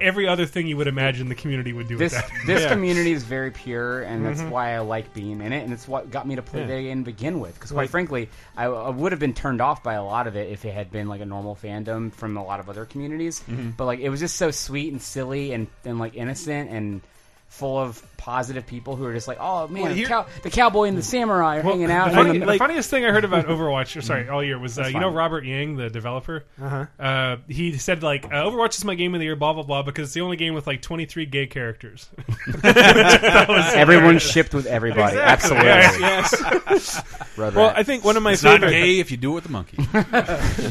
every other thing you would imagine the community would do
this
with that.
this community is very pure, and that's
Mhm.
why I like being in it, and it's what got me to play
Yeah.
the game to begin with. Because quite
Like-
frankly, I, I would have been turned off by a lot of it if it had been like a normal fandom from a lot of other communities.
Mm-hmm.
But like, it was just so sweet and silly and and like innocent and full of positive people who are just like, oh man,
Well,
the, cow- the cowboy and the samurai are
Well,
hanging out.
The, funny-
and
the funniest thing I heard about Overwatch, or
Mm.
sorry, all year was uh, you know. Robert Yang, the developer.
Uh-huh.
Uh, he said like uh, Overwatch is my game of the year, blah blah blah, because it's the only game with like 23 gay characters. [LAUGHS] [LAUGHS]
Everyone shipped with everybody.
Exactly.
Absolutely.
Yes. [LAUGHS]
Rudrat.
well, I think one of my
It's not
favorite
gay if you do it with the monkey.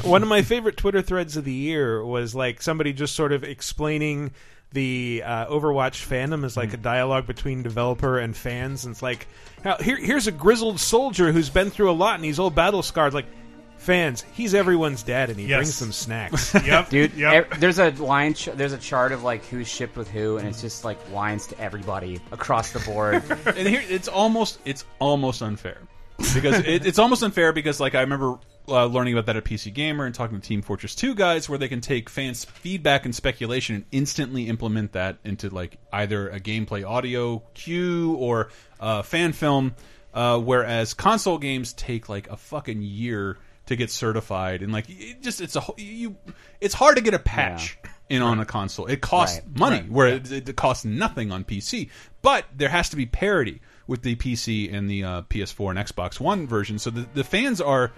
one of my favorite Twitter threads of the year was like somebody just sort of explaining the uh, Overwatch fandom is like a dialogue between developer and fans, and it's like, now, here, here's a grizzled soldier who's been through a lot and he's old battle scarred. Like, fans, he's everyone's dad, and he
Yes.
brings some snacks. [LAUGHS]
yep, [LAUGHS]
Dude,
Yep.
ev- there's a line. Ch- there's a chart of like who's shipped with who, and it's just like lines to everybody across the board. [LAUGHS]
and here it's almost it's almost unfair because it, it's almost unfair because like I remember uh, learning about that at PC Gamer and talking to Team Fortress 2 guys where they can take fans' feedback and speculation and instantly implement that into like either a gameplay audio cue or uh, fan film, uh, whereas console games take like a fucking year to get certified and like it just it's a you it's hard to get a patch in on a console. It costs
Right.
money
Right.
where it, it costs nothing on PC, but there has to be parity with the PC and the uh, PS4 and Xbox One version. So the, the fans are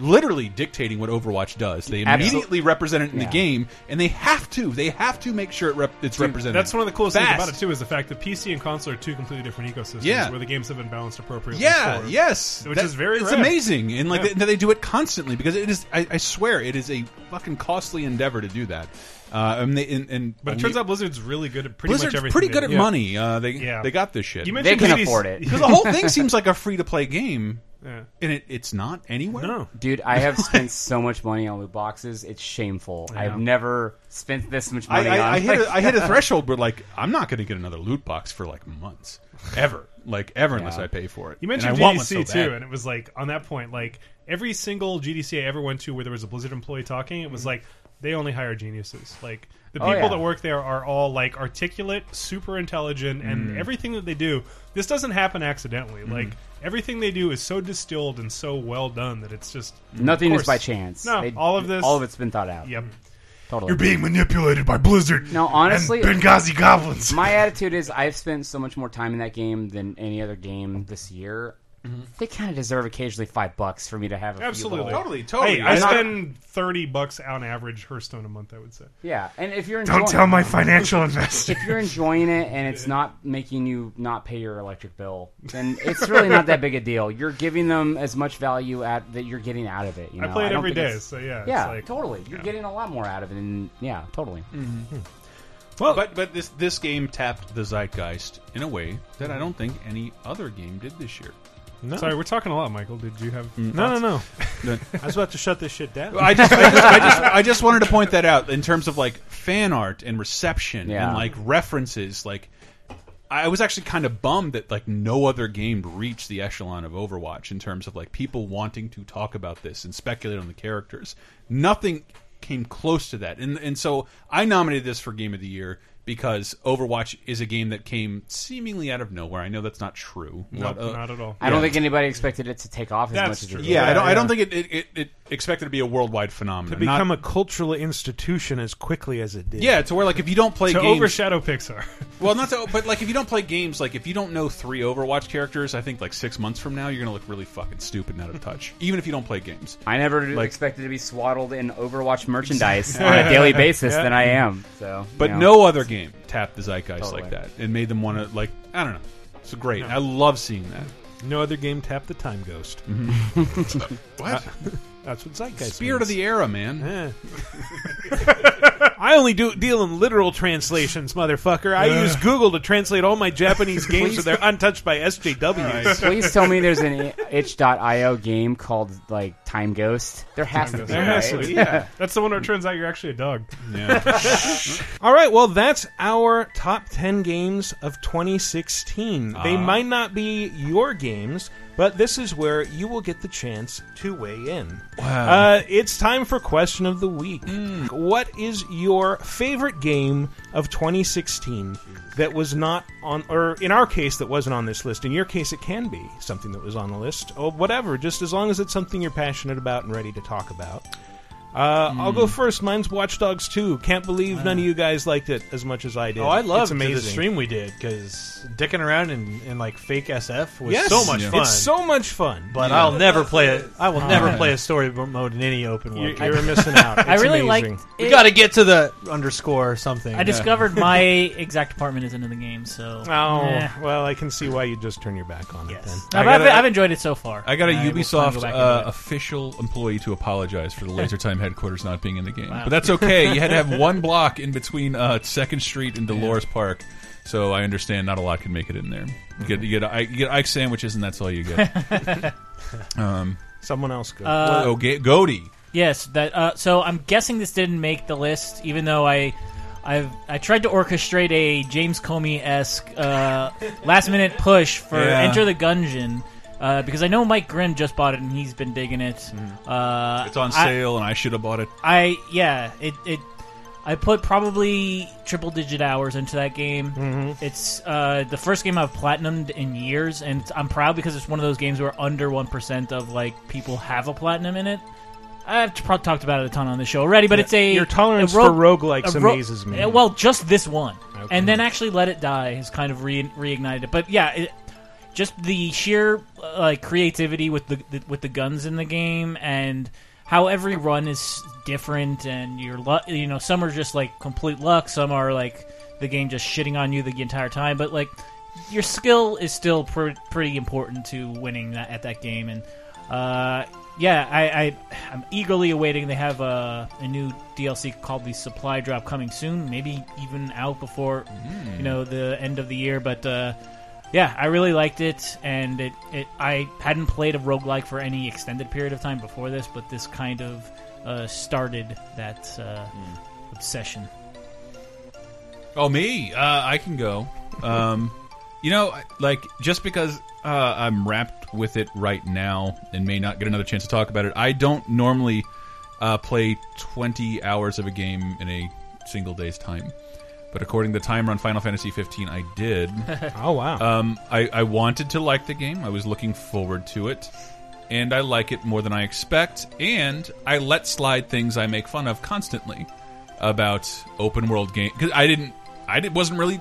literally dictating what Overwatch does. They
Absol-
immediately represent it in
Yeah.
the game, and they have to. They have to make sure it rep it's represented.
That's one of the coolest things about it too is the fact that PC and console are two completely different ecosystems
Yeah.
where the games have been balanced appropriately.
Yeah,
for-
yes,
which
That-
is very
it's
rare.
amazing, and like
Yeah.
they, they do it constantly because it is. I, I swear, it is a fucking costly endeavor to do that. Uh, and, they, and, and
But it turns out Blizzard's really good at pretty
Blizzard's
much everything.
pretty good at
do.
money. Uh, they
Yeah.
they got this shit.
You
They
mentioned
can
cities-
afford it. [LAUGHS]
because the whole thing seems like a free to play game,
Yeah.
and it, it's not anywhere.
no.
Dude, I have [LAUGHS] spent so much money on loot boxes. It's shameful. I've never spent this much money
I,
on.
I hit
like-
a, I hit a [LAUGHS] threshold where like I'm not going to get another loot box for like months, ever, like ever unless
Yeah.
I pay for it.
You mentioned
I one
GDC
so
too, and it was like on that point, like every single GDC I ever went to where there was a Blizzard employee talking, it was mm-hmm. like they only hire geniuses. Like the
Oh,
people
yeah.
that work there are all like articulate, super intelligent, and
Mm.
everything that they do. This doesn't happen accidentally.
Mm-hmm.
Like everything they do is so distilled and so well done that it's just
Nothing
of
is by chance.
No,
They-
all of this,
all of it's been thought out.
Yep.
Totally.
You're being manipulated by Blizzard.
No, honestly,
Benghazi goblins.
My attitude is I've spent so much more time in that game than any other game this year. Mm-hmm. They kind of deserve occasionally five bucks for me to have a few
Absolutely,
little-
Totally, totally.
Hey, I
I'm not-
spend thirty bucks on average Hearthstone a month. I would say.
Yeah, and if you're
Don't
enjoying,
tell my [LAUGHS] financial investor.
if you're enjoying it and it's not making you not pay your electric bill, then it's really not that big a deal. You're giving them as much value at that you're getting out of it. You know?
I play it
don't
every
think
day,
it's-
so yeah, it's
yeah,
like-
totally. You're
yeah.
getting a lot more out of it, and yeah, totally. Mm-hmm. Hmm.
Well, but but this this game tapped the zeitgeist in a way that I don't think any other game did this year.
No.
Sorry, we're talking a lot, Michael. Did you have
mm, No,
no,
no. [LAUGHS] [LAUGHS] I was about to shut this shit down.
I just, I just, I just, I just wanted to point that out in terms of like fan art and reception
Yeah.
and like references. Like, I was actually kind of bummed that like no other game reached the echelon of Overwatch in terms of like people wanting to talk about this and speculate on the characters. Nothing came close to that, and and so I nominated this for Game of the Year because Overwatch is a game that came seemingly out of nowhere. I know that's not true.
Nope,
But, uh,
not at all.
I don't think anybody expected it to take off as
That's
much as it did.
Yeah, I don't. I don't think it, it, it, it expect it to be a worldwide phenomenon.
to become
Not-
a cultural institution as quickly as it did.
yeah, to where like if you don't play
to
games,
overshadow Pixar. [LAUGHS]
well, not to, but like if you don't play games, like if you don't know three Overwatch characters, I think like six months from now you're gonna look really fucking stupid and out of touch, [LAUGHS] even if you don't play games.
I never
Like-
expected to be swaddled in Overwatch [LAUGHS] merchandise on a daily basis
Yeah.
than I am. So,
But
you know.
no other game tapped the zeitgeist
Totally.
like that. and made them want to like I don't know. It's great. I love seeing that.
No other game tapped the time ghost. Mm-hmm.
What?
Uh, That's what zeitgeist.
Spirit of the era, man.
Yeah. [LAUGHS] I only do deal in literal translations, motherfucker. I use Google to translate all my Japanese games so they're untouched by SJWs.
Please tell me there's an [LAUGHS] itch.io game called like Time Ghost. There has to be.
There has to
right?
be. That's the one where it turns out you're actually a dog. Yeah. [LAUGHS]
All right, well, that's our top 10 games of 2016. They
Ah.
might not be your games, but this is where you will get the chance to weigh in.
Wow.
Uh, it's time for question of the week. What is your favorite game of 2016 that was not on, or in our case, that wasn't on this list? In your case, it can be something that was on the list, or whatever, just as long as it's something you're passionate about and ready to talk about. Uh, I'll
Hmm.
go first. Mine's Watch Dogs 2. Can't believe none of you guys liked it as much as I did.
Oh, I loved
it's amazing.
the stream we did because dicking around in, in like fake SF was
Yes.
so much
Yeah.
fun.
It's so much fun.
But
Yeah.
I'll never play it. I will
Oh,
never
yeah.
play a story mode in any open world.
You're- you're [LAUGHS] missing out.
I
It's
really
amazing.
liked
We got to get to the underscore or something.
I discovered my [LAUGHS] exact apartment isn't in the game, so.
Oh,
eh.
well, I can see why you just turn your back on it then.
No, but I've, I've enjoyed it so far.
I got a
I will plan to
Ubisoft
go back
uh,
it.
official employee to apologize for the Laser [LAUGHS] Time headquarters not being in the game,
Wow.
but that's okay. You had to have [LAUGHS] one block in between uh, Second Street and Dolores Park, so I understand not a lot can make it in there. You get you get, I- you get Ike sandwiches, and that's all you get. [LAUGHS] um,
Someone else go.
Uh,
oh, Ga- Goaty.
Yes, that. Uh, so I'm guessing this didn't make the list, even though I, I've I tried to orchestrate a James Comey esque uh, last minute push for
Yeah.
Enter the Gungeon. Uh, because I know Mike Grimm just bought it and he's been digging it. Uh,
It's on
I-
sale, and I should have bought it.
I yeah, it it I put probably triple digit hours into that game.
Mm-hmm.
It's uh, the first game I've platinumed in years, and I'm proud because it's one of those games where under one percent of like people have a platinum in it. I've probably talked about it a ton on the show already, but
Yeah,
it's a
your tolerance
a ro-
for roguelikes
ro-
amazes me.
Well, just this one,
Okay.
and then actually let it die has kind of re- reignited it. But yeah, it, just the sheer uh, like creativity with the, the with the guns in the game and how every run is different and your luck you know some are just like complete luck some are like the game just shitting on you the entire time but like your skill is still pr- pretty important to winning that at that game and uh, yeah I, I I'm eagerly awaiting. They have a, a new DLC called the supply drop coming soon maybe even out before you know the end of the year but uh, yeah, I really liked it, and it, it I hadn't played a roguelike for any extended period of time before this, but this kind of uh, started that uh, obsession.
Oh, me? Uh, I can go. Um, you know, like just because uh, I'm wrapped with it right now and may not get another chance to talk about it, I don't normally uh, play 20 hours of a game in a single day's time. But according to the timer on Final Fantasy 15, I did. [LAUGHS]
Oh, wow.
Um, I, I wanted to like the game. I was looking forward to it, and I like it more than I expect. And I let slide things I make fun of constantly about open world game because I didn't, I did, wasn't really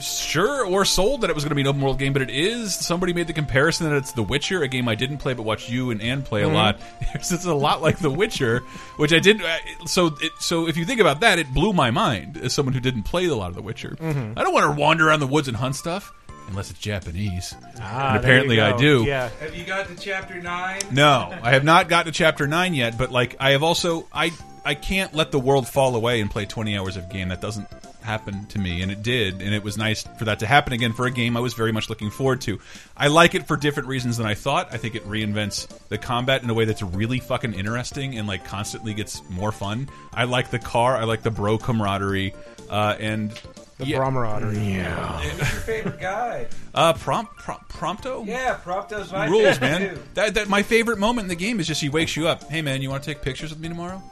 sure or sold that it was going to be an open world game, but it is. Somebody made the comparison that it's The Witcher, a game I didn't play but watched you and Anne play a lot. [LAUGHS] it's a lot like The Witcher, which I did. uh, So, it, so if you think about that, it blew my mind as someone who didn't play a lot of The Witcher.
Mhm.
I don't want to wander around the woods and hunt stuff unless it's Japanese.
Ah,
and apparently I do.
Yeah.
Have you got to chapter nine?
No, I have not got to chapter nine yet. But like, I have also I I can't let the world fall away and play twenty hours of game. That doesn't happen to me, and it did, and it was nice for that to happen again for a game I was very much looking forward to. I like it for different reasons than I thought. I think it reinvents the combat in a way that's really fucking interesting and like constantly gets more fun. I like the car. I like the bro camaraderie, uh, and
The
yeah.
camaraderie.
Yeah.
Who's your favorite guy?
Uh, prompt, prompt, prompto.
Yeah, Prompto's my
rules, man.
too.
That, that my favorite moment in the game is just he wakes you up. Hey, man, you want to take pictures with me tomorrow?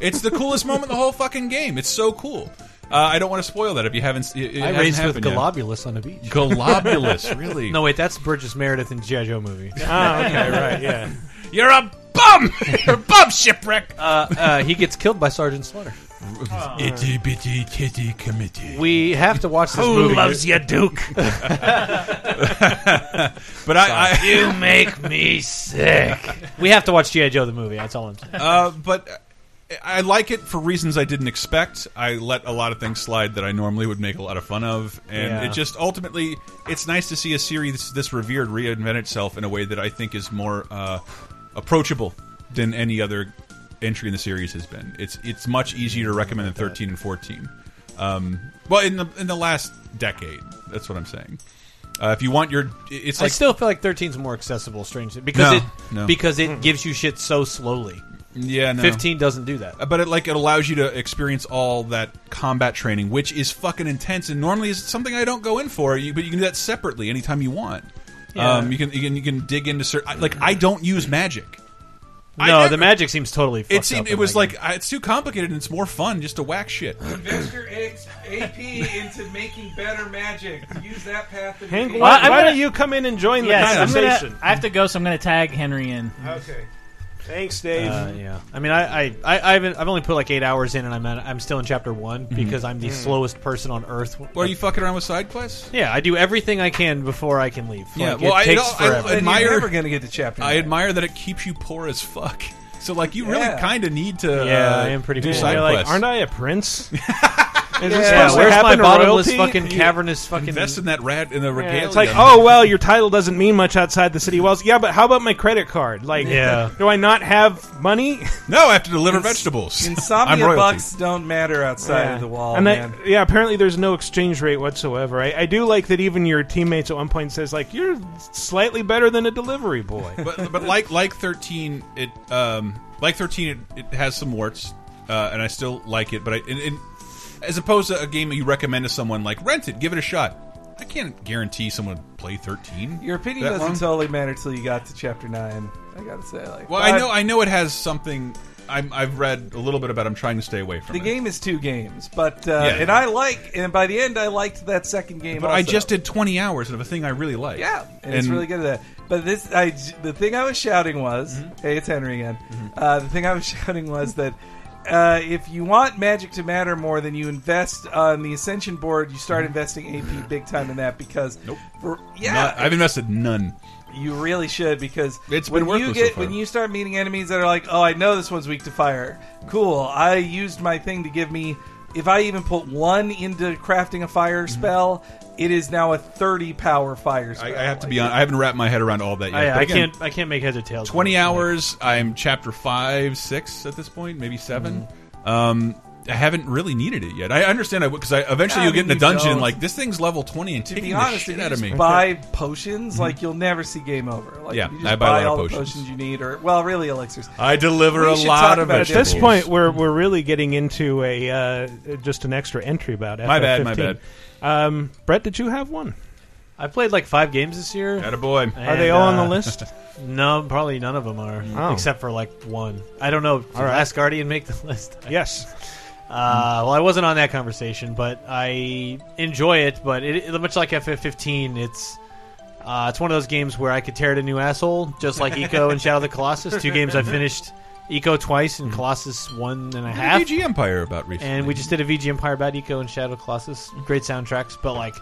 It's the coolest moment in the whole fucking game. It's so cool. Uh, I don't want to spoil that if you haven't. It, it
I
hasn't
raced with
happened yet.
Globulus on the beach.
Globulus, [LAUGHS] really?
No, wait, that's Burgess Meredith in G.I. Joe movie. [LAUGHS]
Ah, okay, right, yeah. [LAUGHS]
You're a bum, bum shipwreck.
Uh, uh, he gets killed by Sergeant Slaughter.
Itty bitty kitty committee.
We have to watch this
Who
movie.
loves you, Duke?
but I, I
you make me sick. we have to watch GI Joe the movie. That's all I'm saying.
uh, but I like it for reasons I didn't expect. I let a lot of things slide that I normally would make a lot of fun of, and
Yeah.
it just ultimately it's nice to see a series this revered reinvent itself in a way that I think is more uh, approachable than any other entry in the series has been. It's it's much easier to recommend than thirteen and fourteen. Um, well, in the in the last decade, that's what I'm saying. Uh, if you want your, it's
I
like
still feel like 13's more accessible, strangely, because
No,
it
no.
because it gives you shit so slowly.
Yeah, no.
15 doesn't do that.
But it like it allows you to experience all that combat training, which is fucking intense, and normally is something I don't go in for. You, but you can do that separately anytime you want.
Yeah.
Um, you can you can you can dig into certain like I don't use magic.
No,
never-
the magic seems totally.
It seemed
up
it was like
game.
uh, it's too complicated and it's more fun just to whack shit.
Invest your X- AP into making better magic. Use that path. in
Hank,
the game.
why, why
gonna-
don't you come in and join the
Yes, I'm
conversation?
gonna, I have to go, so I'm going to tag Henry in.
Okay. Thanks, Dave.
Uh, yeah, I mean, I, I, I, I haven't, I've only put like eight hours in, and I'm, at, I'm still in chapter one because I'm the
Mm.
slowest person on earth.
Well, are you fucking around with side quests?
Yeah, I do everything I can before I can leave.
Yeah,
Like,
well,
it
I,
takes
I,
forever.
I admire.
you're never gonna get to chapter.
I
nine.
admire that it keeps you poor as fuck. So like you really
Yeah.
kind of need to.
Yeah,
uh,
I am pretty
do
poor.
side
You're like,
quests.
aren't I a prince? [LAUGHS] Is
Yeah,
this
yeah,
supposed to
where's my
happen to
bottomless
royalty?
fucking
You-
cavernous fucking?
Invest in that rat in the
Yeah,
regalia.
it's like, oh well, your title doesn't mean much outside the city walls. Yeah, but how about my credit card? Like,
Yeah.
do I not have money?
no, I have to deliver
Ins-
vegetables. [LAUGHS] I'm
Insomnia
royalty.
bucks don't matter outside
Yeah.
of the wall,
and
man.
that, yeah, apparently there's no exchange rate whatsoever. I, I do like that even your teammates at one point says like you're slightly better than a delivery boy. [LAUGHS]
but but like like thirteen, it um like thirteen, it, it has some warts, uh, and I still like it. But I, in, in, as opposed to a game that you recommend to someone, like rent it, give it a shot. I can't guarantee someone would play thirteen.
Your opinion
that
doesn't
long.
totally matter till you got to chapter nine. I gotta say, like,
Well, I know I know it has something. I'm, I've read a little bit about. it. I'm trying to stay away from
the
it.
game is two games, but uh,
Yeah.
and I like, and by the end, I liked that second game.
But I just did 20 hours of a thing I really like.
Yeah, and, it's really good at that. But this, I, the thing I was shouting was,
Mm-hmm.
"Hey, it's Henry again." Uh, the thing I was [LAUGHS] shouting was that uh, if you want magic to matter more, then you invest on the Ascension board. You start investing AP big time in that because.
Nope.
for, yeah,
Not- I've invested none.
you really should because
It's
when you
worthless so
get when you start meeting enemies that are like, oh, I know this one's weak to fire. Cool. I used my thing to give me. If I even put one into crafting a fire
Mm-hmm.
spell, it is now a thirty power fire spell.
I, I have to
Like,
be on. I haven't wrapped my head around all that yet.
I,
But
I
again,
can't, I can't make heads or tails. of
20
it.
hours. I'm chapter five, six at this point, maybe 7
Mm-hmm.
Um, I haven't really needed it yet. I understand I because I, eventually
I
you'll get
mean,
in the
you
dungeon
don't.
like this thing's level 20 and
To
taking
be
the
honest,
shit
if you
out of
just
me.
buy potions, like you'll never see game over. Like,
Yeah,
you just
I buy a lot of
all the
potions.
potions you need, or well, really elixirs.
I deliver
We
a
should
lot
talk
of
about it
At this point, we're we're really getting into a uh, just an extra entry about
My bad, my
FF15. Um, Brett, did you have one?
I played like five games this year.
Atta boy.
Are they all on the list? [LAUGHS]
No, probably none of them are,
Oh.
except for like one. I don't know. Did
All right.
Last Guardian make the [LAUGHS] list?
Yes.
Uh, well, I wasn't on that conversation, but I enjoy it. But it, it- much like FF15, it's uh, it's one of those games where I could tear it a new asshole, just like Ico and Shadow of the Colossus. Two games I finished. Ico twice and Colossus one and a
What
half.
did VG Empire about recently?
And we just did a VG Empire about Ico and Shadow Colossus. Great soundtracks, but like,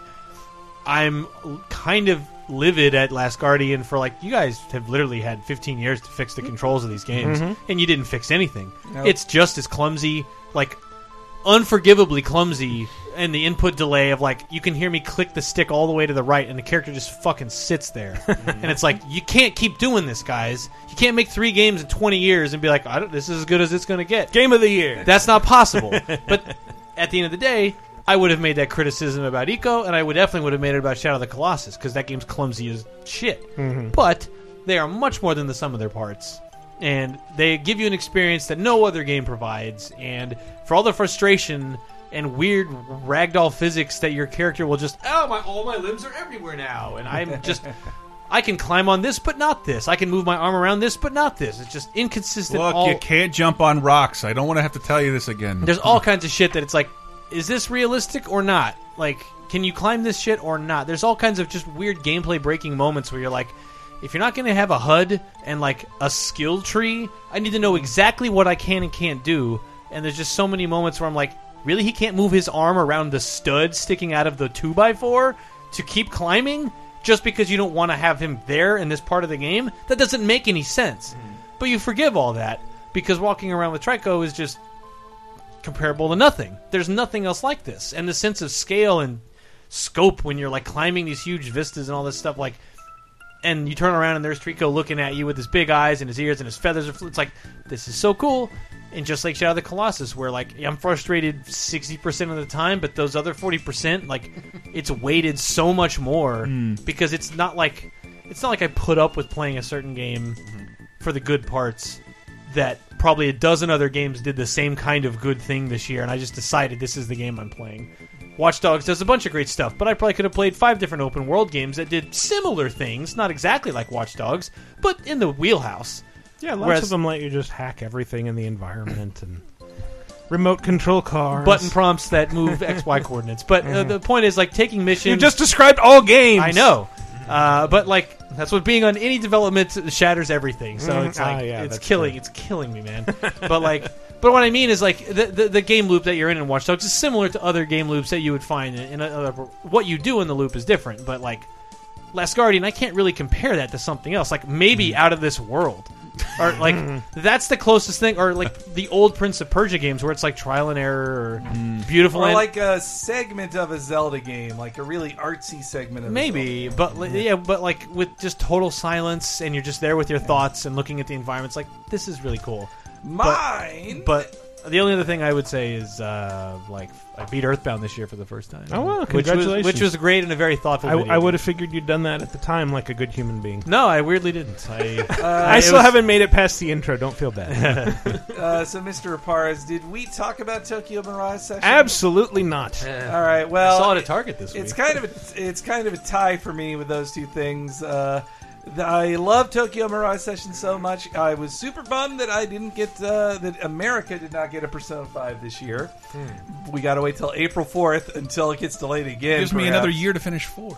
I'm kind of livid at Last Guardian for like, you guys have literally had 15 years to fix the controls of these games,
Mhm.
and you didn't fix anything.
Nope.
It's just as clumsy, like, unforgivably clumsy, and the input delay of like, you can hear me click the stick all the way to the right, and the character just fucking sits there, [LAUGHS] and it's like, you can't keep doing this, guys. You can't make three games in 20 years and be like, I don't, this is as good as it's going to get.
Game of the year.
That's not possible. [LAUGHS] but at the end of the day, I would have made that criticism about Ico, and I would definitely would have made it about Shadow of the Colossus because that game's clumsy as shit.
Mhm.
But they are much more than the sum of their parts, and they give you an experience that no other game provides. And for all the frustration and weird ragdoll physics that your character will just oh my all my limbs are everywhere now, and I'm just. [LAUGHS] I can climb on this, but not this. I can move my arm around this, but not this. It's just inconsistent.
Look,
all,
you can't jump on rocks. I don't want to have to tell you this again.
there's all kinds of shit that it's like, is this realistic or not? Like, can you climb this shit or not? There's all kinds of just weird gameplay breaking moments where you're like, if you're not going to have a HUD and like a skill tree, I need to know exactly what I can and can't do. And there's just so many moments where I'm like, really, he can't move his arm around the stud sticking out of the two by four to keep climbing just because you don't want to have him there in this part of the game. That doesn't make any sense. Hmm. But you forgive all that because walking around with Trico is just comparable to nothing. There's nothing else like this, and the sense of scale and scope when you're like climbing these huge vistas and all this stuff, like. And you turn around and there's Trico looking at you with his big eyes and his ears and his feathers. Are fl- it's like this is so cool. And just like Shadow of the Colossus, where like I'm frustrated sixty percent of the time, but those other forty percent, like [LAUGHS] it's weighted so much more hmm. because it's not like it's not like I put up with playing a certain game mm-hmm. for the good parts that probably a dozen other games did the same kind of good thing this year, and I just decided this is the game I'm playing. Watch Dogs does a bunch of great stuff, but I probably could have played five different open world games that did similar things, not exactly like Watch Dogs, but in the wheelhouse.
Yeah, lots
Whereas-
of them let you just hack everything in the environment and remote control cars,
button prompts that move [LAUGHS] XY coordinates. But uh, the point is, like taking missions.
You just described all games.
I know, uh, but like that's what being on any development shatters everything. So
Mhm.
it's like
Ah, yeah,
it's
that's
killing.
true.
It's killing me, man. [LAUGHS] but like, but what I mean is like the, the the game loop that you're in in Watch Dogs is similar to other game loops that you would find in, in other. What you do in the loop is different, but like. Last Guardian, I can't really compare that to something else. Like maybe
Mm.
out of this world, or like [LAUGHS] that's the closest thing. Or like the old Prince of Persia games, where it's like trial and error or beautiful.
Or
and-
like a segment of a Zelda game, like a really artsy segment of a
Maybe, but li- yeah, but like with just total silence and you're just there with your thoughts and looking at the environment, it's like this is really cool.
Mine,
but, but the only other thing I would say is uh, like I beat Earthbound this year for the first time.
Oh well,
which was
congratulations!
which was great and a very thoughtful.
I,
video
I would have figured you'd done that at the time, like a good human being.
No, I weirdly didn't. I [LAUGHS]
Uh,
I
it
still
was-
haven't made it past the intro. Don't feel bad. [LAUGHS]
uh, so, Mr. Reparaz, did we talk about Tokyo Mirage Session?
Absolutely not.
All right. Well, I
Saw it at Target this
It's
week.
kind of a, [LAUGHS] it's kind of a tie for me with those two things. Uh, th- I love Tokyo Mirage Session so much. I was super bummed that I didn't get uh, that America did not get a Persona Five this year. We got to wait till April fourth until it gets delayed again.
Gives me another year to finish four.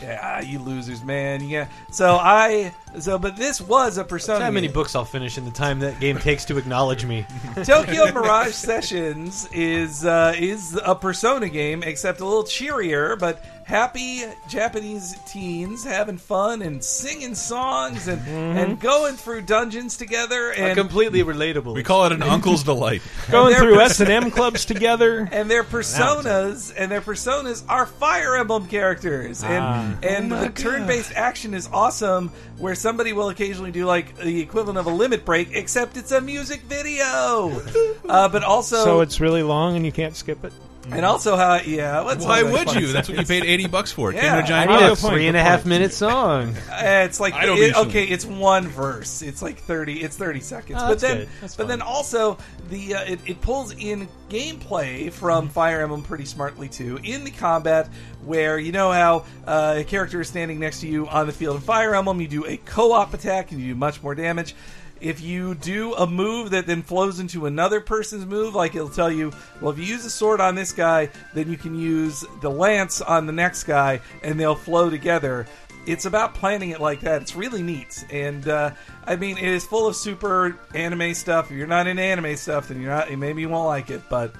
Yeah, you losers, man. Yeah. So I so but this was a Persona.
How many books I'll finish in the time that game takes to acknowledge me? [LAUGHS]
Tokyo Mirage Sessions is uh, is a Persona game, except a little cheerier, but happy Japanese teens having fun and singing songs and and going through dungeons together and
completely relatable.
We call it an uncle's delight. [LAUGHS]
Going through S and M clubs together. [LAUGHS]
and their personas and their personas are Fire Emblem characters, and
Ah.
and
Oh
the turn-based action is awesome. Where somebody will occasionally do like the equivalent of a limit break, except it's a music video. [LAUGHS] uh, but also,
So it's really long and you can't skip it.
And also how yeah. What's
Why
one
would
fun
you? That's what you paid eighty bucks for. It
Yeah.
came in a giant
I need a
box.
three and a half minute song. [LAUGHS]
Uh, it's like
I don't
it-
need
okay, it's one verse. It's like thirty. It's thirty seconds.
Oh,
but
that's
then,
good. That's
but
fun.
then also the uh, it, it pulls in gameplay from Fire Emblem pretty smartly too. In the combat, where you know how uh, a character is standing next to you on the field of Fire Emblem, you do a co-op attack and you do much more damage. If you do a move that then flows into another person's move, like it'll tell you, well, if you use a sword on this guy, then you can use the lance on the next guy, and they'll flow together. It's about planning it like that. It's really neat, and uh, I mean, it is full of super anime stuff. If you're not into anime stuff, then you're not. Maybe you won't like it, but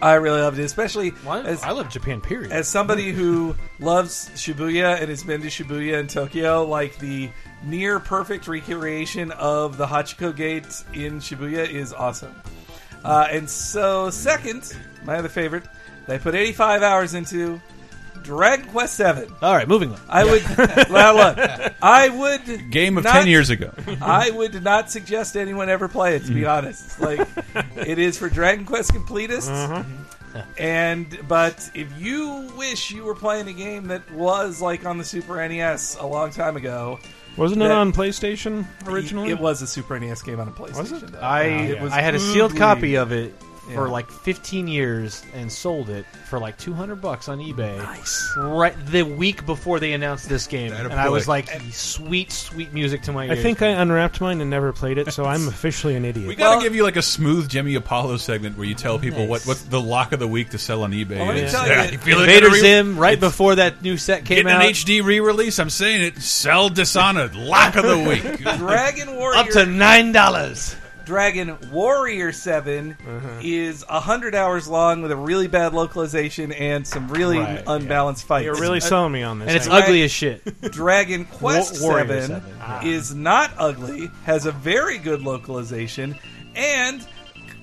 I really loved it, especially as
I love Japan. Period.
as somebody who [LAUGHS] loves Shibuya and has been to Shibuya and Tokyo, like the near perfect recreation of the Hachiko Gate in Shibuya is awesome. Uh, and so, second, my other favorite, that I put 85 hours into Dragon Quest Seven.
All right, moving on.
I would, well, look, [LAUGHS] I would
Game of
not-
10 years ago.
I would not suggest anyone ever play it. To be honest, like it is for Dragon Quest completists. And but if you wish you were playing a game that was like on the Super NES a long time ago,
Wasn't it
that-
on PlayStation originally?
It was a Super NES game on a PlayStation.
Was it?
though.
I
It was
I had a sealed copy of it for like 15 years and sold it for like 200 bucks on eBay. Nice. Right the week before they announced this game, and I was like, sweet, sweet music to my ears.
I think I unwrapped mine and never played it, so I'm [LAUGHS] officially an idiot.
We gotta give you like a smooth Jimmy Apollo segment where you tell people what what's the lock of the week to sell on eBay.
Well, let me
is.
tell you,
Yeah, feel
Invader
a
Zim right before that new set came
Getting
out.
an HD re-release. I'm saying it. Sell Dishonored. Lock of the week. [LAUGHS]
Dragon Warrior
Up to nine dollars.
Dragon Warrior 7
Uh-huh.
is 100 hours long with a really bad localization and some really
Right,
unbalanced fights.
You're really
Uh,
selling me on this.
And it's
ain't you?
ugly as shit. [LAUGHS]
Dragon Quest
Wa- Warrior
7,
7. Ah.
is not ugly, has a very good localization, and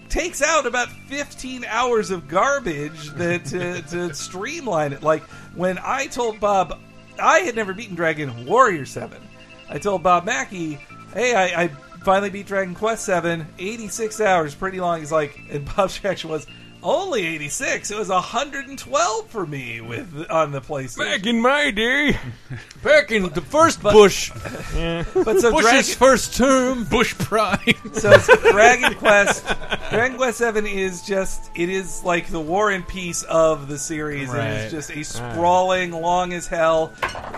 takes out about 15 hours of garbage [LAUGHS] that to, to streamline it. Like when I told Bob I had never beaten Dragon Warrior 7, I told Bob Mackey, "Hey, I, I finally beat Dragon Quest 7, 86 hours, pretty long." He's like, and Bob's reaction was. Only 86. It was 112 for me with on the PlayStation.
Back in my day, [LAUGHS]
back in the first Bush, [LAUGHS]
But so
Bush's
Dragon,
first term, [LAUGHS]
Bush Prime.
So it's Dragon Quest, Dragon Quest Seven is just it is like the War and Peace of the series. It
Right.
is just a sprawling, long as hell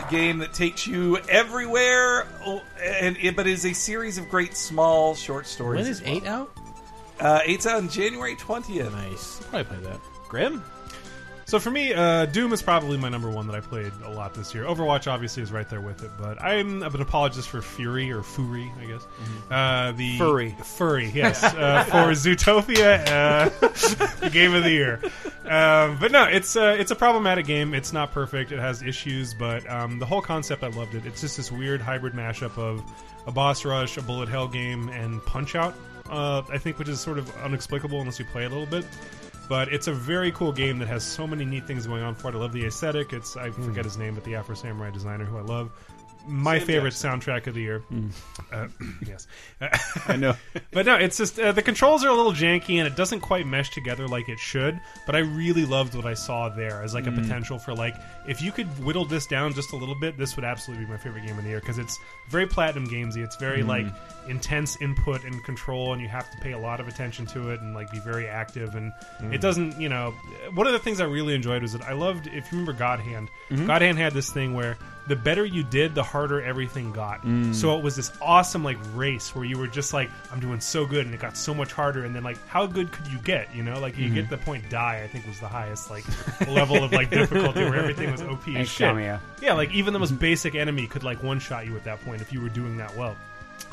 game that takes you everywhere, and it, but it is a series of great small short stories.
When
as
is
well.
eight out?
Uh, out on January twentieth.
Nice. Probably play that. Grim.
So for me, uh, Doom is probably my number one that I played a lot this year. Overwatch obviously is right there with it, but I'm an apologist for Fury or Fury, I guess. Uh, the
Furry.
Furry, [LAUGHS] yes, uh, for Zootopia, uh, [LAUGHS] game of the year. Um, but no, it's uh, it's a problematic game. It's not perfect. It has issues, but um, the whole concept, I loved it. It's just this weird hybrid mashup of a boss rush, a bullet hell game, and Punch Out. Uh, I think, which is sort of unexplicable unless you play it a little bit. But it's a very cool game that has so many neat things going on for it. I love the aesthetic. It's I forget his name, but the Afro Samurai designer who I love. My
Sam
favorite
Jackson.
soundtrack of the year. Uh, [LAUGHS] yes,
I know. [LAUGHS]
but no, it's just uh, the controls are a little janky and it doesn't quite mesh together like it should. But I really loved what I saw there as like a
Mm.
potential for like if you could whittle this down just a little bit, this would absolutely be my favorite game of the year because it's very platinum gamesy. It's very
Mm.
like intense input and control, and you have to pay a lot of attention to it and like be very active. And
Mm.
it doesn't, you know, one of the things I really enjoyed was that I loved if you remember God Hand.
Mhm.
God Hand had this thing where the better you did, the harder everything got.
Mm.
So it was this awesome like race where you were just like, I'm doing so good, and it got so much harder. And then like, how good could you get? You know, like you
Mhm.
get the point die. I think was the highest like level of like difficulty where everything was OP as shit.
Kamiya.
Yeah, like even the most basic enemy could like one shot you at that point if you were doing that well.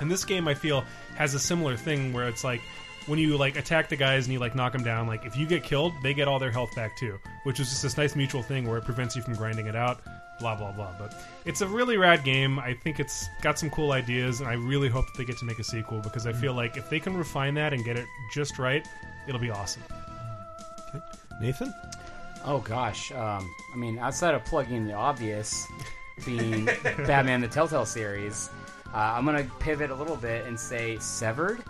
And this game, I feel, has a similar thing where it's like when you like attack the guys and you like knock them down. Like if you get killed, they get all their health back too, which is just this nice mutual thing where it prevents you from grinding it out. Blah blah blah. But it's a really rad game. I think it's got some cool ideas, and I really hope that they get to make a sequel because I feel like if they can refine that and get it just right, it'll be awesome.
Nathan.
Oh gosh, um, I mean, outside of plugging the obvious, being [LAUGHS] Batman the Telltale series, uh, I'm gonna pivot a little bit and say Severed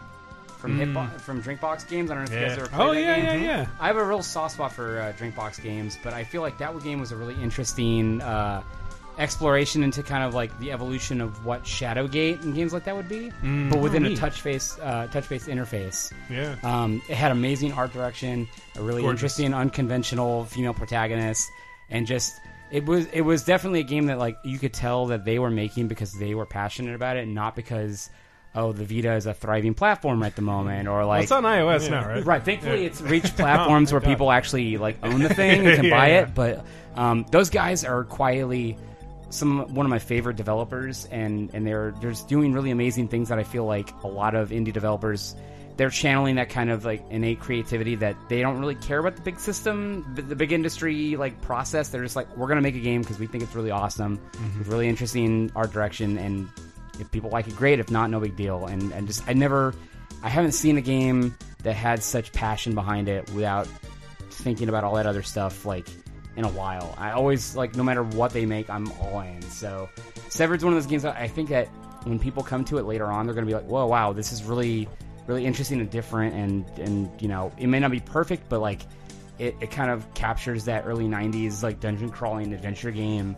from
Mm.
Hitbo- from Drinkbox games. I don't know if you guys
Yeah.
ever played
Oh,
that
yeah,
game.
yeah, yeah.
I have a real soft spot for uh, Drinkbox games, but I feel like that game was a really interesting uh, exploration into kind of like the evolution of what Shadowgate and games like that would be,
Mm.
but within
Oh,
a touch face uh, touch based interface.
Yeah.
Um, it had amazing art direction, a really
Gorgeous.
interesting, unconventional female protagonist, and just it was it was definitely a game that like you could tell that they were making because they were passionate about it, not because oh the Vita is a thriving platform at the moment or like
it's on iOS now, right?
Right. Thankfully,
Yeah.
it's reached
Oh,
platforms where [LAUGHS]
God.
people actually like own the thing and can [LAUGHS]
Yeah,
buy
yeah.
it. But um, those guys are quietly some one of my favorite developers, and and they're they're just doing really amazing things that I feel like a lot of indie developers. They're channeling that kind of like innate creativity that they don't really care about the big system, the, the big industry like process. They're just like, we're gonna make a game because we think it's really awesome,
Mhm.
with really interesting art direction, and if people like it, great. If not, no big deal. And and just I never, I haven't seen a game that had such passion behind it without thinking about all that other stuff like in a while. I always like no matter what they make, I'm all in. So Severed's one of those games that I think that when people come to it later on, they're going to be like, "Whoa, wow, this is really, really interesting and different." And and you know, it may not be perfect, but like it, it kind of captures that early '90s like dungeon crawling adventure game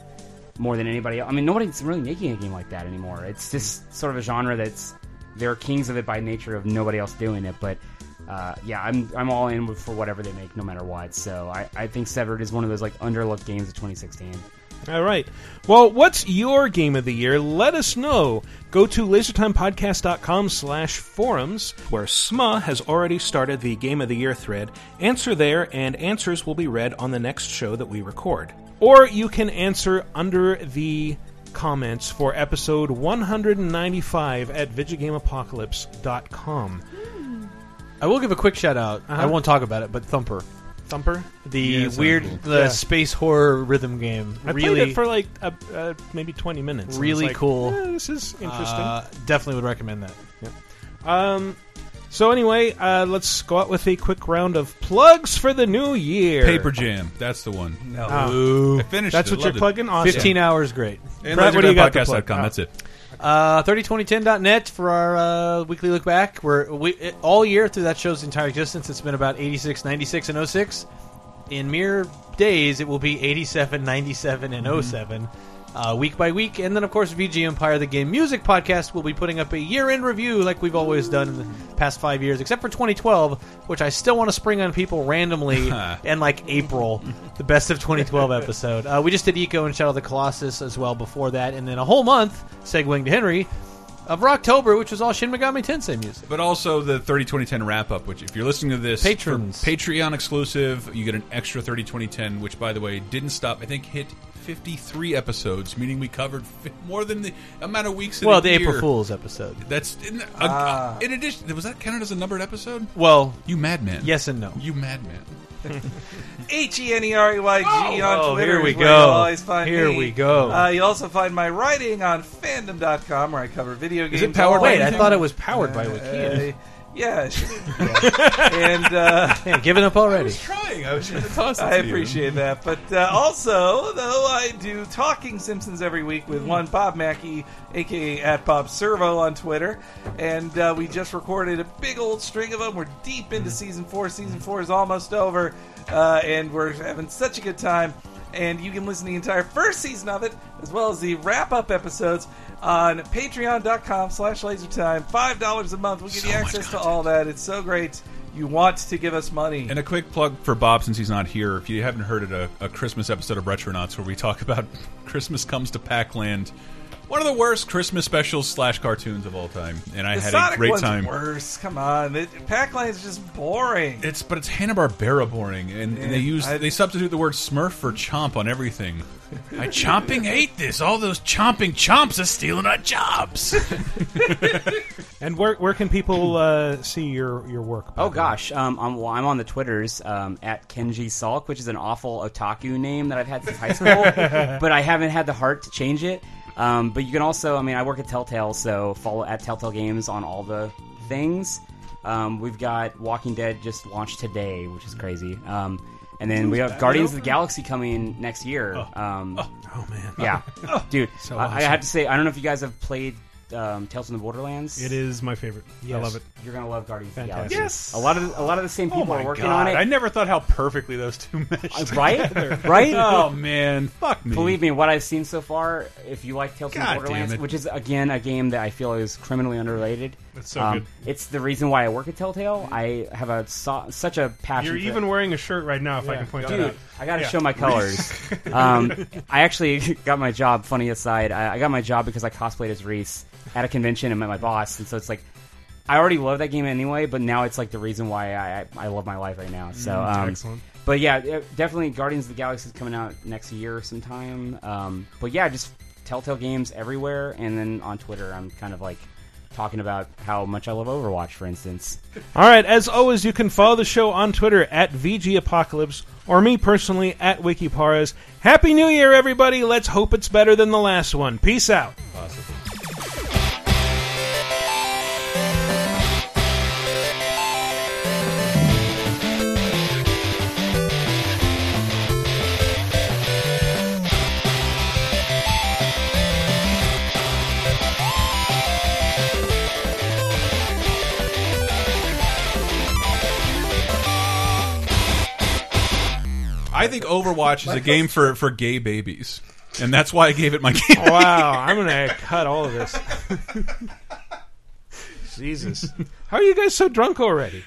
more than anybody else. I mean, nobody's really making a game like that anymore. It's just sort of a genre that's they're kings of it by nature of nobody else doing it. But uh, yeah, I'm I'm all in for whatever they make, no matter what. So I, I think Severed is one of those like underlooked games of 2016.
All right. Well, what's your game of the year? Let us know. Go to lasertimepodcast.com slash forums, where SMA has already started the Game of the Year thread. Answer there, and answers will be read on the next show that we record. Or you can answer under the comments for episode 195 at VidjagameApocalypse.com.
I will give a quick shout out.
Uh-huh.
I won't talk about it, but Thumper.
Thumper?
The
Yeah,
weird,
cool.
the
Yeah.
space horror rhythm game.
I
really,
played it for like uh, uh, maybe 20 minutes.
really
like,
cool.
"Eh, this is interesting.
Uh, definitely would recommend that.
Um, so anyway, uh, let's go out with a quick round of plugs for the new year.
Paper Jam, that's the one.
No, ah.
I finished.
That's
it,
what you're plugging. Awesome.
15 hours, great.
And
Brett, what do you got podcast.com,
that's it.
Uh, 302010.net for our uh, weekly look back. We're we, it, all year through that show's entire existence. It's been about 86, 96, and 06. In mere days, it will be 87, 97, and 7 uh, week by week, and then of course VG Empire, the game music podcast, will be putting up a year in review like we've always done in the past five years, except for 2012, which I still want to spring on people randomly [LAUGHS] in like April, the best of 2012 episode. Uh, we just did Ico and Shadow of the Colossus as well before that, and then a whole month segueing to Henry of Rocktober, which was all Shin Megami Tensei music.
But also the 30 2010 wrap up, which if you're listening to this
Patrons.
Patreon exclusive, you get an extra 30 2010, which by the way didn't stop. I think hit 53 episodes, meaning we covered fi more than the amount of weeks. In
Well,
a
the
year.
April Fool's episode.
That's in, uh,
Ah.
in addition. Was that counted as a numbered episode?
Well,
you madman.
Yes and no.
You madman. [LAUGHS]
H E N E R E Y G on
Oh,
Twitter.
here we go.
always find
Here
me.
we go.
Uh, you also find my writing on fandom.com where I cover video games.
Is it powered
all
by
the
I thought it was powered by
Uh,
Wikia.
Yeah, it should- yeah. [LAUGHS] and uh,
Man, giving up already.
trying. I was trying to toss it
I
to you.
appreciate that. But uh, also, though, I do Talking Simpsons every week with one Bob Mackey, aka at Bob Servo on Twitter, and uh, we just recorded a big old string of them. We're deep into season four. Season four is almost over, uh, and we're having such a good time. And you can listen to the entire first season of it, as well as the wrap-up episodes on patreon.com slash lasertime. $5 a month will give you access to all that. It's so great. You want to give us money.
And a quick plug for Bob since he's not here. If you haven't heard it, a, a Christmas episode of Retronauts where we talk about [LAUGHS] Christmas comes to Pac-Land. One of the worst Christmas specials slash cartoons of all time, and I
the
had
Sonic
a great time.
worse. Come on, it, Pac-Land's just boring.
It's but it's Hanna Barbera boring, and, and they use
I-
they substitute the word Smurf for chomp on everything. [LAUGHS] I chomping hate this. All those chomping chomps are stealing our jobs. [LAUGHS]
And where where can people uh, see your your work?
Oh gosh, um, I'm, well, I'm on the Twitters um, at Kenji Salk, which is an awful otaku name that I've had since high school, [LAUGHS] but I haven't had the heart to change it. Um, but you can also, I mean, I work at Telltale, so follow at Telltale Games on all the things. Um, we've got Walking Dead just launched today, which is crazy. And then we have Guardians of the Galaxy coming next year. Um,
oh, man,
yeah, [LAUGHS] dude.
So
I, I
awesome.
have to say, I don't know if you guys have played um, Tales from the Borderlands.
It is my favorite. I
Yes.
love it.
You're gonna love Guardians of the
Fantastic.
Galaxy.
Yes.
A lot of the, a lot of the same people
oh
are working
God.
on it.
I never thought how perfectly those two [LAUGHS] meshed.
right?
together. [LAUGHS]
right?
Oh man, fuck me.
Believe me, what I've seen so far, if you like Tales from
God
the Borderlands,
it.
which is again a game that I feel is criminally underrated.
It's so
um,
good.
It's the reason why I work at Telltale. I have a so, such a passion.
You're
for-
even wearing a shirt right now, if I can point
Dude,
that out.
I got to
Yeah.
show my [LAUGHS] colors. [LAUGHS] um, I actually [LAUGHS] got my job. Funny aside, I, I got my job because I cosplayed as Rhys at a convention and met my boss, and so it's like I already love that game anyway. But now it's like the reason why I I, I love my life right now. So
Mm,
um,
excellent.
But yeah, definitely Guardians of the Galaxy is coming out next year sometime. Um, but yeah, just Telltale games everywhere, and then on Twitter, I'm kind of like talking about how much I love Overwatch, for instance.
All right, as always, you can follow the show on Twitter at VG Apocalypse or me personally at MikeReparaz. Happy New Year, everybody! Let's hope it's better than the last one. Peace out.
I think Overwatch is a game for for gay babies, and that's why I gave it my [LAUGHS] game.
wow, I'm gonna cut all of this. [LAUGHS] Jesus, how are you guys so drunk already?